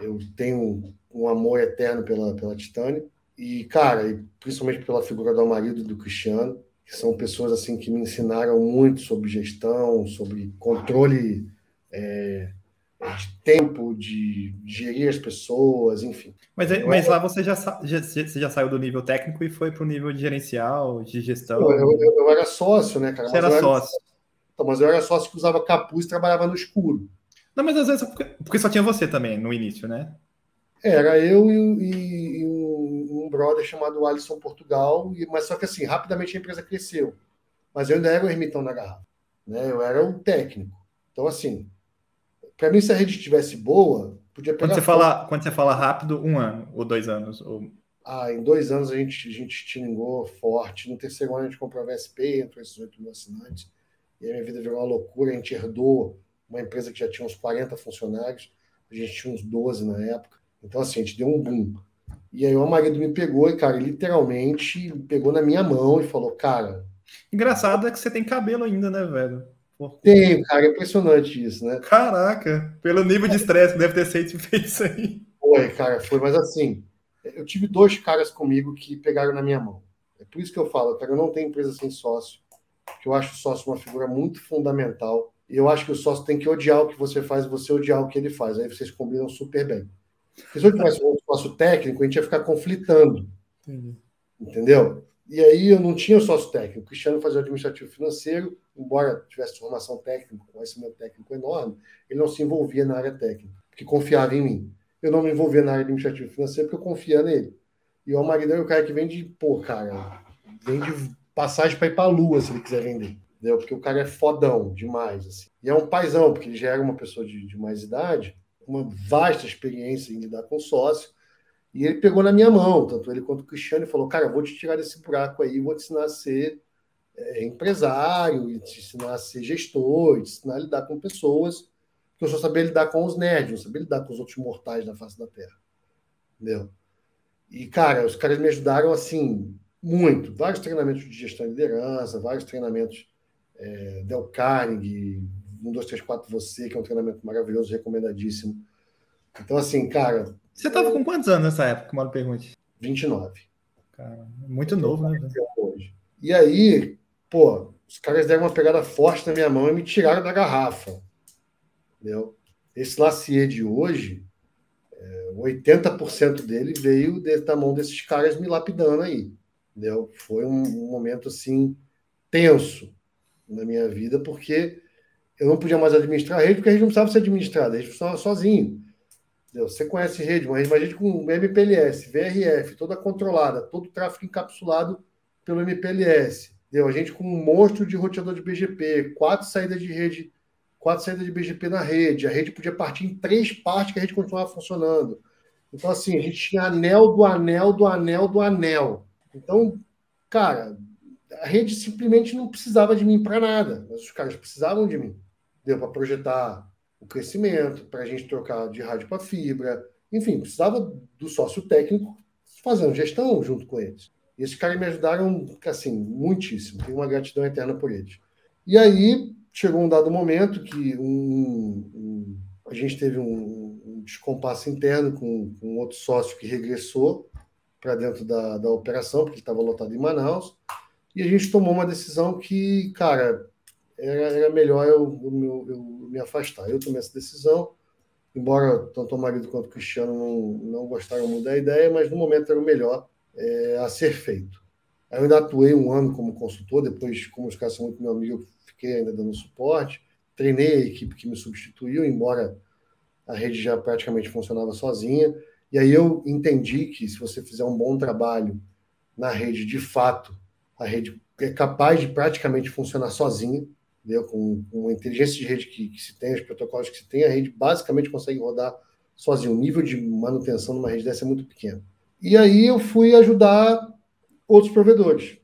eu tenho um amor eterno pela, pela Titânia. E, cara, principalmente pela figura do marido e do Cristiano, que são pessoas assim que me ensinaram muito sobre gestão, sobre controle é, de tempo, de gerir as pessoas, enfim. Mas, mas lá você já, já, você já saiu do nível técnico e foi para o nível de gerencial, de gestão? Eu, eu, eu, era sócio, né, cara? Você era sócio. Era, então, mas eu era sócio que usava capuz e trabalhava no escuro. Não, mas às vezes porque, porque só tinha você também no início, né? Era eu e, e, e brother chamado Alisson Portugal, e, mas só que assim, rapidamente a empresa cresceu. Mas eu ainda era o ermitão da garrafa. Né? Eu era o técnico. Então, assim, para mim, se a rede estivesse boa, podia pegar. Quando você, fala, quando você fala rápido, um ano ou dois anos? Ou... Ah, em dois anos a gente, a gente tingou forte. No terceiro ano a gente comprou a VSP, entrou esses 8 mil assinantes. E a minha vida virou uma loucura. A gente herdou uma empresa que já tinha uns 40 funcionários. A gente tinha uns 12 na época. Então, assim, a gente deu um boom. E aí o marido me pegou e, cara, literalmente pegou na minha mão e falou, cara. Engraçado é que você tem cabelo ainda, né, velho? Tenho, cara, é impressionante isso, né? Caraca, pelo nível de estresse que deve ter sido feito *laughs* isso aí. Foi, cara, foi, mas assim, eu tive dois caras comigo que pegaram na minha mão. É por isso que eu falo, cara, eu não tenho empresa sem sócio, que eu acho o sócio uma figura muito fundamental. E eu acho que o sócio tem que odiar o que você faz e você odiar o que ele faz. Aí vocês combinam super bem. Porque se eu tivesse um sócio técnico, a gente ia ficar conflitando. Entendi. Entendeu? E aí eu não tinha sócio técnico. O Cristiano fazia o administrativo financeiro, embora tivesse formação técnica, conhecimento técnico enorme, ele não se envolvia na área técnica, porque confiava em mim. Eu não me envolvia na área administrativa financeira porque eu confia nele. E o marido é o cara que vende, pô, cara, vende passagem para ir para a lua se ele quiser vender. Entendeu? Porque o cara é fodão demais. Assim. E é um paizão, porque ele já era uma pessoa de, de mais idade uma vasta experiência em lidar com sócio, e ele pegou na minha mão, tanto ele quanto o Cristiano, e falou: Cara, vou te tirar desse buraco aí, vou te ensinar a ser é, empresário, te ensinar a ser gestor, te ensinar a lidar com pessoas, que eu só sabia lidar com os nerds, não sabia lidar com os outros mortais da face da Terra. Entendeu? E, cara, os caras me ajudaram assim, muito. Vários treinamentos de gestão e liderança, vários treinamentos é, Del Carnegie, 1, 2, 3, 4 Você, que é um treinamento maravilhoso, recomendadíssimo. Então, assim, cara. Você estava com quantos anos nessa época, Mauro pergunte? 29. Cara, muito novo, né? Hoje. E aí, pô, os caras deram uma pegada forte na minha mão e me tiraram da garrafa. Entendeu? Esse Lacier de hoje, é, 80% dele veio de, da mão desses caras me lapidando aí. Entendeu? Foi um, um momento assim tenso na minha vida, porque eu não podia mais administrar a rede, porque a rede não precisava ser administrada, a rede funcionava sozinho. Você conhece rede, uma rede, uma rede com MPLS, VRF, toda controlada, todo o tráfego encapsulado pelo MPLS. A gente com um monstro de roteador de BGP, quatro saídas de rede, quatro saídas de BGP na rede. A rede podia partir em três partes que a rede continuava funcionando. Então, assim, a gente tinha anel do anel do anel do anel. Então, cara, a rede simplesmente não precisava de mim para nada, mas os caras precisavam de mim. Deu para projetar o crescimento, para a gente trocar de rádio para fibra, enfim, precisava do sócio técnico fazendo gestão junto com eles. E esses caras me ajudaram, assim, muitíssimo. Tenho uma gratidão eterna por eles. E aí chegou um dado momento que um, um, a gente teve um, um descompasso interno com, com outro sócio que regressou para dentro da, da operação, porque estava lotado em Manaus. E a gente tomou uma decisão que, cara, era, era melhor eu, eu, eu, me afastar. Eu tomei essa decisão, embora tanto o marido quanto o Cristiano não, não gostaram muito da ideia, mas no momento era o melhor é, a ser feito. Eu ainda atuei um ano como consultor, depois, como os caras são muito meu amigo, fiquei ainda dando suporte. Treinei a equipe que me substituiu, embora a rede já praticamente funcionava sozinha. E aí eu entendi que se você fizer um bom trabalho na rede, de fato, a rede é capaz de praticamente funcionar sozinha, entendeu? Com, com a inteligência de rede que, que, se tem, os protocolos que se tem, a rede basicamente consegue rodar sozinha. O nível de manutenção numa rede dessa é muito pequeno. E aí eu fui ajudar outros provedores.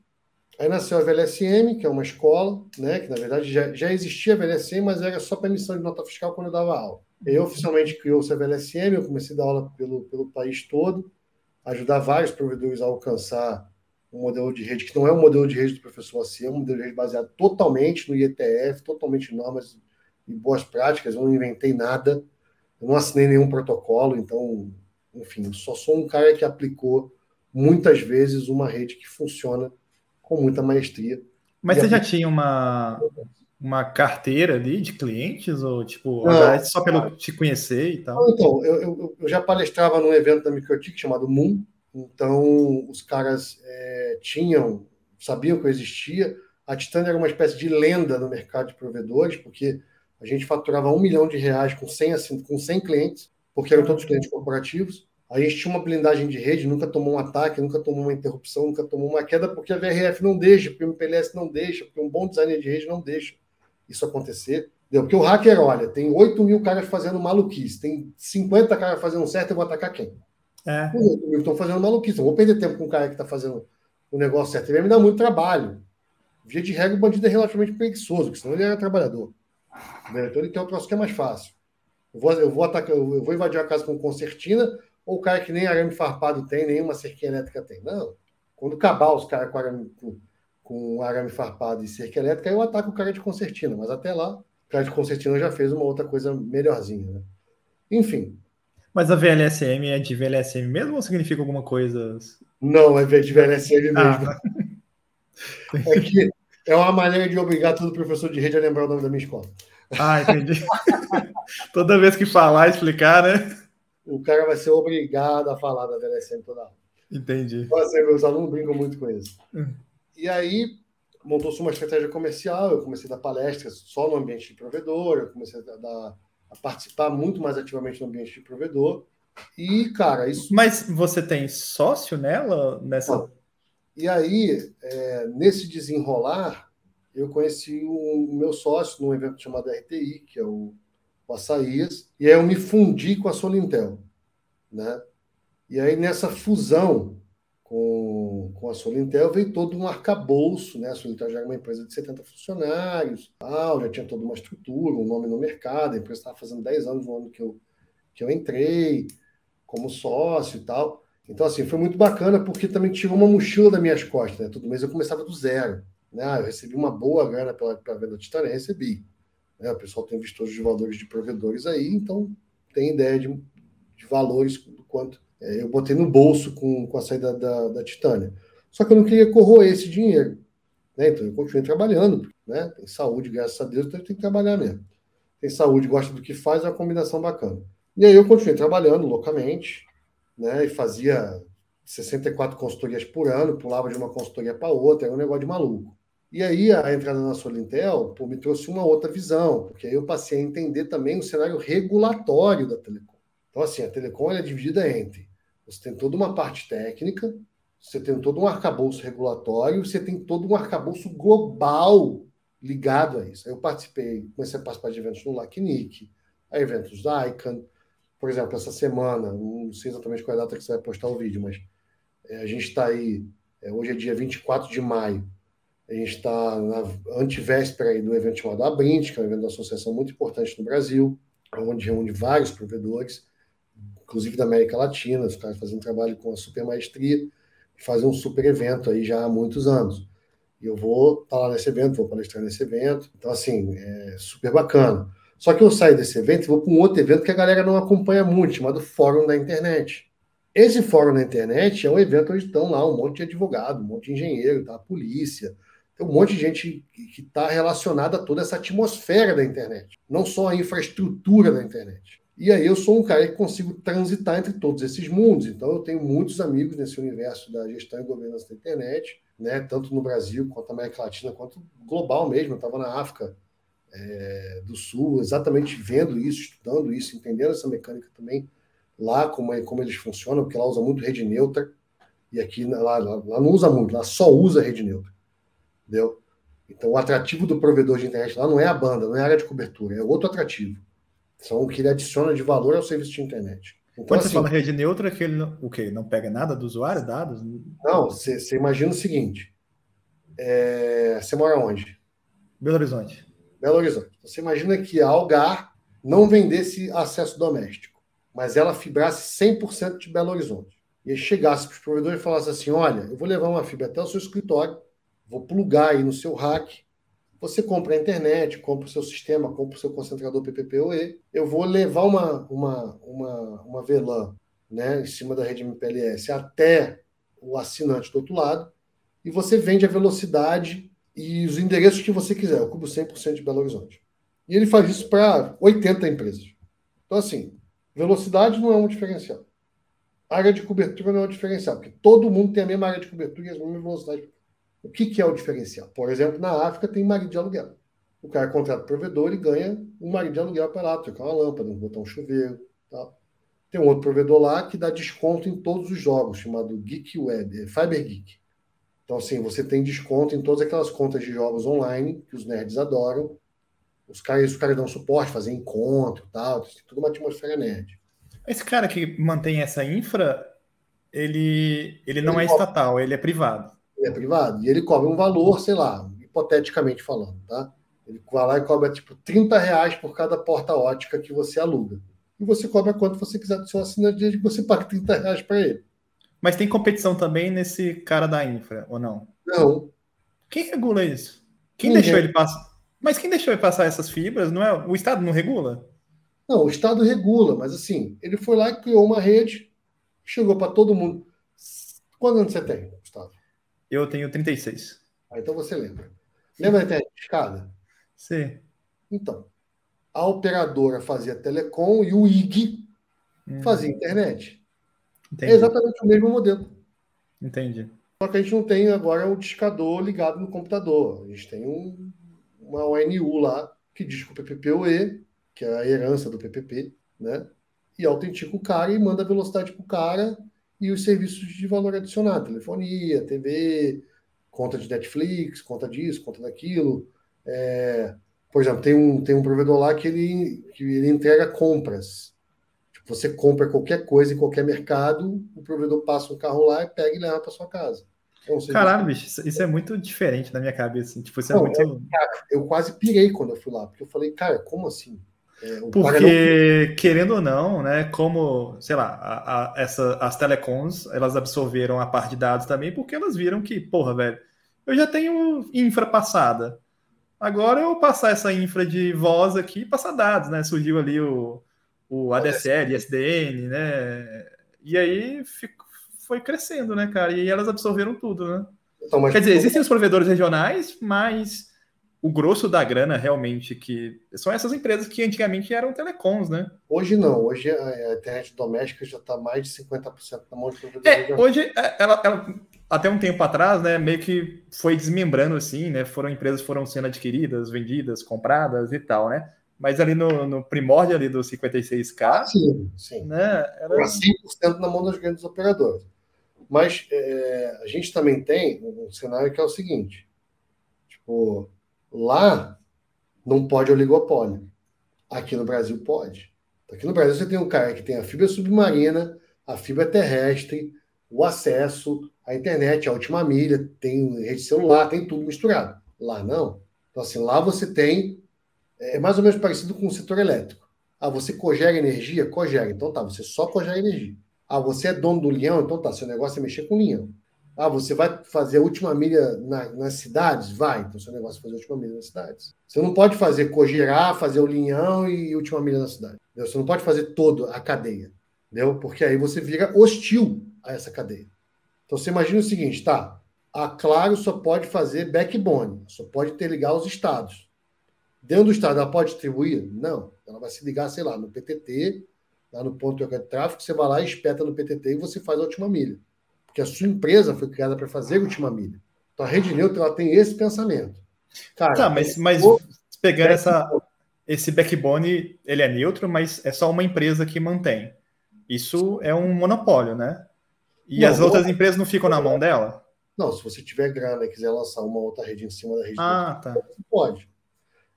Aí nasceu a VLSM, que é uma escola, né, que na verdade já, já existia a VLSM, mas era só para emissão de nota fiscal quando eu dava aula. Eu oficialmente criou-se a VLSM, eu comecei a dar aula pelo, pelo país todo, ajudar vários provedores a alcançar um modelo de rede que não é um modelo de rede do professor Assi, é um modelo de rede baseado totalmente no IETF, totalmente em normas e boas práticas. Eu não inventei nada, eu não assinei nenhum protocolo, então enfim, só sou um cara que aplicou muitas vezes uma rede que funciona com muita maestria. Mas você já tinha uma, uma carteira ali de clientes? Ou, tipo, não, só pelo te conhecer e tal? Então, eu, eu, eu já palestrava num evento da Microtik chamado Moon, então os caras é, tinham, sabiam que eu existia. A Titânia era uma espécie de lenda no mercado de provedores, porque a gente faturava um milhão de reais com 100, assim, com 100 clientes porque eram todos clientes corporativos. A gente tinha uma blindagem de rede, nunca tomou um ataque, nunca tomou uma interrupção, nunca tomou uma queda, porque a VRF não deixa, porque o MPLS não deixa, porque um bom designer de rede não deixa isso acontecer. Entendeu? Porque o hacker, olha, tem 8 mil caras fazendo maluquice, tem 50 caras fazendo certo, eu vou atacar quem? É. Os 8 mil estão fazendo maluquice. Eu vou perder tempo com um cara que está fazendo o negócio certo. Ele vai me dar muito trabalho. Via de regra, o bandido é relativamente preguiçoso, porque senão ele era trabalhador. Então ele tem um troço que é mais fácil. Eu vou, eu vou atacar, eu vou invadir a casa com concertina, ou o cara que nem arame farpado tem, nenhuma cerquinha elétrica tem. Não. Quando acabar os caras com arame, com, com arame farpado e cerca elétrica, eu ataco o cara de concertina. Mas até lá, o cara de concertina já fez uma outra coisa melhorzinha. Né? Enfim. Mas a VLSM é de VLSM mesmo ou significa alguma coisa? Não, é de VLSM mesmo. Ah. É que é uma maneira de obrigar todo professor de rede a lembrar o nome da minha escola. Ah, entendi. *laughs* toda vez que falar, explicar, né? O cara vai ser obrigado a falar da VLSM toda hora. Entendi. Então, assim, meus alunos brincam muito com isso. Hum. E aí, montou-se uma estratégia comercial, eu comecei a dar palestras só no ambiente de provedor, eu comecei a, dar, a participar muito mais ativamente no ambiente de provedor. E, cara, isso. Mas você tem sócio nela? Nessa. E aí, é, nesse desenrolar, eu conheci o meu sócio num evento chamado RTI, que é o, o Açaías, e aí eu me fundi com a Solintel, né? E aí nessa fusão com, a Solintel veio todo um arcabouço, né? A Solintel já era uma empresa de 70 funcionários, tal, já tinha toda uma estrutura, um nome no mercado, a empresa estava fazendo 10 anos no ano que eu, que eu entrei como sócio e tal. Então, assim, foi muito bacana porque também tirou uma mochila das minhas costas, né? Todo mês eu começava do zero. Né? Ah, eu recebi uma boa grana pela, pela venda Titânia, recebi. Né? O pessoal tem visto os valores de provedores aí, então tem ideia de, de valores do quanto é, eu botei no bolso com, com a saída da, da Titânia. Só que eu não queria corroer esse dinheiro. Né? Então eu continuei trabalhando, né? Tem saúde, graças a Deus, então tenho que trabalhar mesmo. Tem saúde, gosta do que faz, é uma combinação bacana. E aí eu continuei trabalhando loucamente, né? E fazia 64 consultorias por ano, pulava de uma consultoria para outra, era um negócio de maluco. E aí a entrada na Solintel pô, me trouxe uma outra visão, porque aí eu passei a entender também o cenário regulatório da telecom. Então, assim, a telecom é dividida entre você tem toda uma parte técnica, você tem todo um arcabouço regulatório, você tem todo um arcabouço global ligado a isso. Eu participei, comecei a participar de eventos no LACNIC, a eventos da ICANN. Por exemplo, essa semana, não sei exatamente qual é a data que você vai postar o vídeo, mas é, a gente está aí, é, hoje é dia 24 de maio, a gente está na antivéspera do evento chamado Abrint, que é um evento da associação muito importante no Brasil, onde reúne vários provedores, inclusive da América Latina, os caras fazendo trabalho com a super maestria, fazer um super evento aí já há muitos anos. E eu vou lá nesse evento, vou palestrar nesse evento. Então, assim, é super bacana. Só que eu saio desse evento e vou para um outro evento que a galera não acompanha muito, chamado Fórum da Internet. Esse fórum na internet é um evento onde estão lá um monte de advogado, um monte de engenheiro, tá? a polícia, tem um monte de gente que está relacionada a toda essa atmosfera da internet, não só a infraestrutura da internet. E aí eu sou um cara que consigo transitar entre todos esses mundos. Então eu tenho muitos amigos nesse universo da gestão e governança da internet, né? tanto no Brasil quanto na América Latina, quanto global mesmo. Eu estava na África é, do Sul, exatamente vendo isso, estudando isso, entendendo essa mecânica também lá, como, é, como eles funcionam, porque lá usa muito rede neutra, e aqui lá, lá, lá não usa muito, lá só usa rede neutra. Entendeu? Então o atrativo do provedor de internet lá não é a banda, não é a área de cobertura, é outro atrativo. São o que ele adiciona de valor ao serviço de internet. Então, Quando assim, você fala rede neutra, que ele não, o quê? Não pega nada do usuário, dados? Não, você, você imagina o seguinte: é, você mora onde? Belo Horizonte. Belo Horizonte. Você imagina que a Algar não vendesse acesso doméstico, mas ela fibrasse 100% de Belo Horizonte. E chegasse para os provedores e falasse assim: olha, eu vou levar uma fibra até o seu escritório, vou plugar aí no seu rack você compra a internet, compra o seu sistema, compra o seu concentrador PPPoE. Eu vou levar uma, uma, uma, uma VLAN né, em cima da rede MPLS até o assinante do outro lado e você vende a velocidade e os endereços que você quiser. Eu cubro 100% de Belo Horizonte. E ele faz isso para 80 empresas. Então, assim, velocidade não é um diferencial. Área de cobertura não é um diferencial, porque todo mundo tem a mesma área de cobertura e a mesma velocidade o que, que é o diferencial? Por exemplo, na África tem marido de aluguel. O cara contrata o provedor e ganha um marido de aluguel para lá, trocar uma lâmpada, botar um chuveiro. Tal. Tem um outro provedor lá que dá desconto em todos os jogos, chamado Geek Web, é Fiber Geek. Então, assim, você tem desconto em todas aquelas contas de jogos online que os nerds adoram. Os caras, os caras dão suporte, fazem encontro e tal, tem toda uma atmosfera nerd. Esse cara que mantém essa infra, ele, ele não ele é estatal, ele é privado é privado, e ele cobra um valor, sei lá, hipoteticamente falando, tá? Ele vai lá e cobra tipo 30 reais por cada porta ótica que você aluga. E você cobra quanto você quiser do seu assinante, desde que você pague 30 reais para ele. Mas tem competição também nesse cara da infra, ou não? Não. Quem regula isso? Quem Ninguém. deixou ele passar? Mas quem deixou ele passar essas fibras? Não é o Estado não regula? Não, o Estado regula, mas assim, ele foi lá e criou uma rede, chegou para todo mundo. Quantos anos você tem? Eu tenho 36. Ah, então você lembra. Lembra da internet de escada? Sim. Então, a operadora fazia telecom e o IG hum. fazia internet. Entendi. É exatamente o mesmo modelo. Entendi. Só que a gente não tem agora um discador ligado no computador. A gente tem um, uma ONU lá que diz que o PPPoE, que é a herança do PPP, né? E autentica o cara e manda velocidade para o cara e os serviços de valor adicionado, telefonia, TV, conta de Netflix, conta disso, conta daquilo. É, por exemplo, tem um, tem um provedor lá que ele, que ele entrega compras. Tipo, você compra qualquer coisa em qualquer mercado, o provedor passa um carro lá e pega e leva para sua casa. É Caralho, bicho, isso é muito diferente na minha cabeça. Assim. Tipo, isso é Não, muito... É, cara, eu quase pirei quando eu fui lá, porque eu falei, cara, como assim? É, Porque, não... querendo ou não, né, como, sei lá, a, a, essa, as telecoms, elas absorveram a parte de dados também, porque elas viram que, porra, velho, eu já tenho infra passada. Agora eu passar essa infra de voz aqui passar dados, né? Surgiu ali o, o ADSL, ISDN, né? E aí fico, foi crescendo, né, cara? E elas absorveram tudo, né? Então, Quer dizer, existem os provedores regionais, mas o grosso da grana realmente que são essas empresas que antigamente eram telecoms, né? Hoje não, hoje a internet doméstica já está mais de 50% na mão de provedores. É, hoje é, ela, ela, até um tempo atrás, né, meio que foi desmembrando assim, né? Foram empresas foram sendo adquiridas, vendidas, compradas e tal, né? Mas ali no, no primórdio ali do 56K, ah, sim, sim. Né, era 100% na mão dos grandes operadores. Mas é, a gente também tem um cenário que é o seguinte: tipo, lá não pode oligopólio. Aqui no Brasil pode. Aqui no Brasil você tem um cara que tem a fibra submarina, a fibra terrestre, o acesso, a internet, a última milha, tem rede celular, tem tudo misturado. Lá não. Então, assim, lá você tem. É mais ou menos parecido com o setor elétrico. Ah, você cogera energia? Cogera. Então tá, você só cogera energia. Ah, você é dono do leão, então tá, seu negócio é mexer com leão. Ah, você vai fazer a última milha na, nas cidades? Vai, então seu negócio é fazer a última milha nas cidades. Você não pode fazer cogirar, fazer o linhão e última milha na cidade. Entendeu? Você não pode fazer toda a cadeia, entendeu? Porque aí você vira hostil a essa cadeia. Então você imagina o seguinte, tá? A Claro só pode fazer backbone, só pode ter ligar os estados. Dentro do estado, ela pode distribuir? Não. Ela vai se ligar, sei lá, no PTT, lá no ponto de tráfego, você vai lá, espeta no PTT e você faz a última milha. Porque a sua empresa foi criada para fazer última milha. Então a rede neutra ela tem esse pensamento. Cara, tá, mas, mas pegando essa, esse backbone, ele é neutro, mas é só uma empresa que mantém. Isso é um monopólio, né? E não, as outras empresas não ficam na mão dela? Não, se você tiver grana e quiser lançar uma outra rede em cima da rede, ah, tá. pode.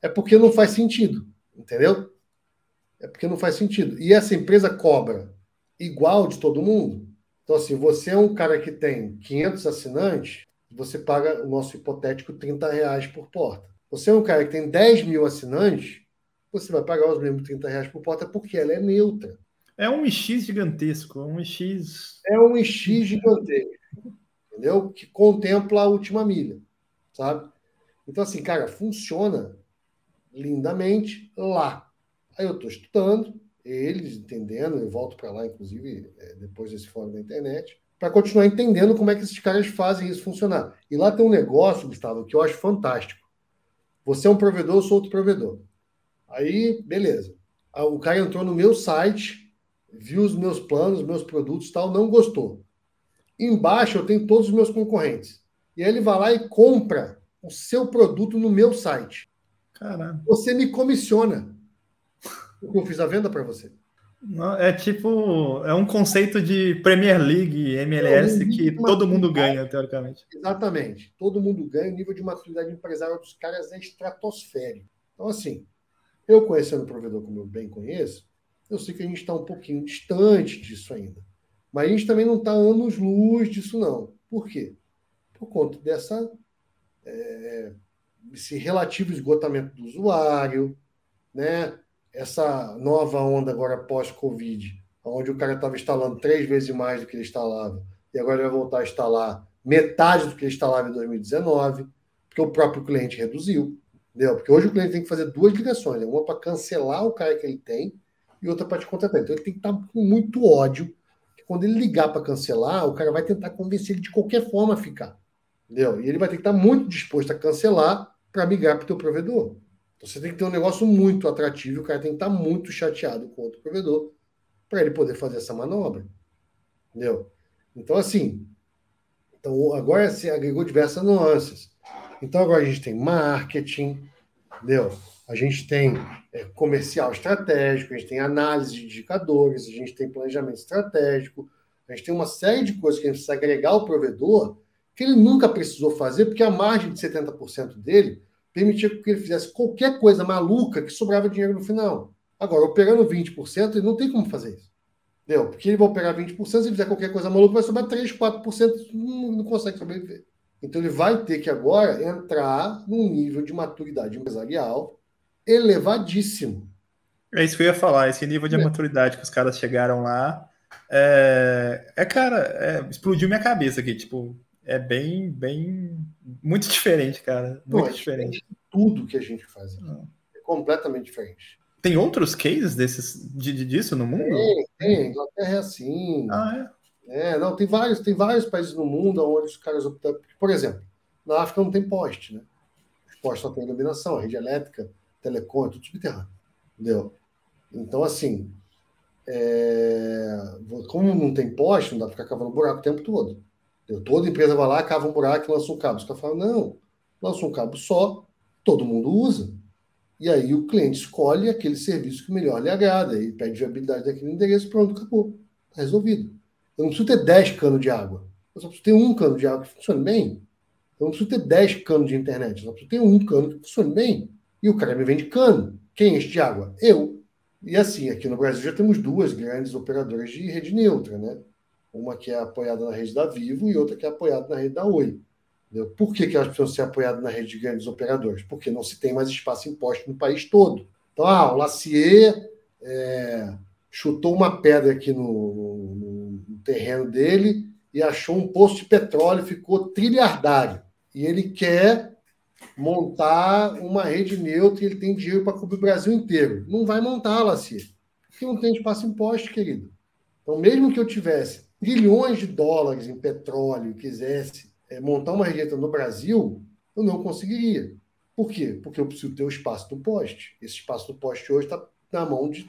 É porque não faz sentido, entendeu? É porque não faz sentido. E essa empresa cobra igual de todo mundo. Então, assim, você é um cara que tem 500 assinantes, você paga o nosso hipotético 30 reais por porta. Você é um cara que tem 10 mil assinantes, você vai pagar os mesmos 30 reais por porta porque ela é neutra. É um X gigantesco, um X. É um X gigantesco, entendeu? Que contempla a última milha, sabe? Então, assim, cara, funciona lindamente lá. Aí eu estou estudando, eles entendendo, eu volto para lá, inclusive, é, depois desse fórum da internet, para continuar entendendo como é que esses caras fazem isso funcionar. E lá tem um negócio, Gustavo, que eu acho fantástico. Você é um provedor, eu sou outro provedor. Aí, beleza. Ah, o cara entrou no meu site, viu os meus planos, meus produtos tal, não gostou. Embaixo eu tenho todos os meus concorrentes. E aí ele vai lá e compra o seu produto no meu site. Caramba. Você me comissiona eu fiz a venda para você. É tipo, é um conceito de Premier League, MLS, é que todo mundo ganha, teoricamente. Exatamente. Todo mundo ganha, o nível de maturidade empresarial dos caras é estratosférico. Então, assim, eu conhecendo o provedor como eu bem conheço, eu sei que a gente está um pouquinho distante disso ainda. Mas a gente também não está anos-luz disso, não. Por quê? Por conta dessa, é, esse relativo esgotamento do usuário, né? Essa nova onda agora pós-Covid, onde o cara estava instalando três vezes mais do que ele instalava, e agora vai voltar a instalar metade do que ele instalava em 2019, porque o próprio cliente reduziu. Entendeu? Porque hoje o cliente tem que fazer duas ligações, né? uma para cancelar o cara que ele tem e outra para te contratar. Então ele tem que estar com muito ódio, que quando ele ligar para cancelar, o cara vai tentar convencer ele de qualquer forma a ficar. Entendeu? E ele vai ter que estar muito disposto a cancelar para migrar para o teu provedor. Então você tem que ter um negócio muito atrativo, o cara tem que estar muito chateado com outro provedor para ele poder fazer essa manobra. Entendeu? Então, assim, então agora se agregou diversas nuances. Então agora a gente tem marketing, entendeu? A gente tem é, comercial estratégico, a gente tem análise de indicadores, a gente tem planejamento estratégico, a gente tem uma série de coisas que a gente precisa agregar ao provedor que ele nunca precisou fazer, porque a margem de 70% dele permitia que ele fizesse qualquer coisa maluca que sobrava dinheiro no final. Agora, operando 20%, ele não tem como fazer isso. Entendeu? Porque ele vai operar 20%, se ele fizer qualquer coisa maluca, vai sobrar 3, 4%, não, não consegue sobreviver. Então ele vai ter que agora entrar num nível de maturidade empresarial elevadíssimo. É isso que eu ia falar, esse nível de é. maturidade que os caras chegaram lá. É, é cara, é, explodiu minha cabeça aqui. Tipo, é bem, bem, muito diferente, cara. Muito Não, é diferente. Tudo que a gente faz ah. é completamente diferente. Tem outros cases desses, de, disso no mundo? Tem, tem. Inglaterra é assim. Ah, É, não, tem vários, tem vários países no mundo onde os caras optam. Por exemplo, na África não tem poste, né? Os postes só tem iluminação, rede elétrica, telecom, é tudo subterrâneo. Entendeu? Então, assim, é... como não tem poste, não dá para ficar cavando buraco o tempo todo. Toda empresa vai lá, cava um buraco e lança um cabo. Os caras falam, não, lança um cabo só, todo mundo usa. E aí o cliente escolhe aquele serviço que melhor lhe agrada e pede viabilidade daquele endereço, pronto, acabou. Está resolvido. Eu não preciso ter 10 canos de água. Eu só preciso ter um cano de água que funcione bem. Eu não preciso ter 10 canos de internet. Eu só preciso ter um cano que funcione bem. E o cara me vende cano. Quem enche de água? Eu. E assim, aqui no Brasil já temos duas grandes operadoras de rede neutra, né? Uma que é apoiada na rede da Vivo e outra que é apoiada na rede da Oi. Entendeu? Por que, que elas precisam ser apoiadas na rede de grandes operadores? Porque não se tem mais espaço imposto no país todo. Então, ah, o Lacier é, chutou uma pedra aqui no, no, no, terreno dele e achou um poço de petróleo, ficou trilhardário. E ele quer montar uma rede neutra e ele tem dinheiro para cobrir o Brasil inteiro. Não vai montar, Lacier, porque não tem espaço imposto, querido. Então, mesmo que eu tivesse trilhões de dólares em petróleo e quisesse é, montar uma rede no Brasil, eu não conseguiria. Por quê? Porque eu preciso ter o espaço do poste. Esse espaço do poste hoje está na mão de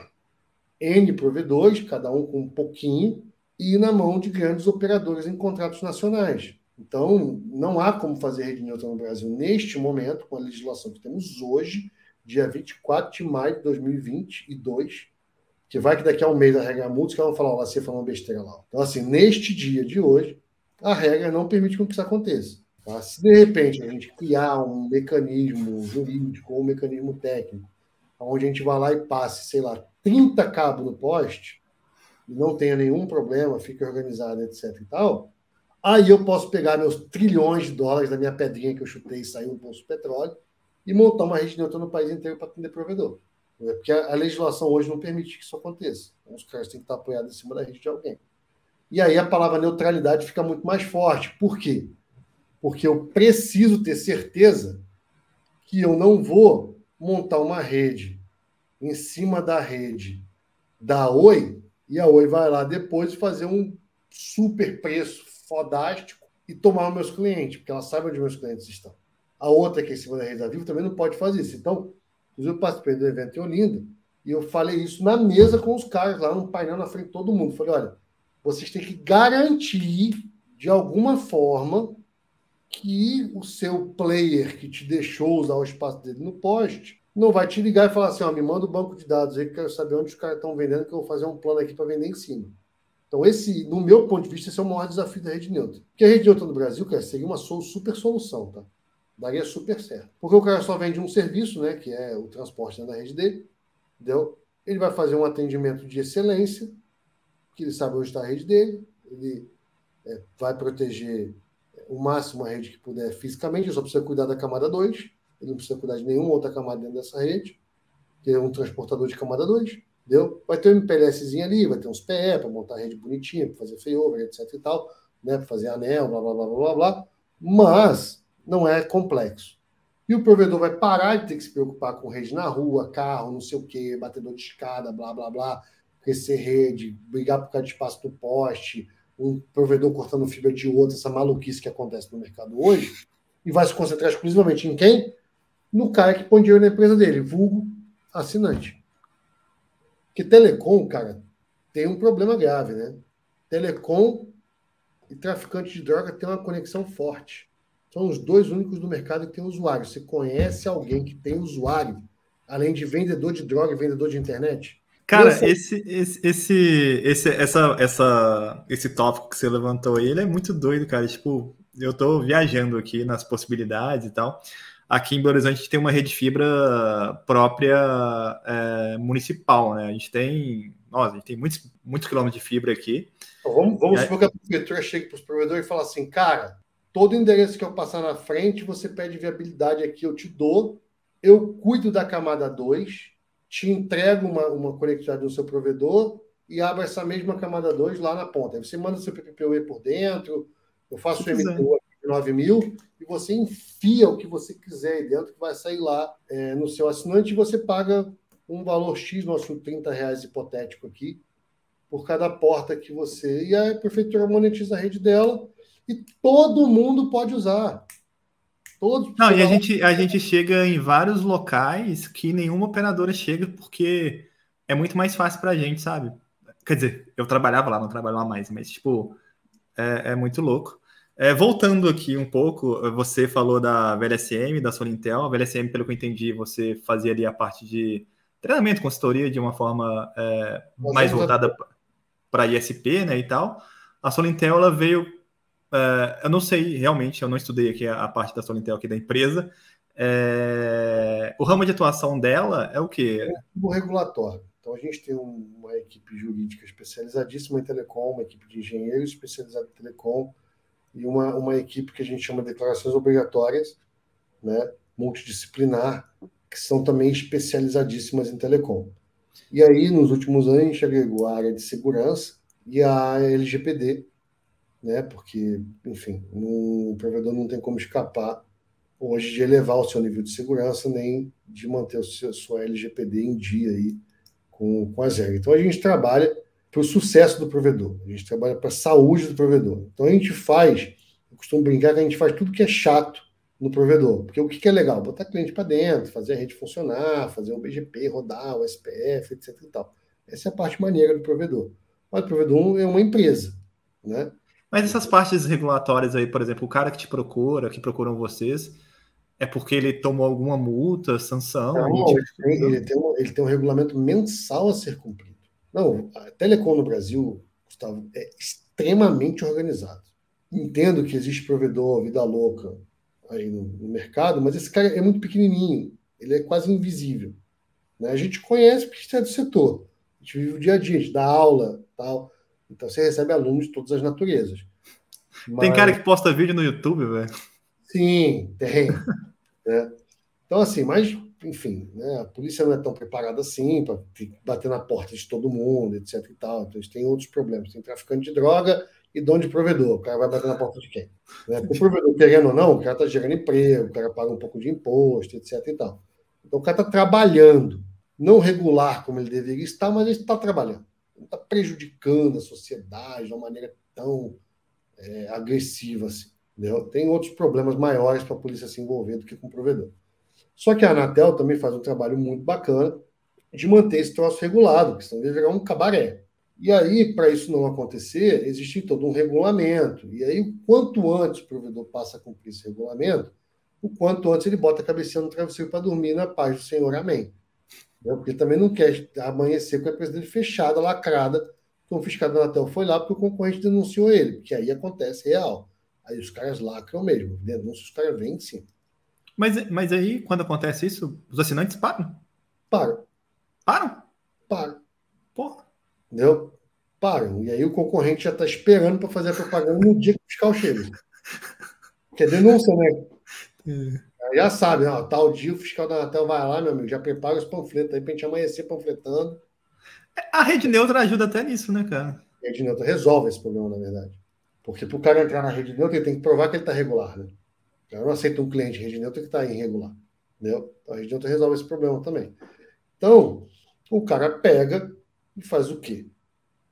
N provedores, cada um com um pouquinho, e na mão de grandes operadores em contratos nacionais. Então, não há como fazer rede neutra no Brasil neste momento, com a legislação que temos hoje, dia 24 de maio de 2022, que vai que daqui a um mês a regra muda, que vão falar, ó, você falou uma besteira lá. Então, assim, neste dia de hoje, a regra não permite que isso aconteça. Tá? Se de repente a gente criar um mecanismo jurídico ou um mecanismo técnico, onde a gente vai lá e passe, sei lá, 30 cabos no poste, e não tenha nenhum problema, fique organizado, etc e tal, aí eu posso pegar meus trilhões de dólares da minha pedrinha que eu chutei e sair um poço de petróleo e montar uma rede neutra no país inteiro para atender provedor. Porque a, legislação hoje não permite que isso aconteça. Então, os caras têm que estar apoiados em cima da rede de alguém. E aí a palavra neutralidade fica muito mais forte. Por quê? Porque eu preciso ter certeza que eu não vou montar uma rede em cima da rede da Oi e a Oi vai lá depois fazer um super preço fodástico e tomar os meus clientes, porque ela sabe onde meus clientes estão. A outra que é em cima da rede da Vivo também não pode fazer isso. Então, eu participei do evento em Olinda e eu falei isso na mesa com os caras lá no painel na frente de todo mundo. Falei, olha, vocês têm que garantir, de alguma forma, que o seu player que te deixou usar o espaço dele no poste não vai te ligar e falar assim: ó, me manda o banco de dados aí que eu quero saber onde os caras estão vendendo, que eu vou fazer um plano aqui para vender em cima. Então, esse, no meu ponto de vista, esse é o maior desafio da rede neutra. Porque a rede neutra no Brasil, cara, seria uma super solução, tá? Daria super certo. Porque o cara só vende um serviço, né? Que é o transporte na rede dele, entendeu? Ele vai fazer um atendimento de excelência, que ele sabe onde está a rede dele, ele é, vai proteger o máximo a rede que puder fisicamente, ele só precisa cuidar da camada 2, ele não precisa cuidar de nenhuma outra camada dentro dessa rede, que é um transportador de camada 2, entendeu? Vai ter um MPLSzinho ali, vai ter uns PE para montar a rede bonitinha, para fazer failover, etc e tal, né, para fazer anel, blá, blá, blá, blá, blá, mas não é complexo. E o provedor vai parar de ter que se preocupar com rede na rua, carro, não sei o quê, batedor de escada, blá, blá, blá, crescer rede, brigar por causa de espaço do poste, um provedor cortando fibra de outro, essa maluquice que acontece no mercado hoje, e vai se concentrar exclusivamente em quem? No cara que põe dinheiro na empresa dele, vulgo assinante. Que telecom, cara, tem um problema grave, né? Telecom e traficante de droga tem uma conexão forte. São os dois únicos do mercado que tem usuário. Você conhece alguém que tem usuário, além de vendedor de droga e vendedor de internet? Cara, esse, esse, esse, esse, essa, essa, esse tópico que você levantou aí, ele é muito doido, cara. Tipo, eu tô viajando aqui nas possibilidades e tal. Aqui em Belo Horizonte a gente tem uma rede fibra própria é, municipal, né? A gente tem, nossa, a gente tem muitos, muitos quilômetros de fibra aqui. Então, vamos vamos supor que a prefeitura chegue para os provedores e fala assim, cara, todo endereço que eu passar na frente, você pede viabilidade aqui, eu te dou, eu cuido da camada 2, te entrega uma, uma conectividade do seu provedor e abre essa mesma camada 2 lá na ponta. Aí você manda seu PPPoE por dentro, eu faço o MTU de 9 mil e você enfia o que você quiser aí dentro, que vai sair lá é, no seu assinante e você paga um valor X, nosso 30 reais hipotético aqui, por cada porta que você. E a prefeitura monetiza a rede dela e todo mundo pode usar. Todos Não, e a gente, a gente chega em vários locais que nenhuma operadora chega porque é muito mais fácil para a gente, sabe? Quer dizer, eu trabalhava lá, não trabalho lá mais, mas, tipo, é, é muito louco. É, voltando aqui um pouco, você falou da VLSM, da Solintel. A VLSM, pelo que eu entendi, você fazia ali a parte de treinamento, consultoria de uma forma é, mais voltada para ISP, né, e tal. A Solintel, ela veio, é, eu não sei realmente, eu não estudei aqui a, a parte da Solintel aqui da empresa. É, o ramo de atuação dela é o quê? É o regulatório. Então, a gente tem uma equipe jurídica especializadíssima em telecom, uma equipe de engenheiros especializada em telecom, e uma, uma equipe que a gente chama de declarações obrigatórias, né, multidisciplinar, que são também especializadíssimas em telecom. E aí, nos últimos anos, a gente agregou a área de segurança e a LGPD, né, porque, enfim, o provedor não tem como escapar hoje de elevar o seu nível de segurança, nem de manter o seu, sua LGPD em dia aí com, com a zero. Então, a gente trabalha para o sucesso do provedor, a gente trabalha para a saúde do provedor. Então a gente faz, eu costumo brincar que a gente faz tudo que é chato no provedor, porque o que é legal? Botar cliente para dentro, fazer a rede funcionar, fazer o BGP rodar, o SPF, etc. E tal. Essa é a parte maneira do provedor. Mas o provedor é uma empresa, né? Mas essas partes regulatórias aí, por exemplo, o cara que te procura, que procuram vocês, é porque ele tomou alguma multa, sanção? Não, ele, tem, ele, tem um, ele tem um regulamento mensal a ser cumprido. Não, a Telecom no Brasil, Gustavo, é extremamente organizado. Entendo que existe provedor, vida louca aí no, no mercado, mas esse cara é muito pequenininho, ele é quase invisível. Né? A gente conhece porque está é do setor, a gente vive o dia a dia, a gente dá aula, tal. Então você recebe alunos de todas as naturezas. Mas... Tem cara que posta vídeo no YouTube, velho. Sim, tem. né? Então, assim, mas enfim, né, a polícia não é tão preparada assim para bater na porta de todo mundo, etc. e tal. Então, eles têm outros problemas. Tem traficante de droga e dono de provedor. O cara vai bater na porta de quem? Né? O provedor, querendo ou não, o cara está gerando emprego, o cara paga um pouco de imposto, etc. e tal. Então, o cara está trabalhando, não regular como ele deveria estar, mas ele está trabalhando. Está prejudicando a sociedade de uma maneira tão é, agressiva assim. Entendeu? Tem outros problemas maiores para a polícia se envolver do que com o provedor. Só que a Anatel também faz um trabalho muito bacana de manter esse troço regulado, que senão vai virar um cabaré. E aí, para isso não acontecer, existe todo um regulamento. E aí, quanto antes o provedor passa a cumprir esse regulamento, o quanto antes ele bota a cabecinha no travesseiro para dormir na paz do Senhor. Amém. Porque ele também não quer amanhecer com a empresa dele fechada, lacrada, então o Anatel foi lá porque o concorrente denunciou ele, porque aí acontece real. Aí os caras lacram mesmo. Denúncia, os caras vêm sim. Mas, mas aí, quando acontece isso, os assinantes param? Param. Param? Param. Porra. Entendeu? Param. E aí o concorrente já está esperando para fazer a propaganda no dia que o fiscal chega. *laughs* Quer denúncia, né? É. Já sabe, ó, tal dia o fiscal da Anatel vai lá, meu amigo, já prepara os panfletos aí para a gente amanhecer panfletando. A rede neutra ajuda até nisso, né, cara? A rede neutra resolve esse problema, na verdade. Porque para o cara entrar na rede neutra, ele tem que provar que ele está regular, né? Eu não aceito um cliente rede neutra que está irregular. Entendeu? Então, a rede neutra resolve esse problema também. Então, o cara pega e faz o quê?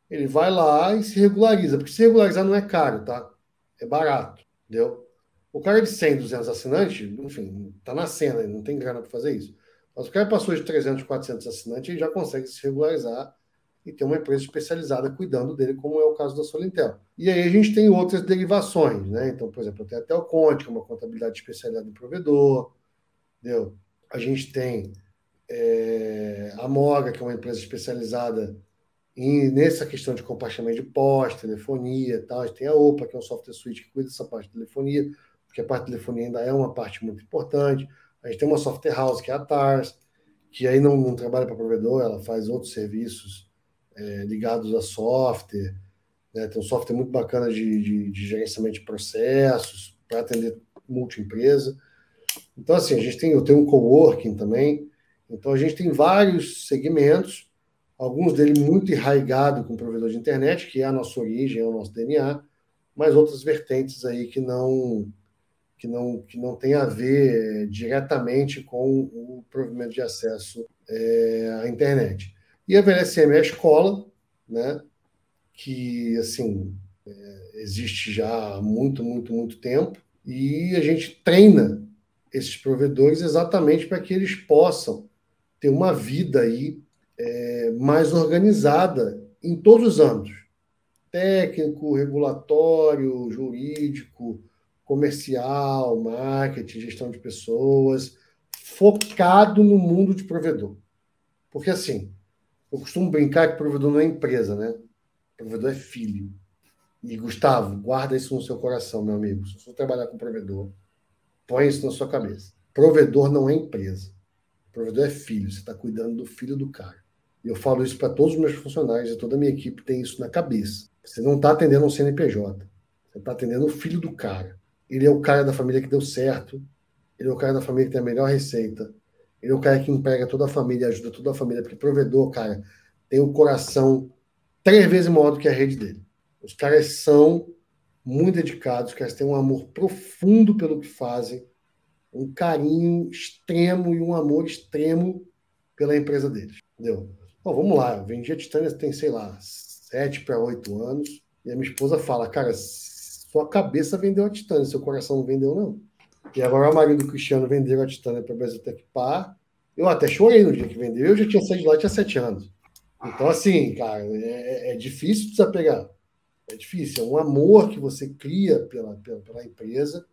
Ele vai lá e se regulariza, porque se regularizar não é caro, tá? É barato, entendeu? O cara de 100, 200 assinantes, enfim, tá na cena, não tem grana para fazer isso. Mas o cara passou de 300, 400 assinantes, ele já consegue se regularizar e ter uma empresa especializada cuidando dele, como é o caso da Solintel. E aí a gente tem outras derivações, né? Então, por exemplo, tem até o que é uma contabilidade especializada em provedor, entendeu? A gente tem é, a Moga, que é uma empresa especializada em, nessa questão de compartilhamento de pós, telefonia e tal. A gente tem a OPA, que é um software suite que cuida dessa parte de telefonia, porque a parte de telefonia ainda é uma parte muito importante. A gente tem uma software house, que é a TARS, que aí não, não trabalha para provedor, ela faz outros serviços é, ligados a software. Né? Tem um software muito bacana de, de, de gerenciamento de processos para atender multi-empresa. Então, assim, a gente tem, eu tenho um coworking também. Então, a gente tem vários segmentos, alguns deles muito enraigados com o provedor de internet, que é a nossa origem, é o nosso DNA, mas outras vertentes aí que não que não, que não tem a ver é, diretamente com o provimento de acesso é, à internet. E a VLSM é a escola, né? que, assim, é, existe já há muito, muito, muito tempo, e a gente treina esses provedores exatamente para que eles possam ter uma vida aí é, mais organizada em todos os âmbitos técnico, regulatório, jurídico, comercial, marketing, gestão de pessoas, focado no mundo de provedor. Porque assim, eu costumo brincar que provedor não é empresa, né? Provedor é filho. E Gustavo, guarda isso no seu coração, meu amigo. Se você trabalhar com provedor, põe isso na sua cabeça. Provedor não é empresa. Provedor é filho. Você está cuidando do filho do cara. E eu falo isso para todos os meus funcionários e toda a minha equipe tem isso na cabeça. Você não está atendendo um CNPJ. Você está atendendo o filho do cara. Ele é o cara da família que deu certo. Ele é o cara da família que tem a melhor receita. Ele é o cara que emprega toda a família, ajuda toda a família. Porque provedor, cara, tem o coração três vezes maior do que a rede dele. Os caras são muito dedicados, os caras têm um amor profundo pelo que fazem, um carinho extremo e um amor extremo pela empresa deles. Entendeu? Bom, vamos lá. Eu vendi a Titânia tem, sei lá, sete para oito anos. E a minha esposa fala, cara, sua cabeça vendeu a Titânia, seu coração não vendeu, não. E agora o marido do Cristiano vendeu a Titânia para a Brasiltec Par. Eu até chorei no dia que vendeu, eu já tinha saído lá, tinha sete anos. Então, assim, cara, é, é difícil desapegar. É difícil, é um amor que você cria pela, pela, pela empresa,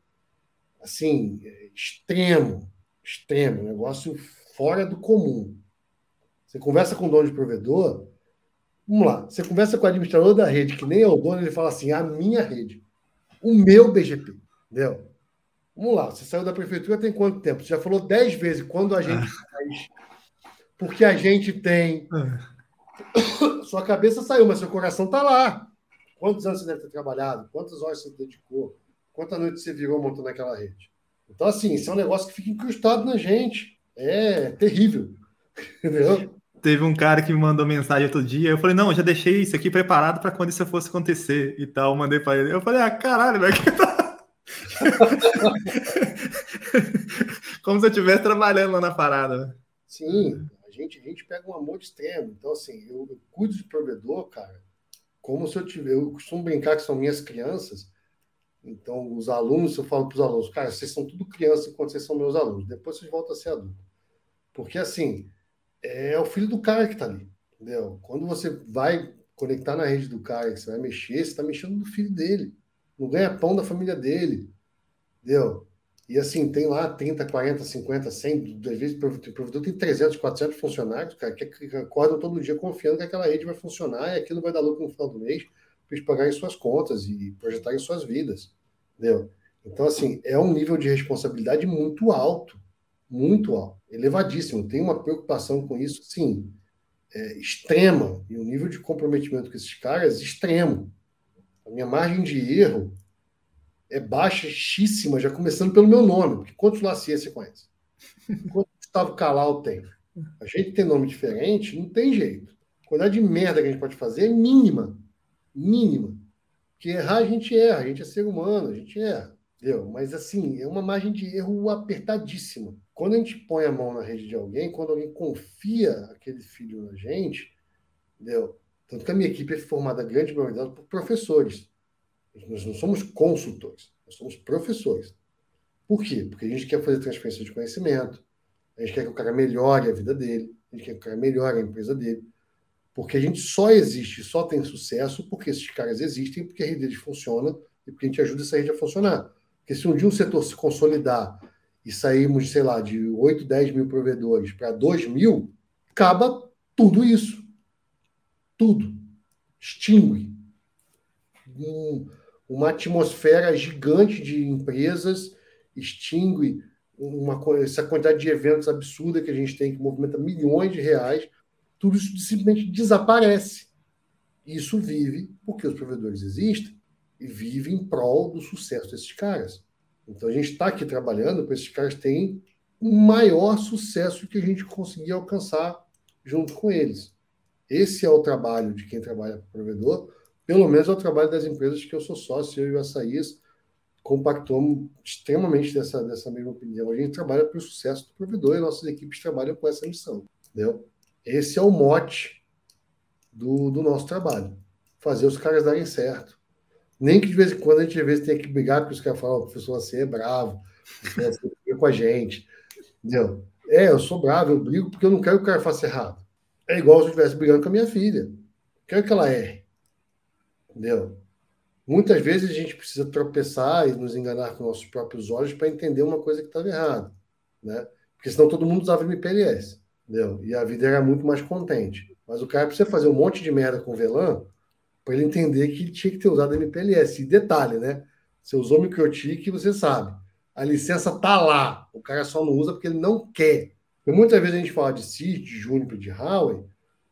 assim, é extremo, extremo, negócio fora do comum. Você conversa com o dono de provedor, Vamos lá. Você conversa com o administrador da rede, que nem é o dono, ele fala assim: a minha rede, o meu BGP. Entendeu? Vamos lá. Você saiu da prefeitura tem quanto tempo? Você já falou dez vezes quando a gente ah. faz. Porque a gente tem. Ah. Sua cabeça saiu, mas seu coração está lá. Quantos anos você deve ter trabalhado? Quantas horas você dedicou? Quantas noites você virou montando aquela rede? Então, assim, isso é um negócio que fica incrustado na gente. É terrível. *laughs* Entendeu? Teve um cara que me mandou mensagem outro dia. Eu falei, não, eu já deixei isso aqui preparado para quando isso fosse acontecer e tal. mandei para ele. Eu falei, ah, caralho, velho. *laughs* Como se eu estivesse trabalhando lá na parada. Sim, a gente, a gente pega um amor extremo. Então, assim, eu, eu cuido de provedor, cara, como se eu tiver. Eu costumo brincar que são minhas crianças. Então, os alunos, eu falo para os alunos, cara, vocês são tudo criança enquanto vocês são meus alunos. Depois vocês voltam a ser adultos. Porque, assim, é o filho do cara que está ali. Entendeu? Quando você vai conectar na rede do cara, que você vai mexer, você está mexendo no filho dele. No ganha-pão da família dele. Entendeu? E assim, tem lá 30, 40, 50, 100, às vezes o provedor tem 300, 400 funcionários, cara, que, que acordam todo dia confiando que aquela rede vai funcionar e aquilo vai dar lucro no final do mês para eles pagarem suas contas e projetarem suas vidas. Entendeu? Então, assim, é um nível de responsabilidade muito alto muito alto, elevadíssimo. Tem uma preocupação com isso, sim, é, extrema. E o nível de comprometimento com esses caras, extremo. A minha margem de erro é baixíssima, já começando pelo meu nome, porque quantos Lacier você conhece? *laughs* Quantos Gustavo Calau tem? A gente tem nome diferente, não tem jeito. A quantidade de merda que a gente pode fazer é mínima. Mínima. Porque errar a gente erra, a gente é ser humano, a gente erra. Entendeu? Mas assim, é uma margem de erro apertadíssima. Quando a gente põe a mão na rede de alguém, quando alguém confia aquele filho na gente, entendeu? Tanto que a minha equipe é formada, grande maioria por professores. Nós não somos consultores, nós somos professores. Por quê? Porque a gente quer fazer transferência de conhecimento, a gente quer que o cara melhore a vida dele, a gente quer que o cara melhore a empresa dele. Porque a gente só existe, só tem sucesso porque esses caras existem, porque a rede deles funciona e porque a gente ajuda essa rede a funcionar. Porque se um dia um setor se consolidar e sairmos, sei lá, de 8, 10 mil provedores para 2 mil, acaba tudo isso. Tudo. Extingue. Um, uma atmosfera gigante de empresas, extingue uma, essa quantidade de eventos absurda que a gente tem, que movimenta milhões de reais, tudo isso simplesmente desaparece. Isso vive porque os provedores existem e vive em prol do sucesso desses caras. Então a gente está aqui trabalhando para esses caras terem um maior sucesso que a gente conseguir alcançar junto com eles. Esse é o trabalho de quem trabalha para o provedor, pelo menos é o trabalho das empresas que eu sou sócio, eu e o Açaís compactuamos extremamente dessa, dessa mesma opinião. A gente trabalha para o sucesso do provedor e nossas equipes trabalham com essa missão. Entendeu? Esse é o mote do, do nosso trabalho fazer os caras darem certo. Nem que de vez em quando a gente às vezes tenha que brigar com os caras falam, o professor você é bravo, você é com a gente. Entendeu? É, eu sou bravo, eu brigo porque eu não quero que o cara faça errado. É igual se eu estivesse brigando com a minha filha. Quero que ela erre. Entendeu? Muitas vezes a gente precisa tropeçar e nos enganar com nossos próprios olhos para entender uma coisa que estava errada. Né? Porque senão todo mundo usava MPLS. Entendeu? E a vida era muito mais contente. Mas o cara precisa fazer um monte de merda com VLAN para ele entender que tinha que ter usado MPLS. E detalhe, né? Você usou microtik, você sabe. A licença tá lá. O cara só não usa porque ele não quer. E muitas vezes a gente fala de CIS, de Juniper, de Huawei,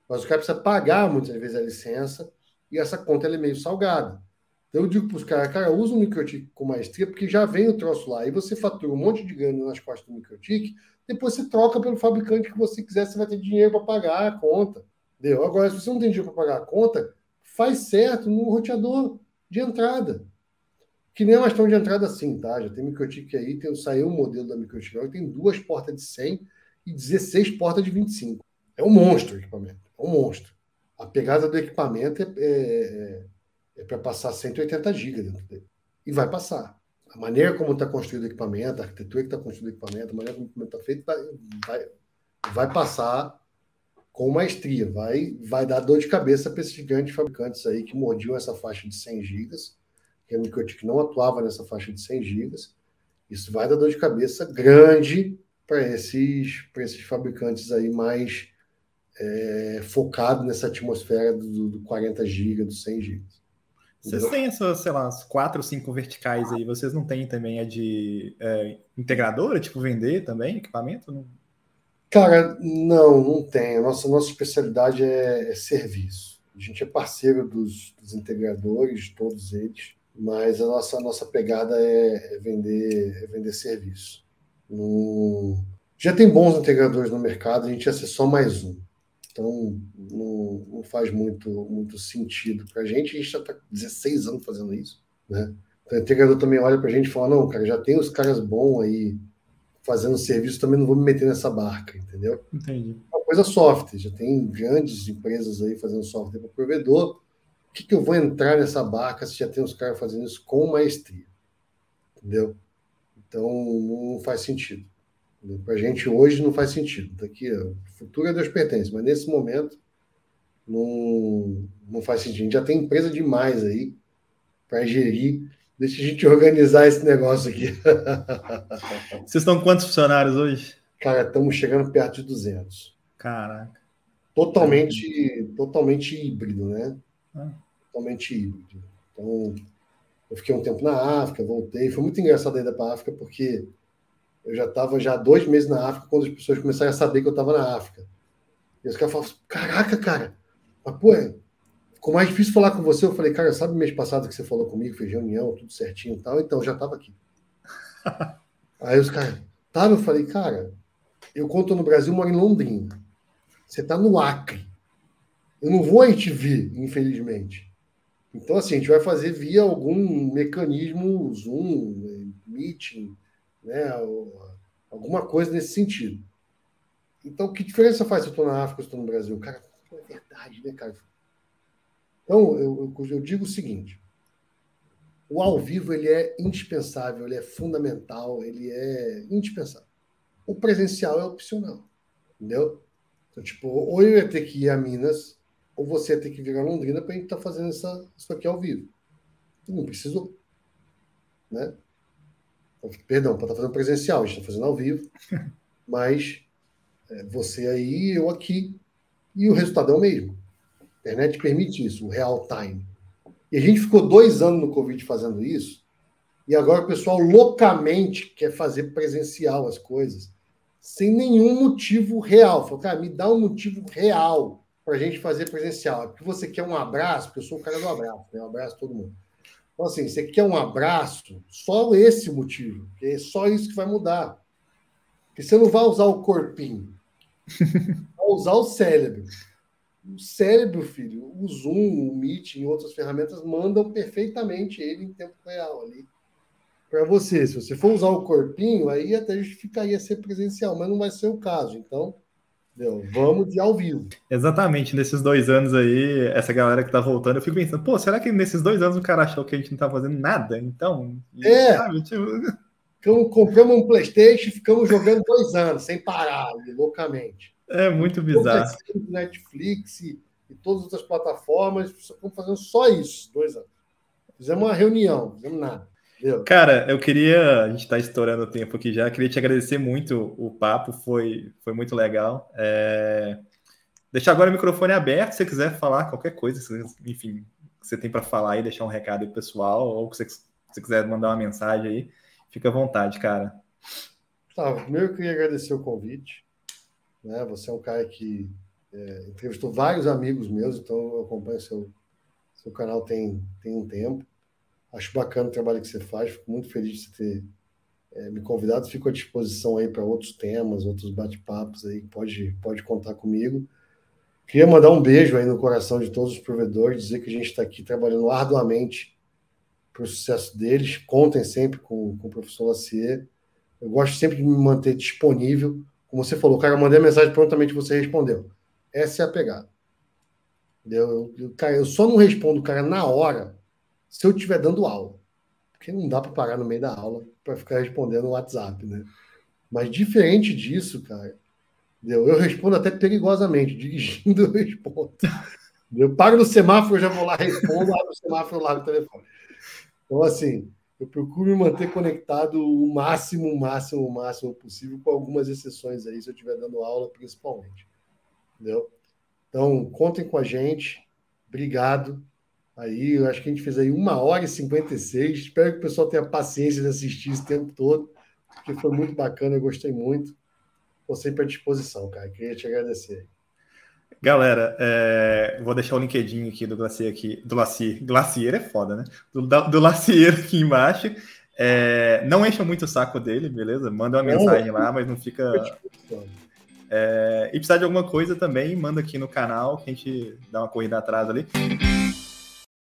mas o cara precisa pagar muitas vezes a licença e essa conta é meio salgada. Então eu digo para os caras, cara, usa o microtik com maestria porque já vem o troço lá. E você fatura um monte de ganho nas costas do microtik, depois você troca pelo fabricante que você quiser, você vai ter dinheiro para pagar a conta. Entendeu? Agora, se você não tem dinheiro para pagar a conta, faz certo no roteador de entrada. Que nem é uma questão de entrada assim, tá? Já tem microtik aí, tem, saiu um modelo da microtik que tem duas portas de 100 e 16 portas de 25. É um monstro o equipamento, é um monstro. A pegada do equipamento é, é, é, é para passar 180 GB dentro dele. E vai passar. A maneira como está construído o equipamento, a arquitetura que está construído o equipamento, a maneira como o equipamento está feito, vai, vai, vai passar com maestria. Vai, vai dar dor de cabeça para esses grandes fabricantes aí que mordiam essa faixa de 100 GB, que a Microtik não atuava nessa faixa de 100 GB. Isso vai dar dor de cabeça grande para esses, esses fabricantes aí mais é, focados nessa atmosfera do, do 40 GB, do 100 GB. Vocês têm essas, sei lá, quatro ou cinco verticais aí, vocês não têm também a de é, integradora, tipo vender também equipamento? Não? Cara, não, não tem. A nossa, nossa especialidade é, é serviço. A gente é parceiro dos, dos, integradores, todos eles, mas a nossa, a nossa pegada é, é vender, é vender serviço. No... Já tem bons integradores no mercado, a gente ia ser só mais um. Então, não, não faz muito, muito sentido para a gente. A gente já está 16 anos fazendo isso. Né? Então, o integrador também olha para a gente e fala: não, cara, já tem os caras bons aí fazendo serviço, também não vou me meter nessa barca, entendeu? Entendi. É uma coisa software, já tem grandes empresas aí fazendo software para provedor. Por que, que eu vou entrar nessa barca se já tem os caras fazendo isso com maestria? Entendeu? Então, não faz sentido. Para a gente hoje não faz sentido. Daqui, o futuro é Deus pertence, mas nesse momento não, não faz sentido. A gente já tem empresa demais aí para gerir Deixa a gente organizar esse negócio aqui. *laughs* Vocês estão quantos funcionários hoje? Cara, estamos chegando perto de 200. Caraca. Totalmente, totalmente híbrido, né? Ah. Totalmente híbrido. Então, eu fiquei um tempo na África, voltei. Foi muito engraçado ainda para a África, porque eu já estava já dois meses na África quando as pessoas começaram a saber que eu estava na África. E os caras falavam, caraca, cara, mas pô, ficou mais difícil falar com você. Eu falei, cara, sabe mês passado que você falou comigo, fez reunião, tudo certinho e tal? Então, já estava aqui. *laughs* Aí os caras, tá? Eu falei, cara, eu conto no Brasil, moro em Londrina. Você está no Acre. Eu não vou aí te ver, infelizmente. Então, assim, a gente vai fazer via algum mecanismo, Zoom, Meeting, né? Alguma coisa nesse sentido. Então, que diferença faz se eu estou na África ou se estou no Brasil? Cara, é verdade, né, cara? Então, eu, eu, eu digo o seguinte: o ao vivo ele é indispensável, ele é fundamental, ele é indispensável. O presencial é opcional, entendeu? Então, tipo, ou eu ia ter que ir a Minas, ou você ia ter que vir a Londrina para a gente estar tá fazendo essa, isso aqui ao vivo. Não precisou, né? Perdão, para estar tá fazendo presencial, a gente está fazendo ao vivo, *laughs* mas é, você aí, eu aqui, e o resultado é o mesmo. A internet permite isso, o real time. E a gente ficou dois anos no Covid fazendo isso, e agora o pessoal loucamente quer fazer presencial as coisas, sem nenhum motivo real. Falou, cara, me dá um motivo real para a gente fazer presencial. É porque você quer um abraço, porque eu sou o cara do abraço, né? Um abraço a todo mundo. Então, assim, você quer um abraço, só esse motivo, é só isso que vai mudar. Porque você não vai usar o corpinho, *laughs* vai usar o cérebro o cérebro, filho, o Zoom, o Meet e outras ferramentas mandam perfeitamente ele em tempo real ali para você. Se você for usar o corpinho, aí até justificaria ser presencial, mas não vai ser o caso. Então, Entendeu? Vamos de ao vivo. Exatamente, nesses dois anos aí, essa galera que tá voltando, eu fico pensando, pô, será que nesses dois anos o cara achou que a gente não tá fazendo nada? Então. É. Sabe, tipo... *laughs* Ficamos, compramos um Playstation e ficamos jogando dois anos, sem parar, loucamente. É muito bizarro. Netflix e, e todas as outras plataformas, estamos fazendo só isso, dois anos. Fizemos uma reunião, não fizemos nada. Entendeu? Cara, eu queria. A gente está estourando o tempo aqui já. Queria te agradecer muito o papo, foi, foi muito legal. É... Deixar agora o microfone aberto, se você quiser falar qualquer coisa, enfim, que você tem para falar aí, deixar um recado aí pessoal, ou se você quiser mandar uma mensagem aí, fica à vontade, cara. Tá, primeiro eu queria agradecer o convite. Né? Você é um cara que é, entrevistou vários amigos meus, então eu acompanho seu, seu canal tem, tem um tempo. Acho bacana o trabalho que você faz, fico muito feliz de você ter é, me convidado. Fico à disposição aí para outros temas, outros bate-papos aí, pode, pode contar comigo. Queria mandar um beijo aí no coração de todos os provedores, dizer que a gente está aqui trabalhando arduamente para o sucesso deles. Contem sempre com, com o professor Lacier. Eu gosto sempre de me manter disponível. Como você falou, cara, eu mandei a mensagem prontamente você respondeu. Essa é a pegada. Eu, eu, cara, eu só não respondo o cara na hora se eu estiver dando aula. Porque não dá para parar no meio da aula para ficar respondendo no WhatsApp, né? Mas diferente disso, cara, eu respondo até perigosamente, *laughs* dirigindo eu respondo. Eu paro no semáforo, eu já vou lá, respondo, abro o semáforo, largo o telefone. Então, assim, eu procuro me manter conectado o máximo, o máximo, o máximo possível, com algumas exceções aí, se eu estiver dando aula, principalmente. Entendeu? Então, contem com a gente. Obrigado. Aí, eu acho que a gente fez aí uma hora e 56. Espero que o pessoal tenha paciência de assistir esse tempo todo, porque foi muito bacana, eu gostei muito. Estou sempre à disposição, cara. Queria te agradecer. Galera, é... vou deixar o LinkedIn aqui do Glacier aqui. Do Glacier. Glacier é foda, né? Do, do aqui embaixo. É... Não encha muito o saco dele, beleza? Manda uma mensagem lá, mas não fica. É... E precisar de alguma coisa também, manda aqui no canal que a gente dá uma corrida atrás ali.